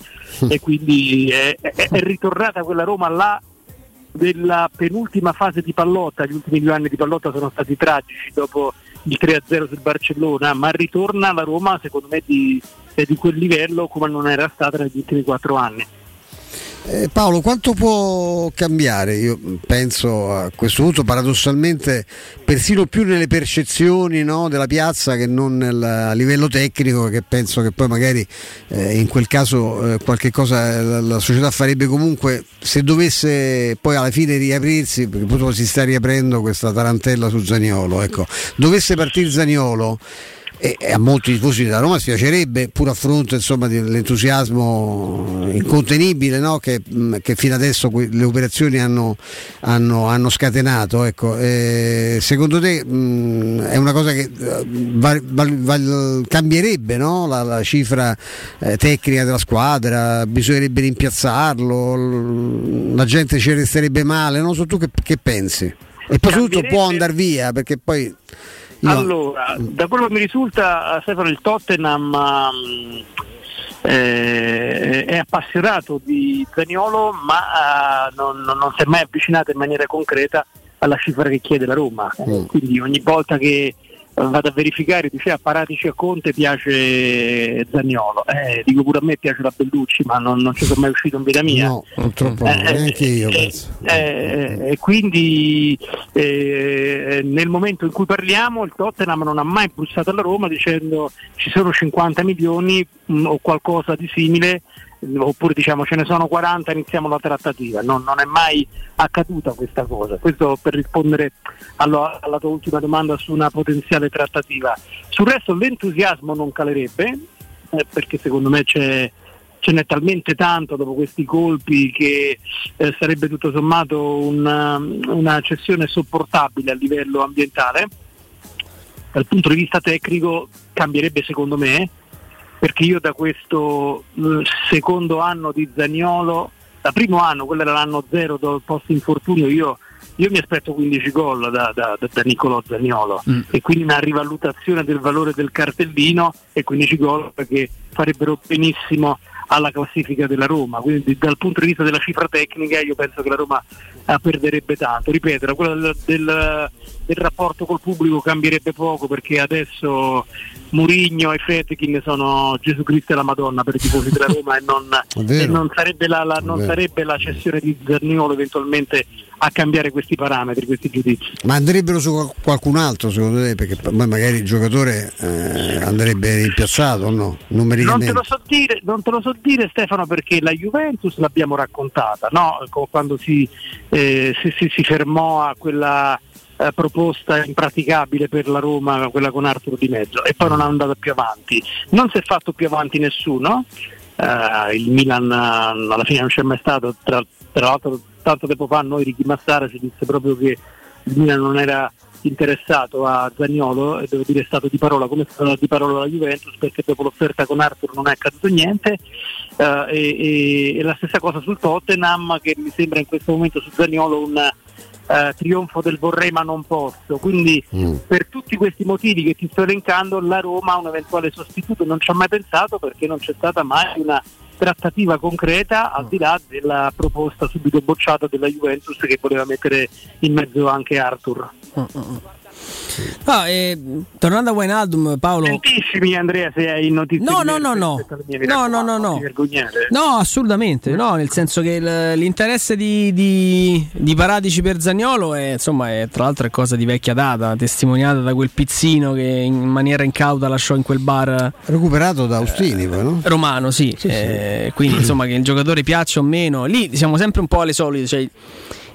E quindi è, è- è ritornata quella Roma là della penultima fase di pallotta, gli ultimi due anni di pallotta sono stati tragici dopo il 3-0 sul Barcellona, ma ritorna la Roma secondo me di, di quel livello come non era stata negli ultimi quattro anni. Eh, Paolo, quanto può cambiare? Io penso a questo punto paradossalmente persino più nelle percezioni no, della piazza che non nel, a livello tecnico, che penso che poi magari eh, in quel caso eh, qualche cosa la, la società farebbe comunque se dovesse poi alla fine riaprirsi, perché purtroppo si sta riaprendo questa tarantella su Zaniolo, ecco, dovesse partire Zaniolo e e a molti tifosi della Roma si piacerebbe, pur a fronte insomma, dell'entusiasmo incontenibile no? che, mh, che fino adesso le operazioni hanno, hanno- hanno scatenato. Ecco. Eh, secondo te mh, è una cosa che eh, va- va- va- cambierebbe no? la, la cifra eh, tecnica della squadra? Bisognerebbe rimpiazzarlo? La gente ci resterebbe male? Non so tu che, che pensi? E poi soprattutto può andare via perché poi... io- Allora, da quello che mi risulta, Stefano, il Tottenham mm, eh, è appassionato di Zaniolo, ma eh, non, non- si è mai avvicinato in maniera concreta alla cifra che chiede la Roma. Eh, Quindi ogni volta che eh, vado a verificare dice a Paratici a Conte piace Zaniolo. Eh, dico pure a me piace la Bellucci, ma non, non ci sono mai uscito in vita mia. No, purtroppo no, Eh, neanche io eh, penso. eh, e quindi eh, nel momento in cui parliamo il Tottenham non ha mai bussato alla Roma dicendo ci sono 50 milioni mh, o qualcosa di simile oppure diciamo ce ne sono 40 iniziamo la trattativa non, non è mai accaduta questa cosa. Questo per rispondere allo- alla tua ultima domanda su una potenziale trattativa. Sul resto l'entusiasmo non calerebbe eh, perché secondo me c'è ce n'è talmente tanto dopo questi colpi che eh, sarebbe tutto sommato una, una cessione sopportabile a livello ambientale. Dal punto di vista tecnico cambierebbe secondo me, perché io da questo eh, secondo anno di Zaniolo, da primo anno, quello era l'anno zero del post infortunio, io, io mi aspetto 15 gol da, da, da, da Nicolò Zaniolo. E quindi una rivalutazione del valore del cartellino e 15 gol perché farebbero benissimo alla classifica della Roma, quindi dal punto di vista della cifra tecnica io penso che la Roma eh, perderebbe tanto, ripeto, quella del, del, del rapporto col pubblico cambierebbe poco perché adesso Murigno e Fetkin sono Gesù Cristo e la Madonna per i tifosi della Roma e non, e non, sarebbe, la, la, non sarebbe la cessione di Zerniolo eventualmente a cambiare questi parametri, questi giudizi. Ma andrebbero su qualcun altro secondo te? Perché magari il giocatore eh, andrebbe rimpiazzato o no? Non te, lo so dire, non te lo so dire Stefano perché la Juventus l'abbiamo raccontata, no? quando si, eh, si, si, si fermò a quella eh, proposta impraticabile per la Roma, quella con Arthur di mezzo, e poi non è andata più avanti. Non si è fatto più avanti nessuno, eh, il Milan eh, alla fine non c'è mai stato, tra, tra l'altro tanto tempo fa noi Ricky Massara ci disse proprio che il Milan non era interessato a Zagnolo e devo dire è stato di parola come è stato di parola la Juventus perché dopo l'offerta con Arthur non è accaduto niente uh, e, e, e, la stessa cosa sul Tottenham che mi sembra in questo momento su Zagnolo un uh, trionfo del vorrei ma non posso quindi mm. per tutti questi motivi che ti sto elencando la Roma a un eventuale sostituto non ci ha mai pensato perché non c'è stata mai una trattativa concreta al di là della proposta subito bocciata della Juventus che voleva mettere in mezzo anche Arthur. Uh-uh. No, eh, tornando a Wijnaldum, Paolo. Tantissimi Andrea se hai notizie. No, no, no, no. No, no, no, no. No, assolutamente. No, nel senso che l'interesse di, di, di, Paratici per Zagnolo è, insomma, è tra l'altro è cosa di vecchia data, testimoniata da quel pizzino che in maniera incauta lasciò in quel bar. Recuperato da Austini, eh, no? Romano, sì. sì, eh, sì. Quindi, insomma, che il giocatore piaccia o meno. Lì siamo sempre un po' alle solite. Cioè,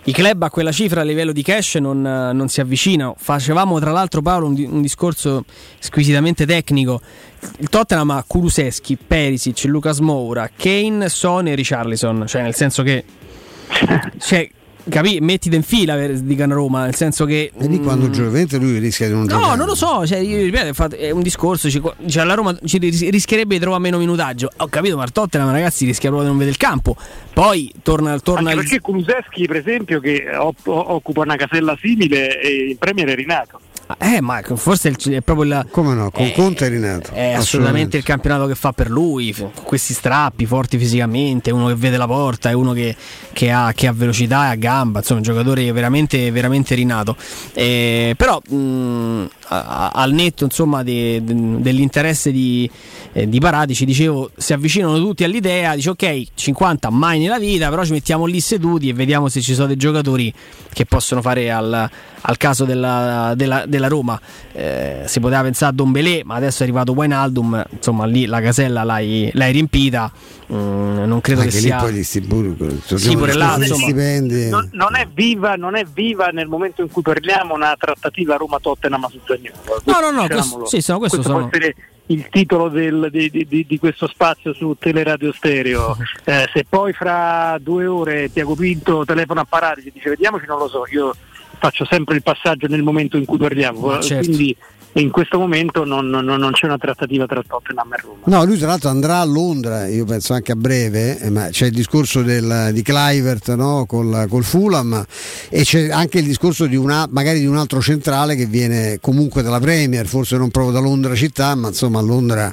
i club a quella cifra a livello di cash non, non si avvicinano. Facevamo tra l'altro Paolo un, un, discorso squisitamente tecnico. Il Tottenham ha Kuluseschi, Perisic, Lucas Moura, Kane, Son e Richarlison, cioè nel senso che cioè, Capì? Mettite in fila per, dicono Roma, nel senso che. E lì mm, quando giocamente lui rischia di non no, giocare. No, non lo so. Cioè, io ripeto, è un discorso. Cioè, la Roma rischierebbe di trovare meno minutaggio. Ho capito, ma Tottenham, ragazzi, rischia proprio di non vedere il campo. Poi torna, torna Anche perché Kuluseschi, per esempio, che occupa una casella simile, in Premier è rinato. Eh, ma forse è proprio il. Come no? Con eh, Conte è rinato. È assolutamente il campionato che fa per lui. Con questi strappi forti fisicamente. Uno che vede la porta, è uno che, che, ha, che ha, velocità e ha gamba. Insomma, un giocatore veramente, veramente rinato. Eh, però, mh, al netto insomma, de, de, dell'interesse di, eh, di Paratici, dicevo, si avvicinano tutti all'idea. Dice, ok, 50 mai nella vita, però ci mettiamo lì seduti e vediamo se ci sono dei giocatori che possono fare al, al caso della, della, della Roma. Eh, si poteva pensare a Don Belé, ma adesso è arrivato Wijnaldum, insomma lì la casella l'hai, l'hai riempita. Mm, non credo Anche che sia. Poi gli stipendi, sì, pure là, insomma. Non, non, è viva, non è viva nel momento in cui parliamo una trattativa Roma-Tottenham su Zagnolo. No, no, no, questo, sì, sono, questo, questo sono... può essere il titolo del, di, di, di, questo spazio su Teleradio Stereo. Eh, se poi fra due ore Tiago Pinto telefona a Parati e dice vediamoci, non lo so, io faccio sempre il passaggio nel momento in cui parliamo, certo. quindi in questo momto non, non, non, c'è una trattativa tra Tottenham e Roma. No, lui tra l'altro andrà a Londra, io penso anche a breve, eh, ma c'è il discorso del, di Clivert no? col, col, Fulham e c'è anche il discorso di una, magari di un altro centrale che viene comunque dalla Premier, forse non proprio da Londra città, ma insomma Londra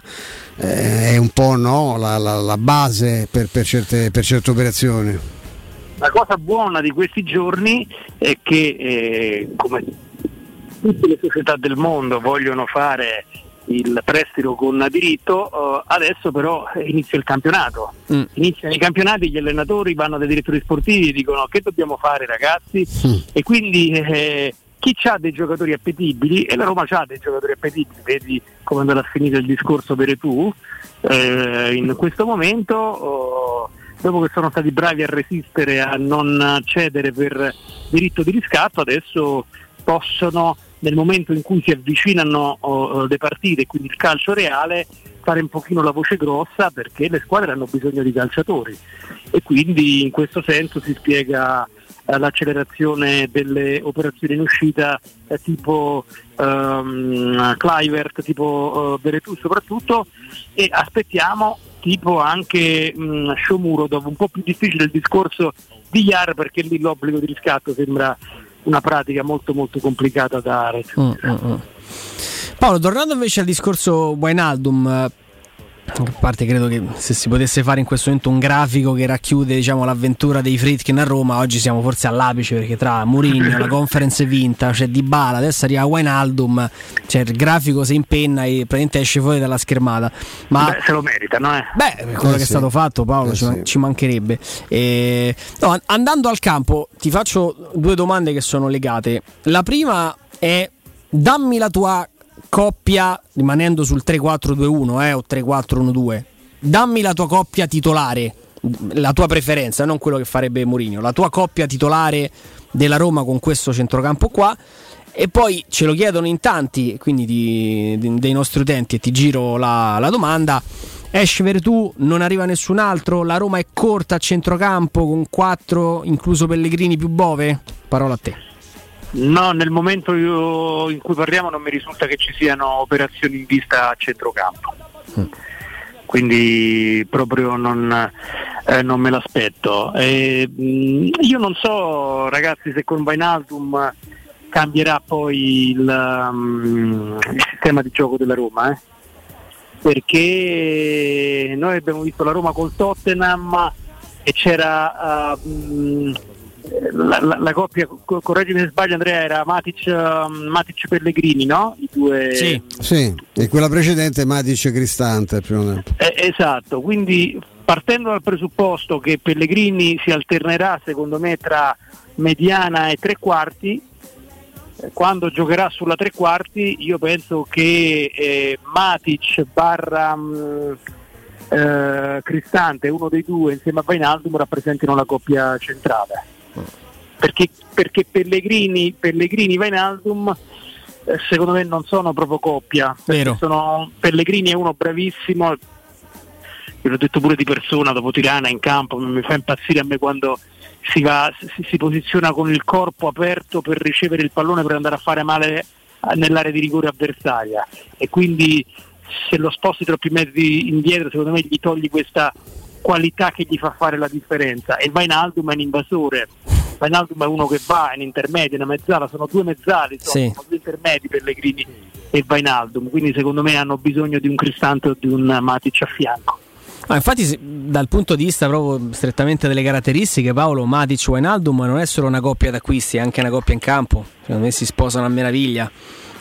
eh, è un po' no? la, la, la, base per, per, certe, per certe operazioni. La cosa buona di questi giorni è che, eh, come tutte le società del mondo vogliono fare il prestito con diritto, uh, adesso però inizia il campionato. Mm. Iniziano i campionati, gli allenatori vanno dai direttori sportivi e dicono che dobbiamo fare ragazzi mm. e quindi eh, chi ha dei giocatori appetibili e la Roma ha dei giocatori appetibili, vedi come andrà a finire il discorso per tu, eh, in questo momento oh, dopo che sono stati bravi a resistere a non cedere per diritto di riscatto, adesso possono nel momento in cui si avvicinano oh, le partite, quindi il calcio reale, fare un pochino la voce grossa perché le squadre hanno bisogno di calciatori. E quindi in questo senso si spiega eh, l'accelerazione delle operazioni in uscita eh, tipo um, Clivert, tipo uh, Beretù soprattutto. E aspettiamo tipo anche um, Shomuro dove un po' più difficile il discorso di Iar perché lì l'obbligo di riscatto sembra una pratica molto molto complicata da mm, mm, mm. Paolo, tornando invece al discorso Wijnaldum, A parte credo che se si potesse fare in questo momento un grafico che racchiude diciamo, l'avventura dei Fritkin a Roma, oggi siamo forse all'apice perché tra Mourinho, la conference vinta, c'è Di Bala, adesso arriva Wijnaldum, cioè il grafico si impenna e praticamente esce fuori dalla schermata. Ma Beh, se lo meritano, eh. Beh, quello Eh che è sì. stato fatto, Paolo, Eh ci, man- sì. ci mancherebbe. E- no, an- andando al campo, ti faccio due domande che sono legate. La prima è: dammi la tua coppia, rimanendo sul 3-4-2-1 eh, o 3-4-1-2, dammi la tua coppia titolare, la tua preferenza, non quello che farebbe Mourinho, la tua coppia titolare della Roma con questo centrocampo qua. E poi ce lo chiedono in tanti, quindi di- di- dei nostri utenti, e ti giro la, la domanda. Esce Veretù, non arriva nessun altro, la Roma è corta a centrocampo con 4, incluso Pellegrini più Bove? Parola a te. No, nel momento in cui parliamo non mi risulta che ci siano operazioni in vista a centrocampo. Quindi proprio non, eh, non me l'aspetto. E, mh, io non so, ragazzi, se con Vainaldum cambierà poi il, mm, il sistema di gioco della Roma, eh? perché noi abbiamo visto la Roma col Tottenham e c'era uh, mh, la, la- la coppia, co- correggimi se sbaglio Andrea, era Matic, um, Matic Pellegrini, no? I due... Sì, e quella precedente Matic Cristante. Più o meno. Eh, esatto, quindi partendo dal presupposto che Pellegrini si alternerà secondo me tra mediana e tre quarti, eh, quando giocherà sulla tre quarti io penso che eh, Matic barra mh, eh, Cristante, uno dei due insieme a Vainaldum rappresentino la coppia centrale. Perché, perché Pellegrini, Pellegrini Vainaldum eh, secondo me non sono proprio coppia. sono- Pellegrini è uno bravissimo, l'ho detto pure di persona dopo Tirana in campo, mi fa impazzire a me quando si, va, si, si posiziona con il corpo aperto per ricevere il pallone per andare a fare male nell'area di rigore avversaria. E quindi se lo sposti troppi mezzi indietro secondo me gli togli questa qualità che gli fa fare la differenza. E Vainaldum è un invasore Vainaldum è uno che va in intermedio, una mezzala, sono due mezzali, sono, Sì. sono due intermedi Pellegrini e Vainaldum, quindi secondo me hanno bisogno di un Cristante o di un Matic a fianco. Ah, infatti, dal punto di vista proprio strettamente delle caratteristiche, Paolo Matic e Wijnaldum non è solo una coppia d'acquisti, è anche una coppia in campo. Secondo me si sposano a meraviglia.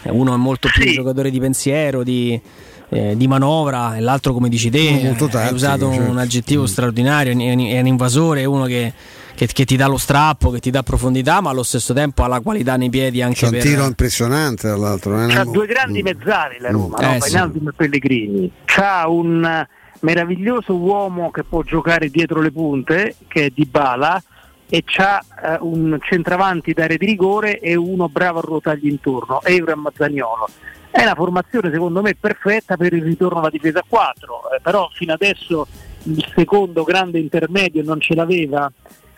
Eh, Uno è molto più un giocatore di pensiero, di, eh, di manovra, e l'altro, come dici te, hai tattico, usato certo. un aggettivo straordinario. È un, è un invasore, è uno che, che- che ti dà lo strappo, che ti dà profondità, ma allo stesso tempo ha la qualità nei piedi anche C'è un per. tiro impressionante dall'altro. eh, C'ha no? due grandi mezzali la Roma, Mm. no? Eh, sì. Wijnaldum e Pellegrini. C'ha un meraviglioso uomo che può giocare dietro le punte, che è Dybala, e c'ha eh, un centravanti d'area di rigore e uno bravo a ruotargli intorno, Euram Zaniolo. È una formazione secondo me perfetta per il ritorno alla difesa a 4, eh, però fino adesso il secondo grande intermedio non ce l'aveva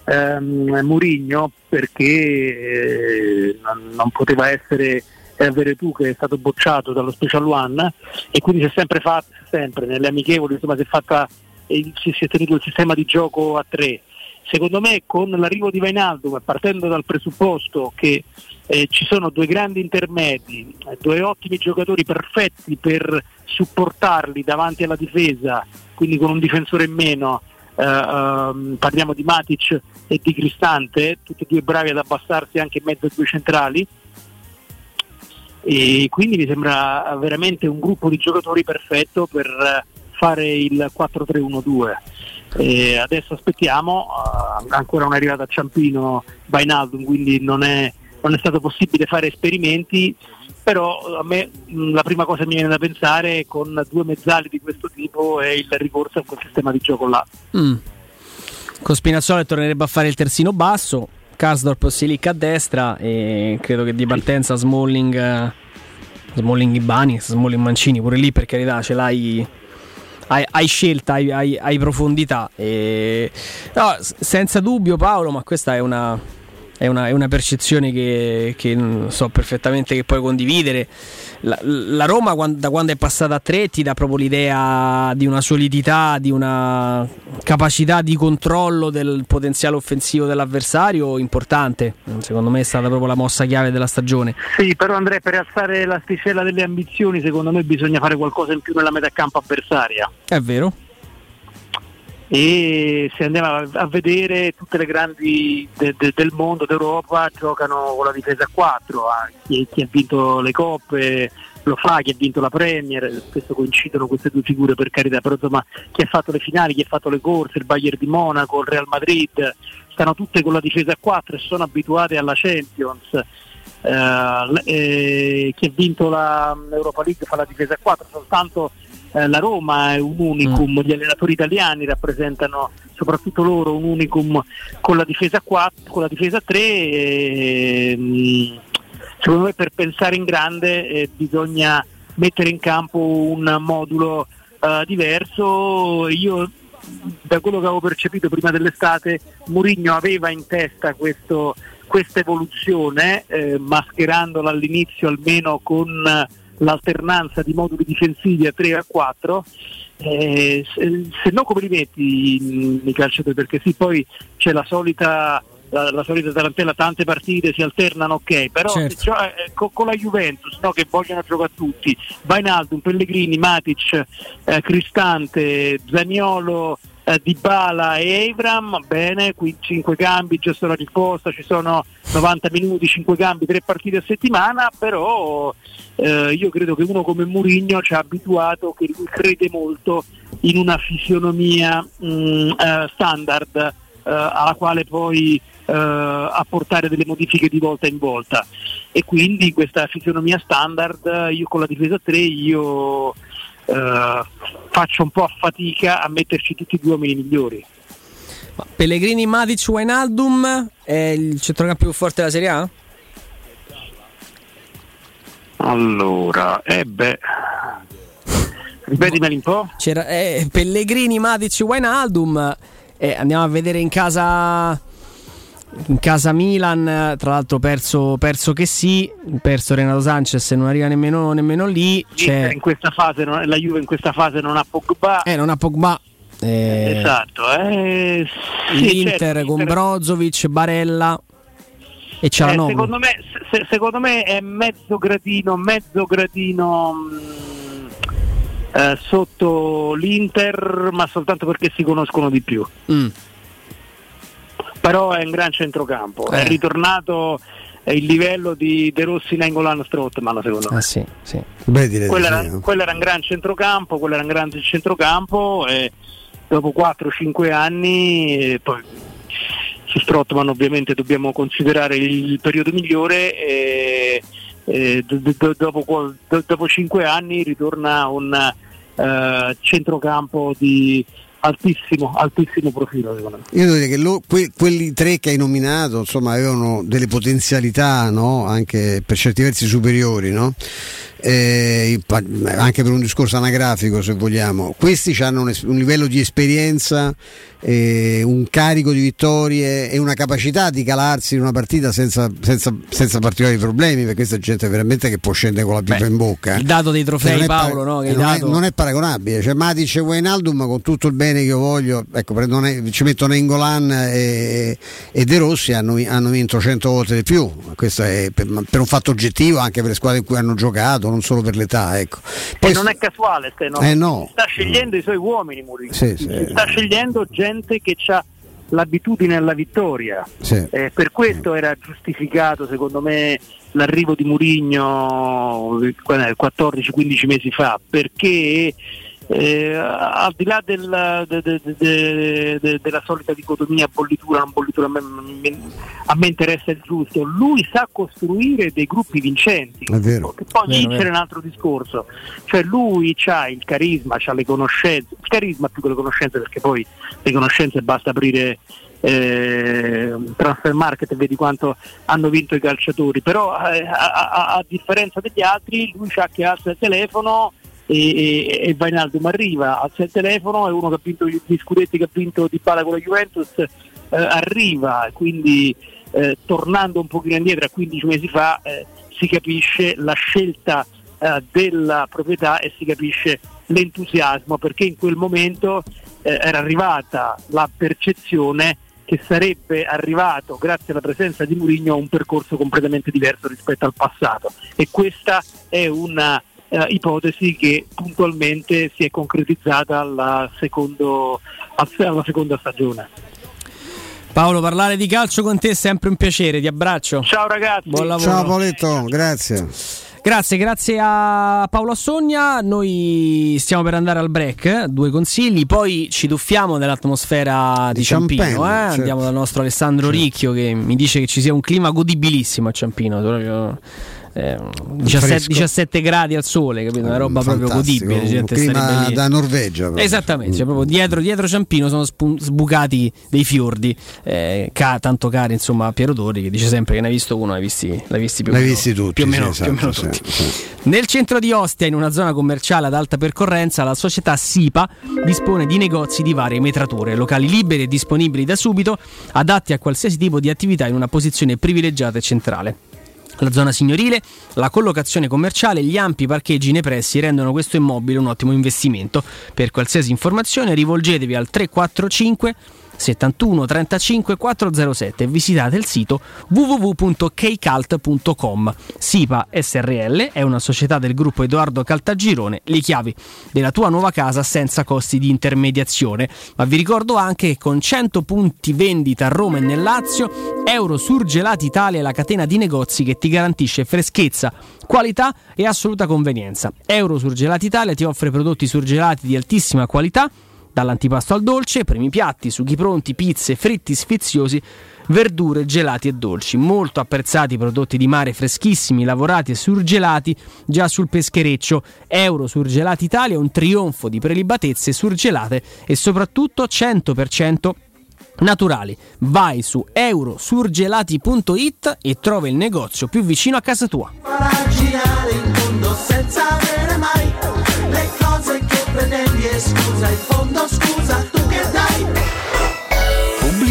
ehm, Murigno perché eh, non, non poteva essere eh, Veretù che è stato bocciato dallo Special One e quindi si è sempre fatto, sempre nelle amichevoli insomma si è fatta eh, si è tenuto il sistema di gioco a tre. Secondo me con l'arrivo di Vainaldum e partendo dal presupposto che eh, ci sono due grandi intermedi, due ottimi giocatori perfetti per supportarli davanti alla difesa, quindi con un difensore in meno, ehm, parliamo di Matic e di Cristante, tutti e due bravi ad abbassarsi anche in mezzo ai due centrali. E quindi mi sembra veramente un gruppo di giocatori perfetto per eh, fare il 4-3-1-2. E adesso aspettiamo, eh, ancora arrivato a Ciampino Bainaldum, quindi non è, non è stato possibile fare esperimenti, però a me mh, la prima cosa che mi viene da pensare con due mezzali di questo tipo è il ricorso a quel sistema di gioco là. Mm. Con Spinazzola tornerebbe a fare il terzino basso, Karsdorp Silic a destra e credo che di partenza Smalling, eh, Smalling Ibani, Smalling Mancini pure lì per carità ce l'hai hai, hai scelta, hai, hai- hai profondità e, no, senza dubbio Paolo ma questa è una è una, è una percezione che, che, so perfettamente che puoi condividere. La, la Roma quando, da quando è passata a tre ti dà proprio l'idea di una solidità, di una capacità di controllo del potenziale offensivo dell'avversario importante. Secondo me è stata proprio la mossa chiave della stagione. Sì, però Andrea, per alzare l'asticella delle ambizioni, secondo me bisogna fare qualcosa in più nella metà campo avversaria. È vero e se andiamo a vedere tutte le grandi de, de, del mondo, d'Europa, giocano con la difesa a 4, chi, chi, ha vinto le coppe lo fa, chi ha vinto la Premier, spesso coincidono queste due figure per carità, però insomma chi ha fatto le finali, chi ha fatto le corse, il Bayern di Monaco, il Real Madrid, stanno tutte con la difesa a 4 e sono abituate alla Champions. Uh, eh, chi ha vinto l'Europa League fa la difesa a 4, soltanto eh, la Roma è un unicum, mm. gli allenatori italiani rappresentano soprattutto loro un unicum con la difesa 4, con la difesa 3. E, mm, secondo me per pensare in grande eh, bisogna mettere in campo un modulo eh, diverso. Io da quello che avevo percepito prima dell'estate, Mourinho aveva in testa questo, questa evoluzione, eh, mascherandola all'inizio almeno con l'alternanza di moduli difensivi a 3 e a 4 eh, se, se, no come li metti i calciatori perché sì poi c'è la solita la, la, solita tarantella, tante partite si alternano, ok, però certo. eh, con, con, la Juventus no, che vogliono giocare tutti, Vainaldum, Pellegrini, Matic, eh, Cristante, Zaniolo, eh, Dybala e Abram, bene, qui 5 cambi, giusto la risposta, ci sono 90 minuti, 5 cambi, 3 partite a settimana, però eh, io credo che uno come Mourinho ci ha abituato, che lui crede molto in una fisionomia mh, mm, eh, standard eh, alla quale poi eh, apportare delle modifiche di volta in volta. E quindi questa fisionomia standard io con la difesa 3 io eh, faccio un po' a fatica a metterci tutti i due uomini migliori. Pellegrini, Matic, Wijnaldum è il centrocampo più forte della Serie A? Allora, eh beh, ripetimeli un po'. C'era eh, Pellegrini, Matic, Wijnaldum. Eh, andiamo a vedere in casa in casa Milan, tra l'altro perso, perso che sì, perso Renato Sanchez e non arriva nemmeno, nemmeno lì. In questa fase, la Juve in questa fase non ha Pogba. Eh, non ha Pogba. Eh, esatto, eh, sì, l'Inter certo, con. Brozovic, Barella e c'è eh, secondo, me, se, secondo me è mezzo gradino, mezzo gradino mh, mm, eh, sotto l'Inter, ma soltanto perché si conoscono di più. Mm però è un gran centrocampo, eh. è ritornato il livello di De Rossi Nangolan Strottman secondo me. Ah, sì, sì. Beh, quello, era, sì. quello, era, un gran centrocampo, quello era un grande centrocampo e dopo 4-5 anni poi su Strottman ovviamente dobbiamo considerare il periodo migliore e, e do, do, dopo, do, dopo 5 anni ritorna un uh, centrocampo di altissimo, altissimo profilo secondo me. Io devo dire che lo, que, quelli tre che hai nominato insomma, avevano delle potenzialità no? anche per certi versi superiori. No? Eh, anche per un discorso anagrafico se vogliamo, questi hanno un, un livello di esperienza, eh, un carico di vittorie e una capacità di calarsi in una partita senza, senza, senza particolari problemi, perché questa gente veramente che può scendere con la pipa Beh, in bocca. Il dato dei trofei Paolo, no? non, dato... è, non, è, paragonabile, cioè Matic e Wijnaldum con tutto il bene che io voglio, ecco, ne, ci metto Nengolan e, e De Rossi hanno, hanno, vinto 100 volte di più, questo è per, per un fatto oggettivo anche per le squadre in cui hanno giocato non solo per l'età. Ecco. Poi, e non è casuale, no? Eh no. sta scegliendo i suoi uomini Mourinho, sì, sì. sta scegliendo gente che ha l'abitudine alla vittoria. Sì. Eh, per questo era giustificato, secondo me, l'arrivo di Mourinho 14-15 mesi fa, perché eh, al di là del, de, de, de, della solita dicotomia bollitura non bollitura a me, a me, interessa il giusto. Lui sa costruire dei gruppi vincenti è vero. poi vincere è un altro discorso. Cioè lui ha il carisma ha le conoscenze il carisma più che le conoscenze perché poi le conoscenze basta aprire eh, transfer market e vedi quanto hanno vinto i calciatori. Però eh, a, a, a, differenza degli altri lui sa che alza il telefono e, e, e Vainaldum arriva, alza il telefono, è uno che ha vinto gli scudetti che ha vinto di palla con la Juventus, eh, arriva, quindi eh, tornando un pochino indietro a 15 mesi fa eh, si capisce la scelta eh, della proprietà e si capisce l'entusiasmo perché in quel momento eh, era arrivata la percezione che sarebbe arrivato grazie alla presenza di Mourinho a un percorso completamente diverso rispetto al passato. E questa è una eh, ipotesi che puntualmente si è concretizzata alla, secondo, alla seconda stagione. Paolo, parlare di calcio con te è sempre un piacere, ti abbraccio. Ciao ragazzi. Buon lavoro. Ciao Pauletto, grazie. Grazie, grazie a Paolo Assogna. Noi stiamo per andare al break. Due consigli, poi ci tuffiamo nell'atmosfera di, Di Ciampino. Ciampino, eh? certo. Andiamo dal nostro Alessandro Ricchio che mi dice che ci sia un clima godibilissimo a Ciampino. proprio, eh, 17, Fresco. 17 gradi al sole, capito? Una roba proprio Fantastico, godibile. un gente clima lì. da Norvegia. proprio. Esattamente, cioè proprio dietro, dietro Ciampino sono spun- sbucati dei fiordi, eh, ca- tanto cari insomma a Piero Torri che dice sempre che ne hai visto uno, l'hai visti, l'hai visti più L'hai meno, visti tutti, più o meno, sì, più o meno esatto, tutti. sì, sì. Nel centro di Ostia, in una zona commerciale ad alta percorrenza, la società SIPA dispone di negozi di varie metrature, locali liberi e disponibili da subito, adatti a qualsiasi tipo di attività in una posizione privilegiata e centrale. La zona signorile, la collocazione commerciale gli ampi parcheggi nei pressi rendono questo immobile un ottimo investimento. Per qualsiasi informazione rivolgetevi al 345 71 35 407 e visitate il sito www.kcalt.com. SIPA SRL è una società del gruppo Edoardo Caltagirone, le chiavi della tua nuova casa senza costi di intermediazione. Ma vi ricordo anche che con 100 punti vendita a Roma e nel Lazio, Euro Surgelati Italia è la catena di negozi che ti garantisce freschezza, qualità e assoluta convenienza. Euro Surgelati Italia ti offre prodotti surgelati di altissima qualità dall'antipasto al dolce, primi piatti, sughi pronti, pizze, fritti sfiziosi, verdure, gelati e dolci. Molto apprezzati prodotti di mare freschissimi, lavorati e surgelati già sul peschereccio. Euro Surgelati Italia è un trionfo di prelibatezze surgelate e soprattutto 100% naturali. Vai su eurosurgelati.it e trova il negozio più vicino a casa tua. Farà girare il mondo senza avere mai le cose che pretendi e scusa in fondo scusa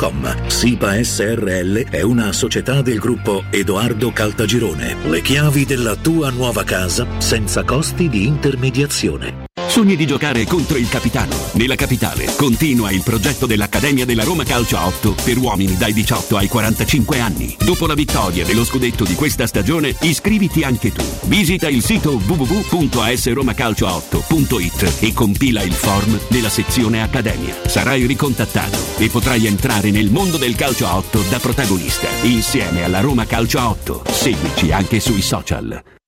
www.kcalt.com. SIPA SRL è una società del gruppo Edoardo Caltagirone. Le chiavi della tua nuova casa senza costi di intermediazione. Sogni di giocare contro il capitano. Nella capitale continua il progetto dell'Accademia della Roma Calcio a 8 per uomini dai 18 ai 45 anni. Dopo la vittoria dello scudetto di questa stagione, iscriviti anche tu. Visita il sito www.asromacalcio8.it e compila il form nella sezione Accademia. Sarai ricontattato e potrai entrare nel mondo del calcio a 8 da protagonista, insieme alla Roma Calcio a 8. Seguici anche sui social.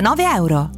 299 euro.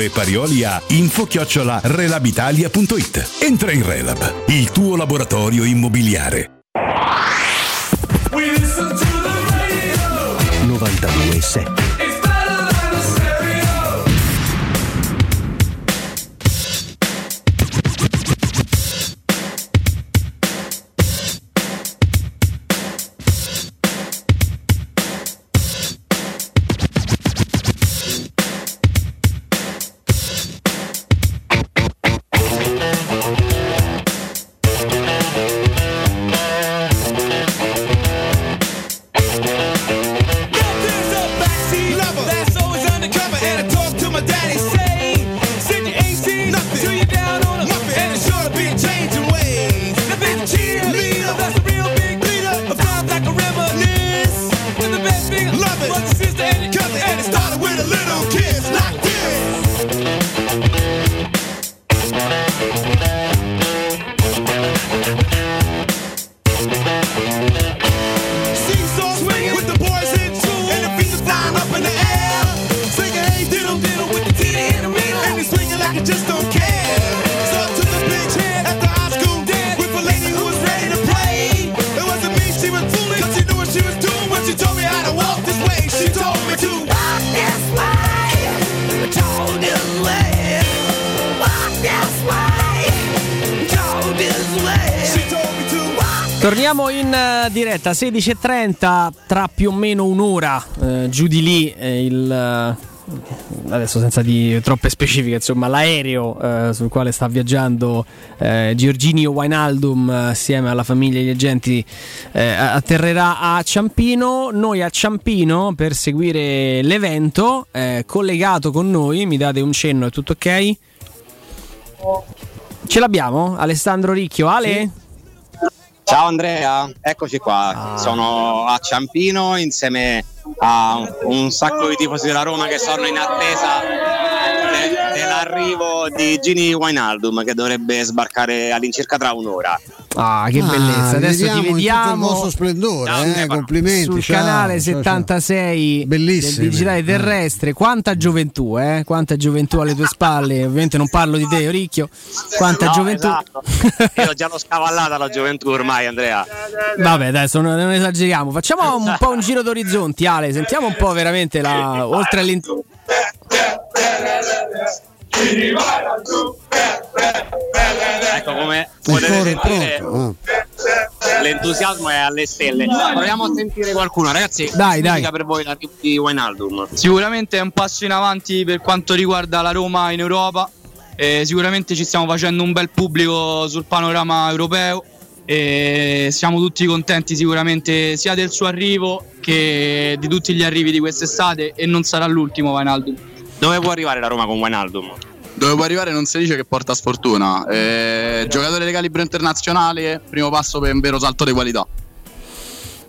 e Parioli a info-relabitalia.it. Entra in Relab, il tuo laboratorio immobiliare. 92.7 diretta 16.30 tra più o meno un'ora eh, giù di lì eh, il eh, adesso senza di troppe specifiche insomma l'aereo eh, sul quale sta viaggiando eh, Giorginio Wainaldum eh, assieme alla famiglia e agli agenti eh, atterrerà a Ciampino noi a Ciampino per seguire l'evento collegato con noi mi date un cenno è tutto ok? ce l'abbiamo? Alessandro Ricchio Ale? Ciao Andrea, eccoci qua. Sono a Ciampino insieme a un sacco di tifosi della Roma che sono in attesa dell'arrivo di Gini Wijnaldum che dovrebbe sbarcare all'incirca tra un'ora. Ah, che bellezza! Adesso ti vediamo in tutto il vediamo vostro splendore, eh, complimenti. sul ciao, canale ciao, ciao. 76 Bellissimi. del digitale terrestre. Quanta gioventù, eh? Quanta gioventù alle tue spalle. Ovviamente non parlo di te, Ricchio. Quanta No, gioventù. esatto. Io già l'ho scavallata la gioventù ormai, Andrea. Vabbè, dai, non, non esageriamo. Facciamo un po' un giro d'orizzonti, Ale. Sentiamo un po' veramente la. Oltre all'in- Ecco come potete sentire l'entusiasmo è alle stelle. Proviamo a sentire qualcuno, ragazzi. Dai, dai. per voi l'arrivo di Wijnaldum? Sicuramente è un passo in avanti per quanto riguarda la Roma in Europa. Eh, sicuramente ci stiamo facendo un bel pubblico sul panorama europeo e siamo tutti contenti sicuramente sia del suo arrivo che di tutti gli arrivi di quest'estate e non sarà l'ultimo Wijnaldum. Dove può arrivare la Roma con Wijnaldum? Dove può arrivare non si dice che porta sfortuna. Eh, giocatore di calibro internazionale, primo passo per un vero salto di qualità.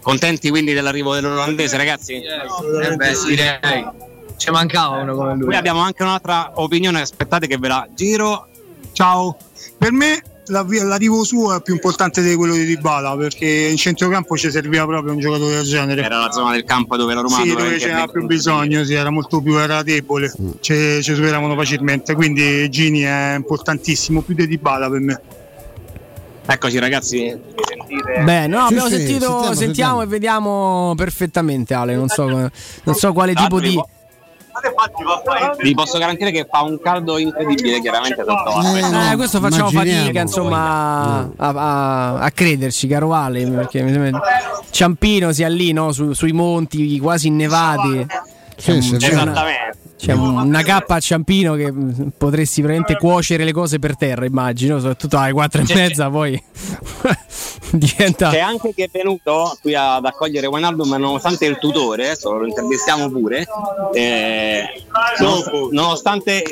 Contenti quindi dell'arrivo dell'olandese, ragazzi? Eh beh, sì, direi. Ci mancava uno come lui. Poi abbiamo anche un'altra opinione, aspettate che ve la giro. Ciao, per me l'arrivo suo è più importante di quello di Dybala perché in centrocampo ci serviva proprio un giocatore del genere. Era la zona del campo dove la Roma Sì, dove c'era più bisogno, sì, era molto più era debole, ci, ci superavano facilmente, quindi Gini è importantissimo, più di Dybala per me. Eccoci ragazzi? Beh, no, Sì, abbiamo sì, sentito, sentiamo, sentiamo, sentiamo. e vediamo perfettamente Ale, non so, non so quale tipo di... Vi posso garantire che fa un caldo incredibile, chiaramente sotto acqua. Eh, questo facciamo immaginiamo. fatica, insomma, a, a- a crederci, caro Ale, perché mi sembra Ciampino sia lì, no, su- sui monti quasi innevati. Sì, una, Esattamente. C'è un- una cappa a Ciampino che mh, potresti veramente cuocere le cose per terra, immagino, soprattutto alle quattro e C'è- mezza, poi diventa... C'è anche chi è venuto qui ad accogliere Wijnaldum nonostante il tutore, adesso lo intervistiamo pure, eh, non- nonostante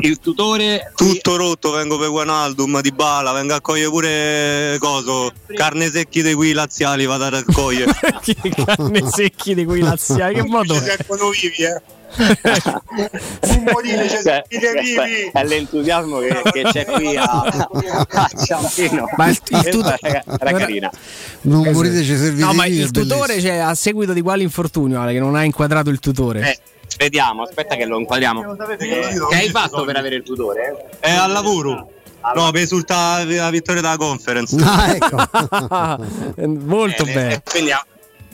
il tutore Tutto rotto, vengo per Guanaldum di Bala, vengo a cogliere pure coso, carne secchi dei qui laziali vado a raccogliere. carne secchi di quei laziali, che modo... vivi, eh. Cioè, è, è l'entusiasmo che, che c'è qui a, a Ciampino. Ma il- il tut- Questa era, era carina. Non morite, ci servite No, ma il è tutore, cioè, a seguito di quale infortunio, Ale, che non ha inquadrato il tutore? Eh, vediamo, aspetta che lo inquadriamo. Che hai fatto per avere il tutore? È al lavoro. No, per risultare la vittoria della conference. Ah, ecco. Molto bene. E quindi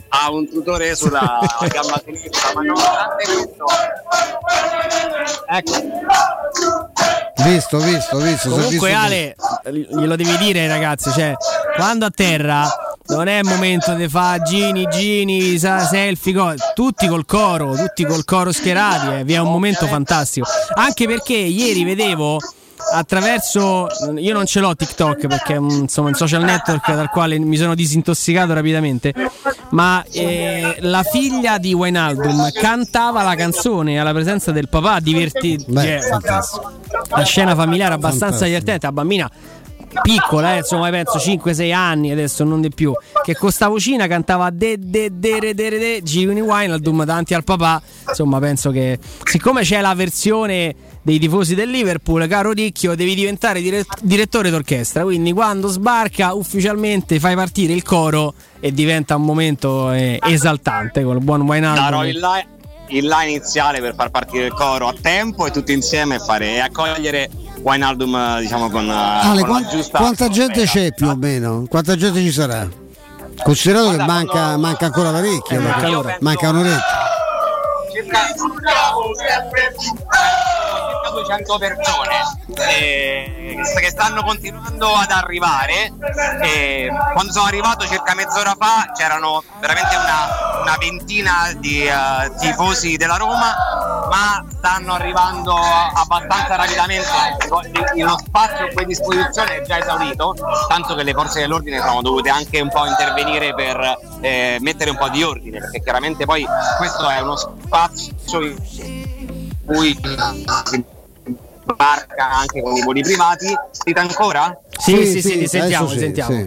ha, un tutore sulla gamba sinistra, ma nonostante questo. Ecco. Visto, visto, visto. Comunque servizio- Ale, glielo devi dire ragazzi, cioè, quando a terra non è il momento di fare Gini, Gini, selfie, co- tutti col coro, tutti col coro schierati, eh, vi è un momento fantastico. Anche perché ieri vedevo attraverso io non ce l'ho TikTok perché è un, insomma, un social network dal quale mi sono disintossicato rapidamente ma eh, la figlia di Wijnaldum cantava la canzone alla presenza del papà divertito Beh, la scena familiare abbastanza divertente la bambina piccola, eh, insomma, penso 5-6 anni adesso, non di più. Che con sta vocina cantava de de de re de re de Gini Wijnaldum davanti al papà. Insomma, penso che siccome c'è la versione dei tifosi del Liverpool, caro Ricchio, devi diventare dire- direttore d'orchestra. Quindi quando sbarca ufficialmente fai partire il coro e diventa un momento eh, esaltante con il buon Wijnaldum. Darò il là, il là iniziale per far partire il coro a tempo e tutti insieme fare e accogliere Wijnaldum diciamo con, eh, Ale, con quan- la giusta quanta gente c'è più o meno? Quanta gente ci sarà? Considerato che manca, manca ancora parecchio, Eh, manca, manca un'oretta. Circa, circa 200 persone eh, che stanno continuando ad arrivare. Eh, quando sono arrivato circa mezz'ora fa c'erano veramente una, una ventina di eh, tifosi della Roma, ma stanno arrivando abbastanza rapidamente. Lo spazio qui a disposizione è già esaurito, tanto che le forze dell'ordine sono dovute anche un po' intervenire per eh, mettere un po' di ordine, perché chiaramente poi questo è uno spazio in cui si barca anche con i voli privati. Dite ancora? Sì, sì, sì, li sentiamo, adesso li sentiamo. sì.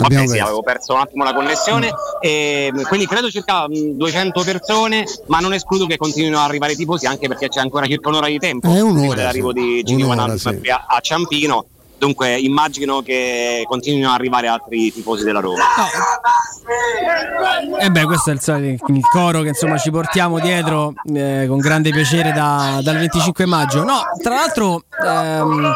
Abbiamo sì, perso. avevo perso un attimo la connessione. E, quindi credo circa mh, 200 persone, ma non escludo che continuino ad arrivare i tifosi anche perché c'è ancora circa un'ora di tempo Eh, un'ora, sì. di Gini Wijnaldum sì. a Ciampino. Dunque immagino che continuino ad arrivare altri tifosi della Roma. E Eh beh, questo è il, il coro che insomma ci portiamo dietro eh, con grande piacere da- dal 25 maggio. No, tra l'altro, ehm,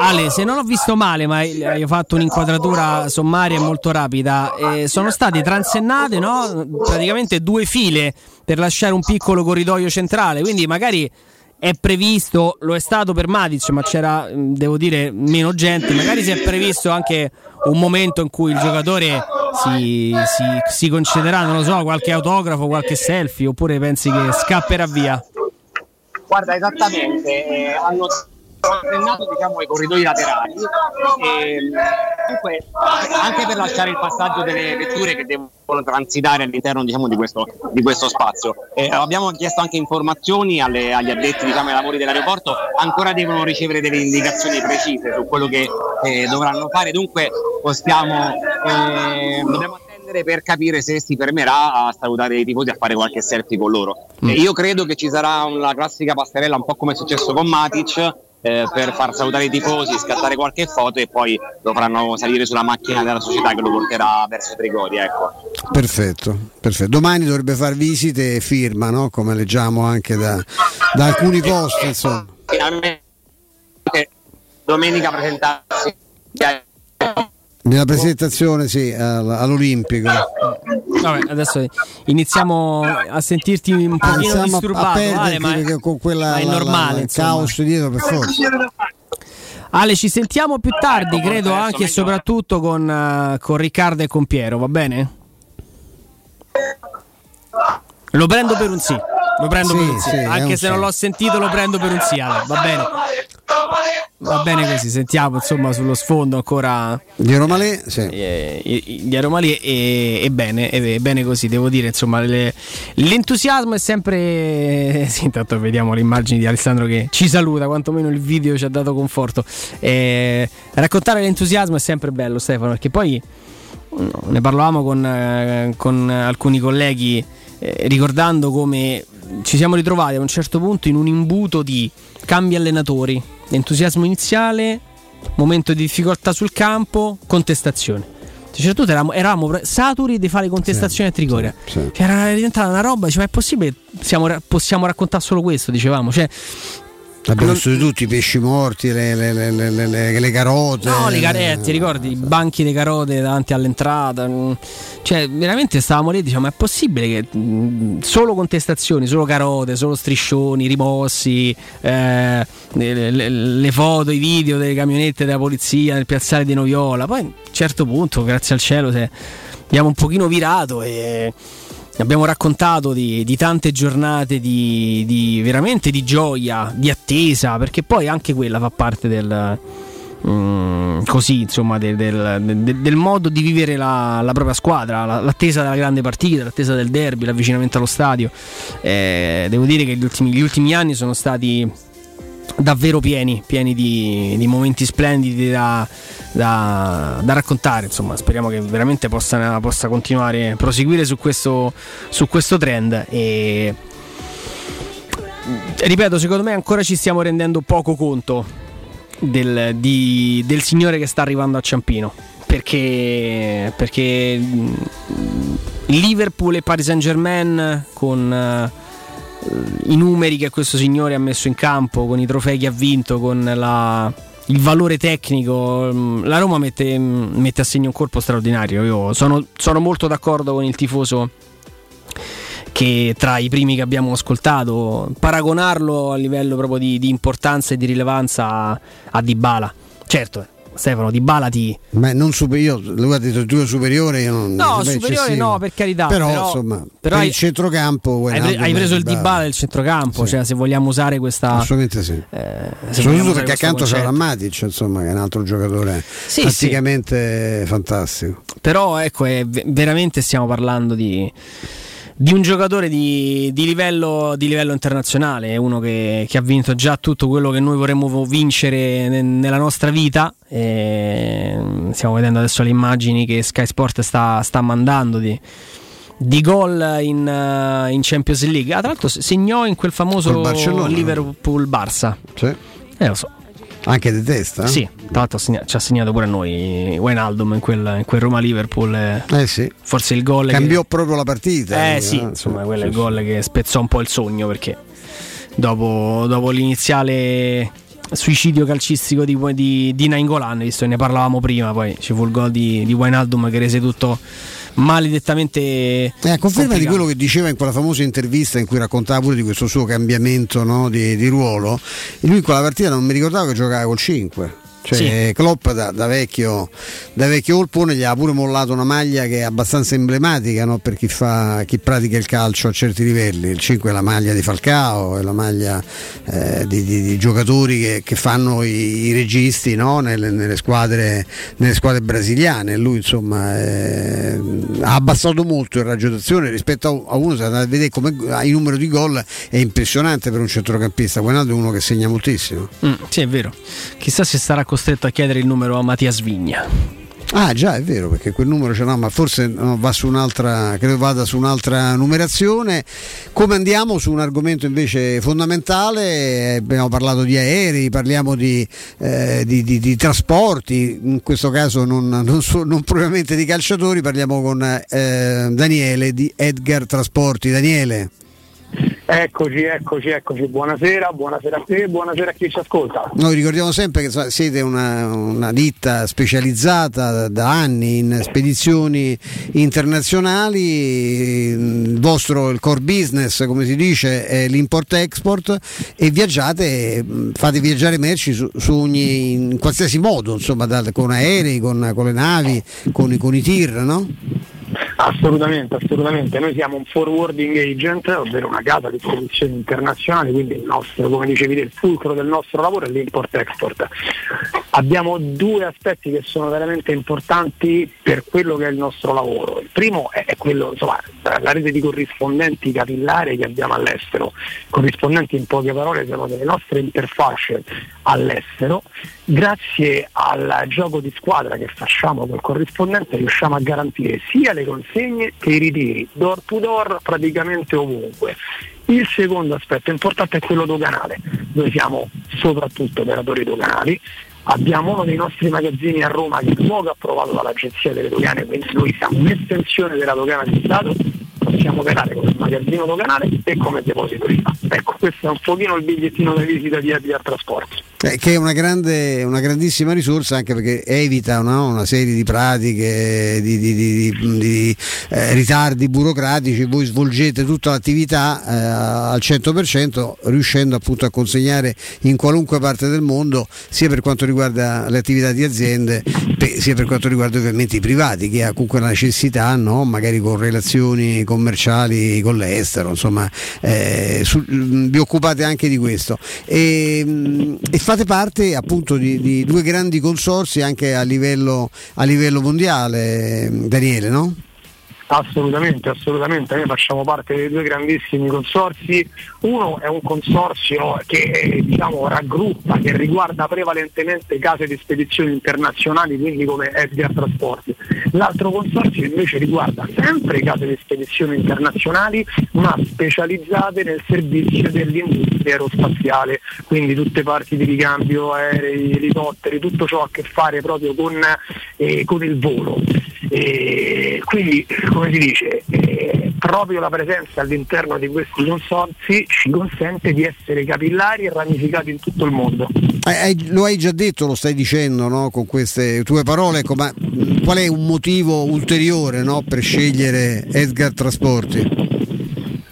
Ale, se non ho visto male, ma hai fatto un'inquadratura sommaria molto rapida, eh, sono state transennate no? praticamente due file per lasciare un piccolo corridoio centrale, quindi magari è previsto, lo è stato per Matic, ma c'era, mh, devo dire, meno gente. Magari si è previsto anche un momento in cui il giocatore si, si, si concederà, non lo so, qualche autografo, qualche selfie, oppure pensi che scapperà via? Guarda, esattamente, eh, hanno accennato diciamo, i corridoi laterali e comunque anche per lasciare il passaggio delle vetture che devono transitare all'interno diciamo, di, questo, di questo spazio. Eh, abbiamo chiesto anche informazioni alle- agli addetti diciamo, ai lavori dell'aeroporto, ancora devono ricevere delle indicazioni precise su quello che eh, dovranno fare, dunque possiamo, eh, dobbiamo per capire se si fermerà a salutare i tifosi e a fare qualche selfie con loro. Mm. E io credo che ci sarà una classica passerella, un po' come è successo con Matic, eh, per far salutare i tifosi, scattare qualche foto e poi lo faranno salire sulla macchina della società che lo porterà verso Trigori. Ecco. Perfetto, perfetto. Domani dovrebbe far visite e firma, no? come leggiamo anche da, da alcuni posti. Insomma. Domenica presentarsi. Nella presentazione sì, all- all'Olimpico. Vabbè, adesso iniziamo a sentirti un pochino Iniziamo a- a disturbato, Ale, ma, perché con quella ma è la- la- normale. il caos dietro per forza. Ale, ci sentiamo più tardi, credo anche e soprattutto con, eh, con Riccardo e con Piero, va bene? Lo prendo per un sì. Lo prendo Sì, per un sì. Anche se non l'ho sentito, lo prendo per un sì, Ale. Va bene. Va bene così, sentiamo insomma sullo sfondo ancora Di Romalè, sì. eh, gli aromali e, e bene, e bene così, devo dire, insomma, le- l'entusiasmo è sempre sì, intanto vediamo le immagini di Alessandro che ci saluta, quantomeno il video ci ha dato conforto. Eh, raccontare l'entusiasmo è sempre bello, Stefano, perché poi ne parlavamo con, eh, con alcuni colleghi eh, ricordando come ci siamo ritrovati a un certo punto in un imbuto di cambi allenatori, entusiasmo iniziale, momento di difficoltà sul campo, contestazione. Cioè, certo eravamo, eravamo saturi di fare contestazioni a Trigoria. Cioè, era diventata una roba, dice, ma è possibile? Siamo possiamo raccontare solo questo, dicevamo. Cioè, Abbiamo Non- tutti i pesci morti, le, le- le- le- le- le- le carote. No, le carette, ricordi? I banchi di carote davanti all'entrata. mm, Cioè, veramente stavamo lì e diciamo: ma è possibile che mm, solo contestazioni, solo carote, solo striscioni, rimossi, eh, le foto, i video delle camionette della polizia nel piazzale di Noviola. Poi a un certo punto, grazie al cielo, se abbiamo un pochino virato e abbiamo raccontato di, di tante giornate di, di- veramente di gioia, di attesa, perché poi anche quella fa parte del, mm, così insomma del, del- del- modo di vivere la, la propria squadra, la- l'attesa della grande partita, l'attesa del derby, l'avvicinamento allo stadio. Eh, devo dire che gli ultimi, gli ultimi anni sono stati davvero pieni, pieni di, di momenti splendidi da, da- da raccontare. Insomma, speriamo che veramente possa, possa continuare proseguire su questo, su questo trend. E ripeto, secondo me ancora ci stiamo rendendo poco conto del, di- del signore che sta arrivando a Ciampino. Perché, perché mm, Liverpool e Paris Saint Germain con i numeri che questo signore ha messo in campo, con i trofei che ha vinto, con la- il valore tecnico, mm, la Roma mette, mm, mette a segno un corpo straordinario. Io sono, sono molto d'accordo con il tifoso che tra i primi che abbiamo ascoltato, paragonarlo a livello proprio di, di importanza e di rilevanza a, a Dybala. Certo, Stefano, Dybala ti... Ma non superiore, lui ha detto due superiore, io non No, è superiore no, per carità. Però, Però, insomma, però per hai- il centrocampo hai, pre- hai preso il Dybala del centrocampo, Sì. cioè se vogliamo usare questa... Assolutamente sì. vogliamo Soprattutto perché accanto c'è concetto. Matic, insomma, che è un altro giocatore Sì, praticamente fantastico. Però ecco, è ve- veramente stiamo parlando di, di un giocatore di, di livello, di livello internazionale, uno che, che ha vinto già tutto quello che noi vorremmo vincere ne- nella nostra vita. E stiamo vedendo adesso le immagini che Sky Sport sta, sta mandando di, di gol in, eh, in Champions League. Ah, tra l'altro segnò in quel famoso. Liverpool-Barça. Sì. Eh, lo so. Anche di testa? Sì, tra l'altro ci ha segnato pure a noi Wijnaldum in quel, in quel Roma-Liverpool. eh. Eh sì. Forse il gol Cambiò che... proprio la partita. Eh lui, sì, eh? insomma, Sì, quello è il sì, gol che spezzò un po' il sogno perché dopo, dopo l'iniziale suicidio calcistico di, di, di Nainggolan, visto che ne parlavamo prima, poi ci fu il gol di, di Wijnaldum che rese tutto maledettamente Eh, a conferma di quello che diceva in quella famosa intervista in cui raccontava pure di questo suo cambiamento no, di, di ruolo, e lui in quella partita non mi ricordavo che giocava col 5. Cioè, Klopp da, da vecchio, da vecchio olpone gli ha pure mollato una maglia che è abbastanza emblematica no, per chi, fa, chi pratica il calcio a certi livelli. Il 5 è la maglia di Falcao, è la maglia eh, di, di- di giocatori che, che fanno i, i registi no, nelle, nelle squadre, nelle squadre brasiliane. Lui insomma eh, ha abbassato molto il raggio d'azione rispetto a, uno, se andate a vedere come il numero di gol è impressionante per un centrocampista. Guardate è uno che segna moltissimo. Mm, sì, è vero. Chissà se sarà costretto a chiedere il numero a Mattias Vigna. Ah già, è vero, perché quel numero ce l'ho, ma forse va su un'altra, credo vada su un'altra numerazione. Come andiamo su un argomento invece fondamentale? Abbiamo parlato di aerei, parliamo di, eh, di, di, di trasporti, in questo caso non, non, so, non, propriamente di calciatori, parliamo con eh, Daniele di Edgar Trasporti. Daniele. Eccoci, eccoci, eccoci. Buonasera, buonasera a te, buonasera a chi ci ascolta. Noi ricordiamo sempre che siete una, una ditta specializzata da anni in spedizioni internazionali, il vostro il core business, come si dice, è l'import-export e viaggiate, fate viaggiare merci su, su ogni, in qualsiasi modo, insomma, da, con aerei, con, con, le navi, con, con i tir, no? Assolutamente, assolutamente. Noi siamo un forwarding agent, ovvero una casa di produzione internazionale, quindi il nostro, come dicevi il fulcro del nostro lavoro è l'import-export. Abbiamo due aspetti che sono veramente importanti per quello che è il nostro lavoro. Il primo è quello, insomma, la rete di corrispondenti capillari che abbiamo all'estero. Corrispondenti in poche parole sono delle nostre interfacce all'estero. Grazie al gioco di squadra che facciamo col corrispondente riusciamo a garantire sia le consegne che i ritiri, door to door praticamente ovunque. Il secondo aspetto importante è quello doganale. Noi siamo soprattutto operatori doganali, abbiamo uno dei nostri magazzini a Roma che è luogo approvato dall'Agenzia delle Dogane, quindi noi siamo un'estensione della dogana di Stato, possiamo operare come magazzino doganale e come deposito di Ecco, questo è un pochino il bigliettino da visita di Adriar Trasporti. Eh, che è una, grande, una, grandissima risorsa anche perché evita no? una serie di pratiche, di, di, di, di eh, ritardi burocratici, voi svolgete tutta l'attività eh, al 100% riuscendo appunto a consegnare in qualunque parte del mondo sia per quanto riguarda le attività di aziende sia per quanto riguarda ovviamente i privati che ha comunque la necessità no? magari con relazioni commerciali con l'estero insomma eh, su, vi occupate anche di questo e, e fate parte appunto di, di, due grandi consorsi anche a livello, a livello mondiale, Daniele, no? Assolutamente, assolutamente, noi facciamo parte dei due grandissimi consorsi, uno è un consorzio che diciamo, raggruppa, che riguarda prevalentemente case di spedizioni internazionali, quindi come Edgar Trasporti, l'altro consorzio invece riguarda sempre case di spedizioni internazionali, ma specializzate nel servizio dell'industria aerospaziale, quindi tutte parti di ricambio, aerei, elicotteri, tutto ciò a che fare proprio con, eh, con il volo. E quindi come si dice, eh, proprio la presenza all'interno di questi consorzi ci consente di essere capillari e ramificati in tutto il mondo. Eh, lo hai già detto, lo stai dicendo no? con queste tue parole, ecco, ma qual è un motivo ulteriore no? per scegliere Edgar Trasporti?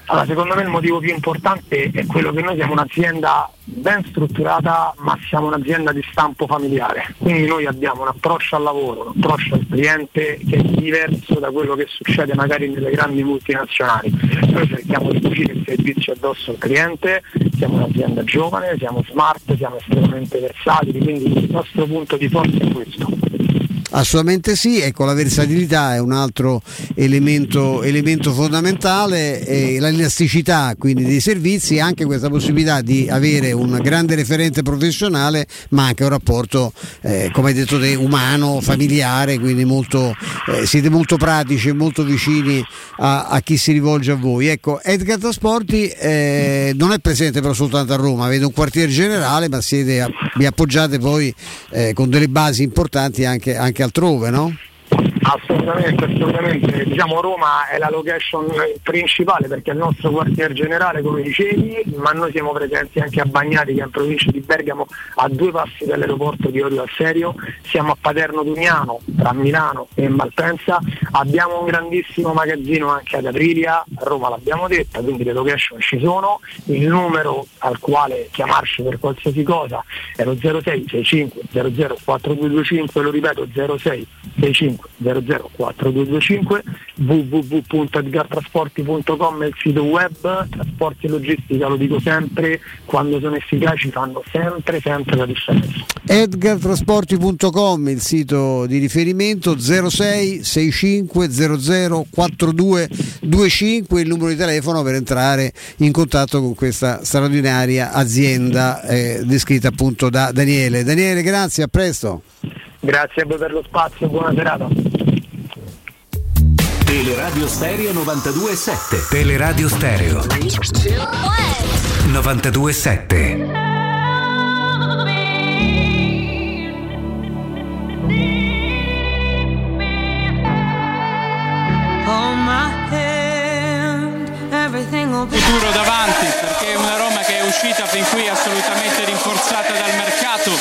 Allora, secondo me il motivo più importante è quello che noi siamo un'azienda ben strutturata, ma siamo un'azienda di stampo familiare. Quindi noi abbiamo un approccio al lavoro, un approccio al cliente che è diverso da quello che succede magari nelle grandi multinazionali. Noi cerchiamo di cucire il servizio addosso al cliente, siamo un'azienda giovane, siamo smart, siamo estremamente versatili, quindi il nostro punto di forza è questo. Assolutamente sì, ecco la versatilità è un altro elemento, elemento fondamentale, e l'elasticità quindi dei servizi e anche questa possibilità di avere un grande referente professionale ma anche un rapporto, eh, come hai detto te, umano, familiare, quindi molto, eh, siete molto pratici e molto vicini a, a, chi si rivolge a voi. Ecco, Edgar Trasporti eh, non è presente però soltanto a Roma, avete un quartiere generale ma siete, vi appoggiate poi eh, con delle basi importanti anche, anche altrove, no? Assolutamente, assolutamente. Diciamo Roma è la location principale perché è il nostro quartier generale, come dicevi, ma noi siamo presenti anche a Bagnati, che è in provincia di Bergamo, a due passi dall'aeroporto di Orio al Serio. Siamo a Paterno Dugnano, tra Milano e Malpensa. Abbiamo un grandissimo magazzino anche ad Aprilia, a Roma l'abbiamo detta, quindi le location ci sono. Il numero al quale chiamarci per qualsiasi cosa è lo 06 65 00 4225, lo ripeto 06 65 00 4225 www.edgartrasporti.com è il sito web, trasporti e logistica lo dico sempre, quando sono efficaci fanno sempre sempre la differenza. Edgartrasporti.com il sito di riferimento 06 65 00 4225 il numero di telefono per entrare in contatto con questa straordinaria azienda eh, descritta appunto da Daniele. Daniele grazie, a presto. Grazie a voi per lo spazio, buona serata. Teleradio Stereo 92.7 Teleradio Stereo 92.7 futuro davanti perché è una Roma che è uscita fin qui assolutamente rinforzata dal mercato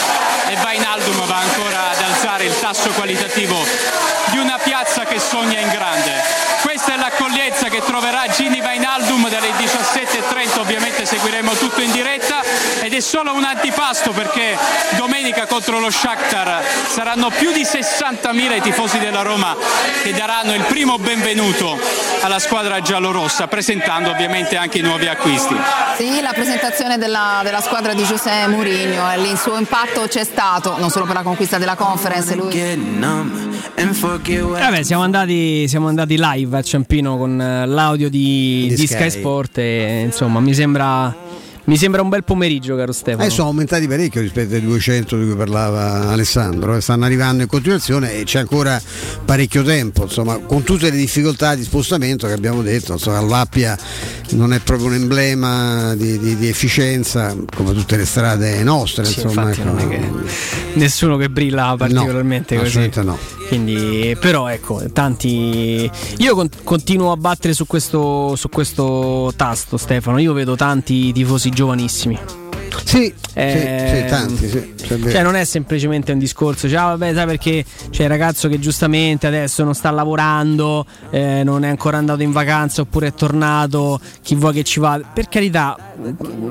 e Vainaldum va ancora ad alzare il tasso qualitativo sogna in grande. Questa è l'accoglienza che troverà Gini Vainaldum dalle è solo un antipasto perché domenica contro lo Shakhtar saranno più di 60.000 i tifosi della Roma che daranno il primo benvenuto alla squadra giallorossa, presentando ovviamente anche i nuovi acquisti. Sì, la presentazione della, della squadra di Giuseppe Mourinho, e lì il suo impatto c'è stato, non solo per la conquista della conference, lui... Vabbè, siamo andati, siamo andati live a Ciampino con eh, l'audio di, Di di Sky. Sky Sport e insomma mi sembra, mi sembra un bel pomeriggio, caro Stefano. Eh, sono aumentati parecchio rispetto ai 200 di cui parlava Alessandro, eh, stanno arrivando in continuazione e c'è ancora parecchio tempo, insomma, con tutte le difficoltà di spostamento che abbiamo detto, insomma, l'Appia non è proprio un emblema di, di- di efficienza come tutte le strade nostre, Sì, insomma, ecco, non è che nessuno che brilla particolarmente così. assolutamente no. Quindi, però ecco, tanti. Io con- continuo a battere su questo, su questo tasto, Stefano. Io vedo tanti tifosi giovanissimi. Sì, Eh, sì, sì, tanti, sì. Cioè, non è semplicemente un discorso, cioè, vabbè, sai perché c'è il ragazzo che giustamente adesso non sta lavorando, eh, non è ancora andato in vacanza oppure è tornato, chi vuoi che ci va. Per carità,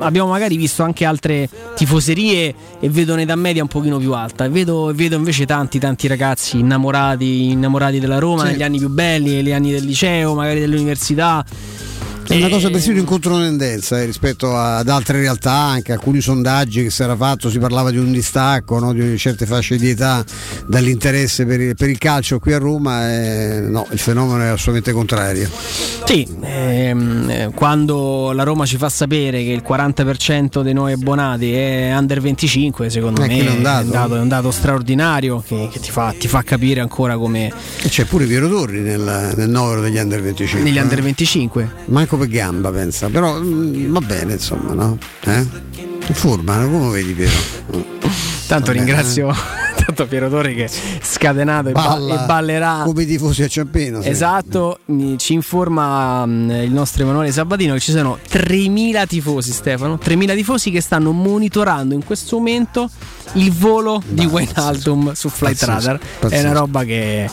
abbiamo magari visto anche altre tifoserie e vedo un'età media un pochino più alta. Vedo, vedo invece tanti, tanti ragazzi innamorati, innamorati della Roma Sì. negli anni più belli, negli anni del liceo, magari dell'università. È una cosa persino in controtendenza eh, rispetto ad altre realtà, anche alcuni sondaggi che si era fatto, si parlava di un distacco no, di certe fasce di età dall'interesse per il, per il calcio qui a Roma, eh, no, il fenomeno è assolutamente contrario. Sì, ehm, eh, quando la Roma ci fa sapere che il 40% dei nuovi abbonati è under 25, secondo Eh, me è è un dato. è un dato straordinario che, che ti, fa, ti fa capire ancora come E c'è pure Piero Torri nel, nel novero degli under 25. negli eh. under 25. Manco per gamba, pensa, però mm, va bene, insomma, no? Eh? In forma, come vedi Piero? Tanto Va bene, ringrazio tanto Piero Torri che scatenato e, ba- Balla e ballerà. come i tifosi a Ciampino. sì. Esatto, mi- ci informa mm, il nostro Emanuele Sabatino che ci sono 3.000 tifosi Stefano, 3.000 tifosi che stanno monitorando in questo momento il volo di Wijnaldum su Flight Pazzesco, Radar. È pazzesco. una roba che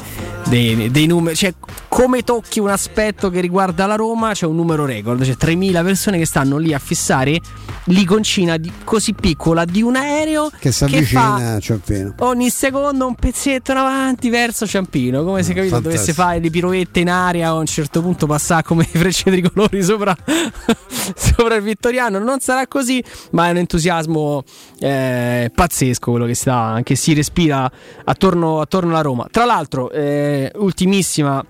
dei, dei numeri, cioè come tocchi un aspetto che riguarda la Roma c'è un numero record, cioè 3.000 persone che stanno lì a fissare l'iconcina di- così piccola di un aereo Che si avvicina a Ciampino. Ogni secondo un pezzetto in avanti verso Ciampino, come se capito fantastico. dovesse fare le piroette in aria a un certo punto passare come i frecce tricolori sopra, sopra il Vittoriano. Non sarà così, ma è un entusiasmo eh, pazzesco quello che, sta, che si respira attorno, attorno alla Roma. Tra l'altro, eh, ultimissima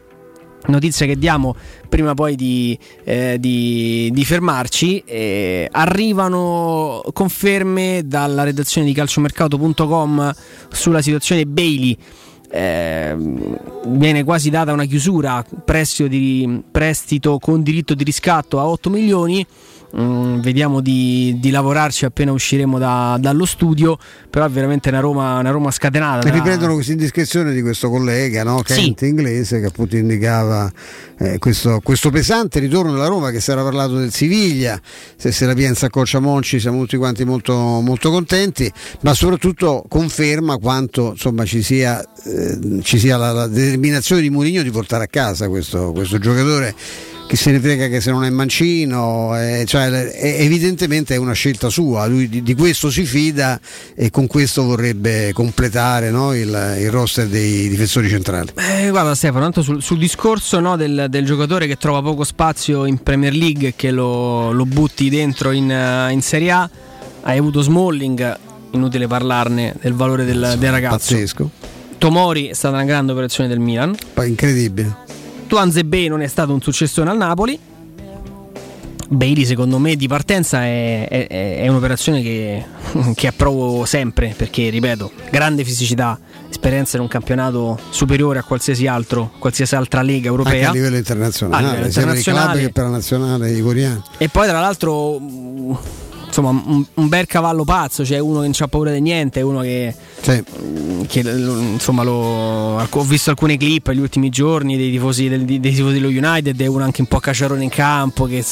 notizia che diamo prima poi di, eh, di- di fermarci eh, arrivano conferme dalla redazione di calciomercato.com sulla situazione Bailey. Eh, viene quasi data una chiusura prestito, di, prestito con diritto di riscatto a 8 milioni Mm, vediamo di, di lavorarci appena usciremo da- dallo studio però è veramente una Roma, una Roma scatenata E riprendono questa indiscrezione di questo collega, no? Sì. Kent inglese, che appunto indicava eh, questo, questo pesante ritorno della Roma, che si era parlato del Siviglia, se se la piensa a Coccia Monci siamo tutti quanti molto, molto contenti, ma soprattutto conferma quanto insomma, ci sia, eh, ci sia la, la determinazione di Mourinho di portare a casa questo, questo giocatore che se ne frega che se non è mancino, eh, cioè, è- evidentemente è una scelta sua, lui di, di questo si fida e con questo vorrebbe completare no, il, il roster dei difensori centrali. Eh, guarda Stefano, tanto sul, sul discorso no, del, del giocatore che trova poco spazio in Premier League e che lo, lo butti dentro in, eh, in Serie A, hai avuto Smalling, inutile parlarne del valore del, del ragazzo. Pazzesco. Tomori è stata una grande operazione del Milan. Incredibile. Tuanze B non è stato un successone al Napoli. Bailey secondo me di partenza è, è- è un'operazione che che approvo sempre perché, ripeto, grande fisicità, esperienza in un campionato superiore a qualsiasi altro, qualsiasi altra lega europea. Anche a livello internazionale, A livello sia per i club internazionale. che per la nazionale igoriana. E poi tra l'altro insomma un, un bel cavallo pazzo, cioè uno che non ha paura di niente, uno che, mh, che, l- insomma lo, ho visto alcune clip negli ultimi giorni dei tifosi, del- dei tifosi dello United, è uno anche un po' cacciarone in campo che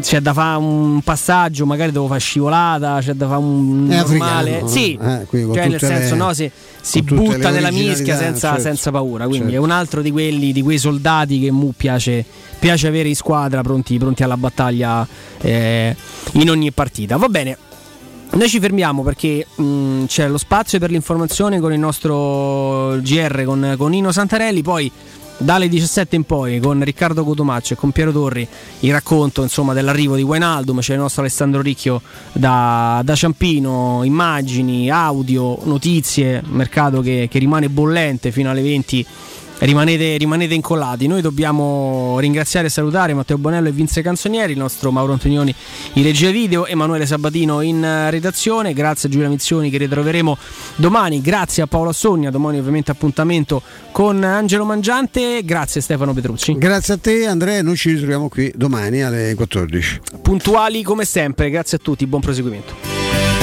c'è da fare un passaggio, magari devo fare scivolata, c'è da fare un È normale. africano, Sì? Eh, cioè nel senso le- no, si, si butta nella mischia senza, certo. senza paura, quindi Certo. è un altro di quelli, di quei soldati che mu piace, piace avere in squadra pronti, pronti alla battaglia eh, in ogni partita. Va bene. Noi ci fermiamo perché mh, c'è lo spazio per l'informazione con il nostro GR con, con Nino Santarelli, poi dalle 17 in poi con Riccardo Cotomaccio e con Piero Torri il racconto insomma, dell'arrivo di Wijnaldum, c'è il nostro Alessandro Ricchio da, da Ciampino, immagini, audio, notizie, mercato che, che rimane bollente fino alle 20 Rimanete, rimanete incollati. Noi dobbiamo ringraziare e salutare Matteo Bonello e Vince Canzonieri, il nostro Mauro Antonioni in regia video, Emanuele Sabatino in redazione. Grazie a Giulia Mizioni che ritroveremo domani. Grazie a Paolo Assogna. Domani, ovviamente, appuntamento con Angelo Mangiante. Grazie Stefano Petrucci. Grazie a te Andrea, noi ci ritroviamo qui domani alle 14. Puntuali come sempre. Grazie a tutti. Buon proseguimento.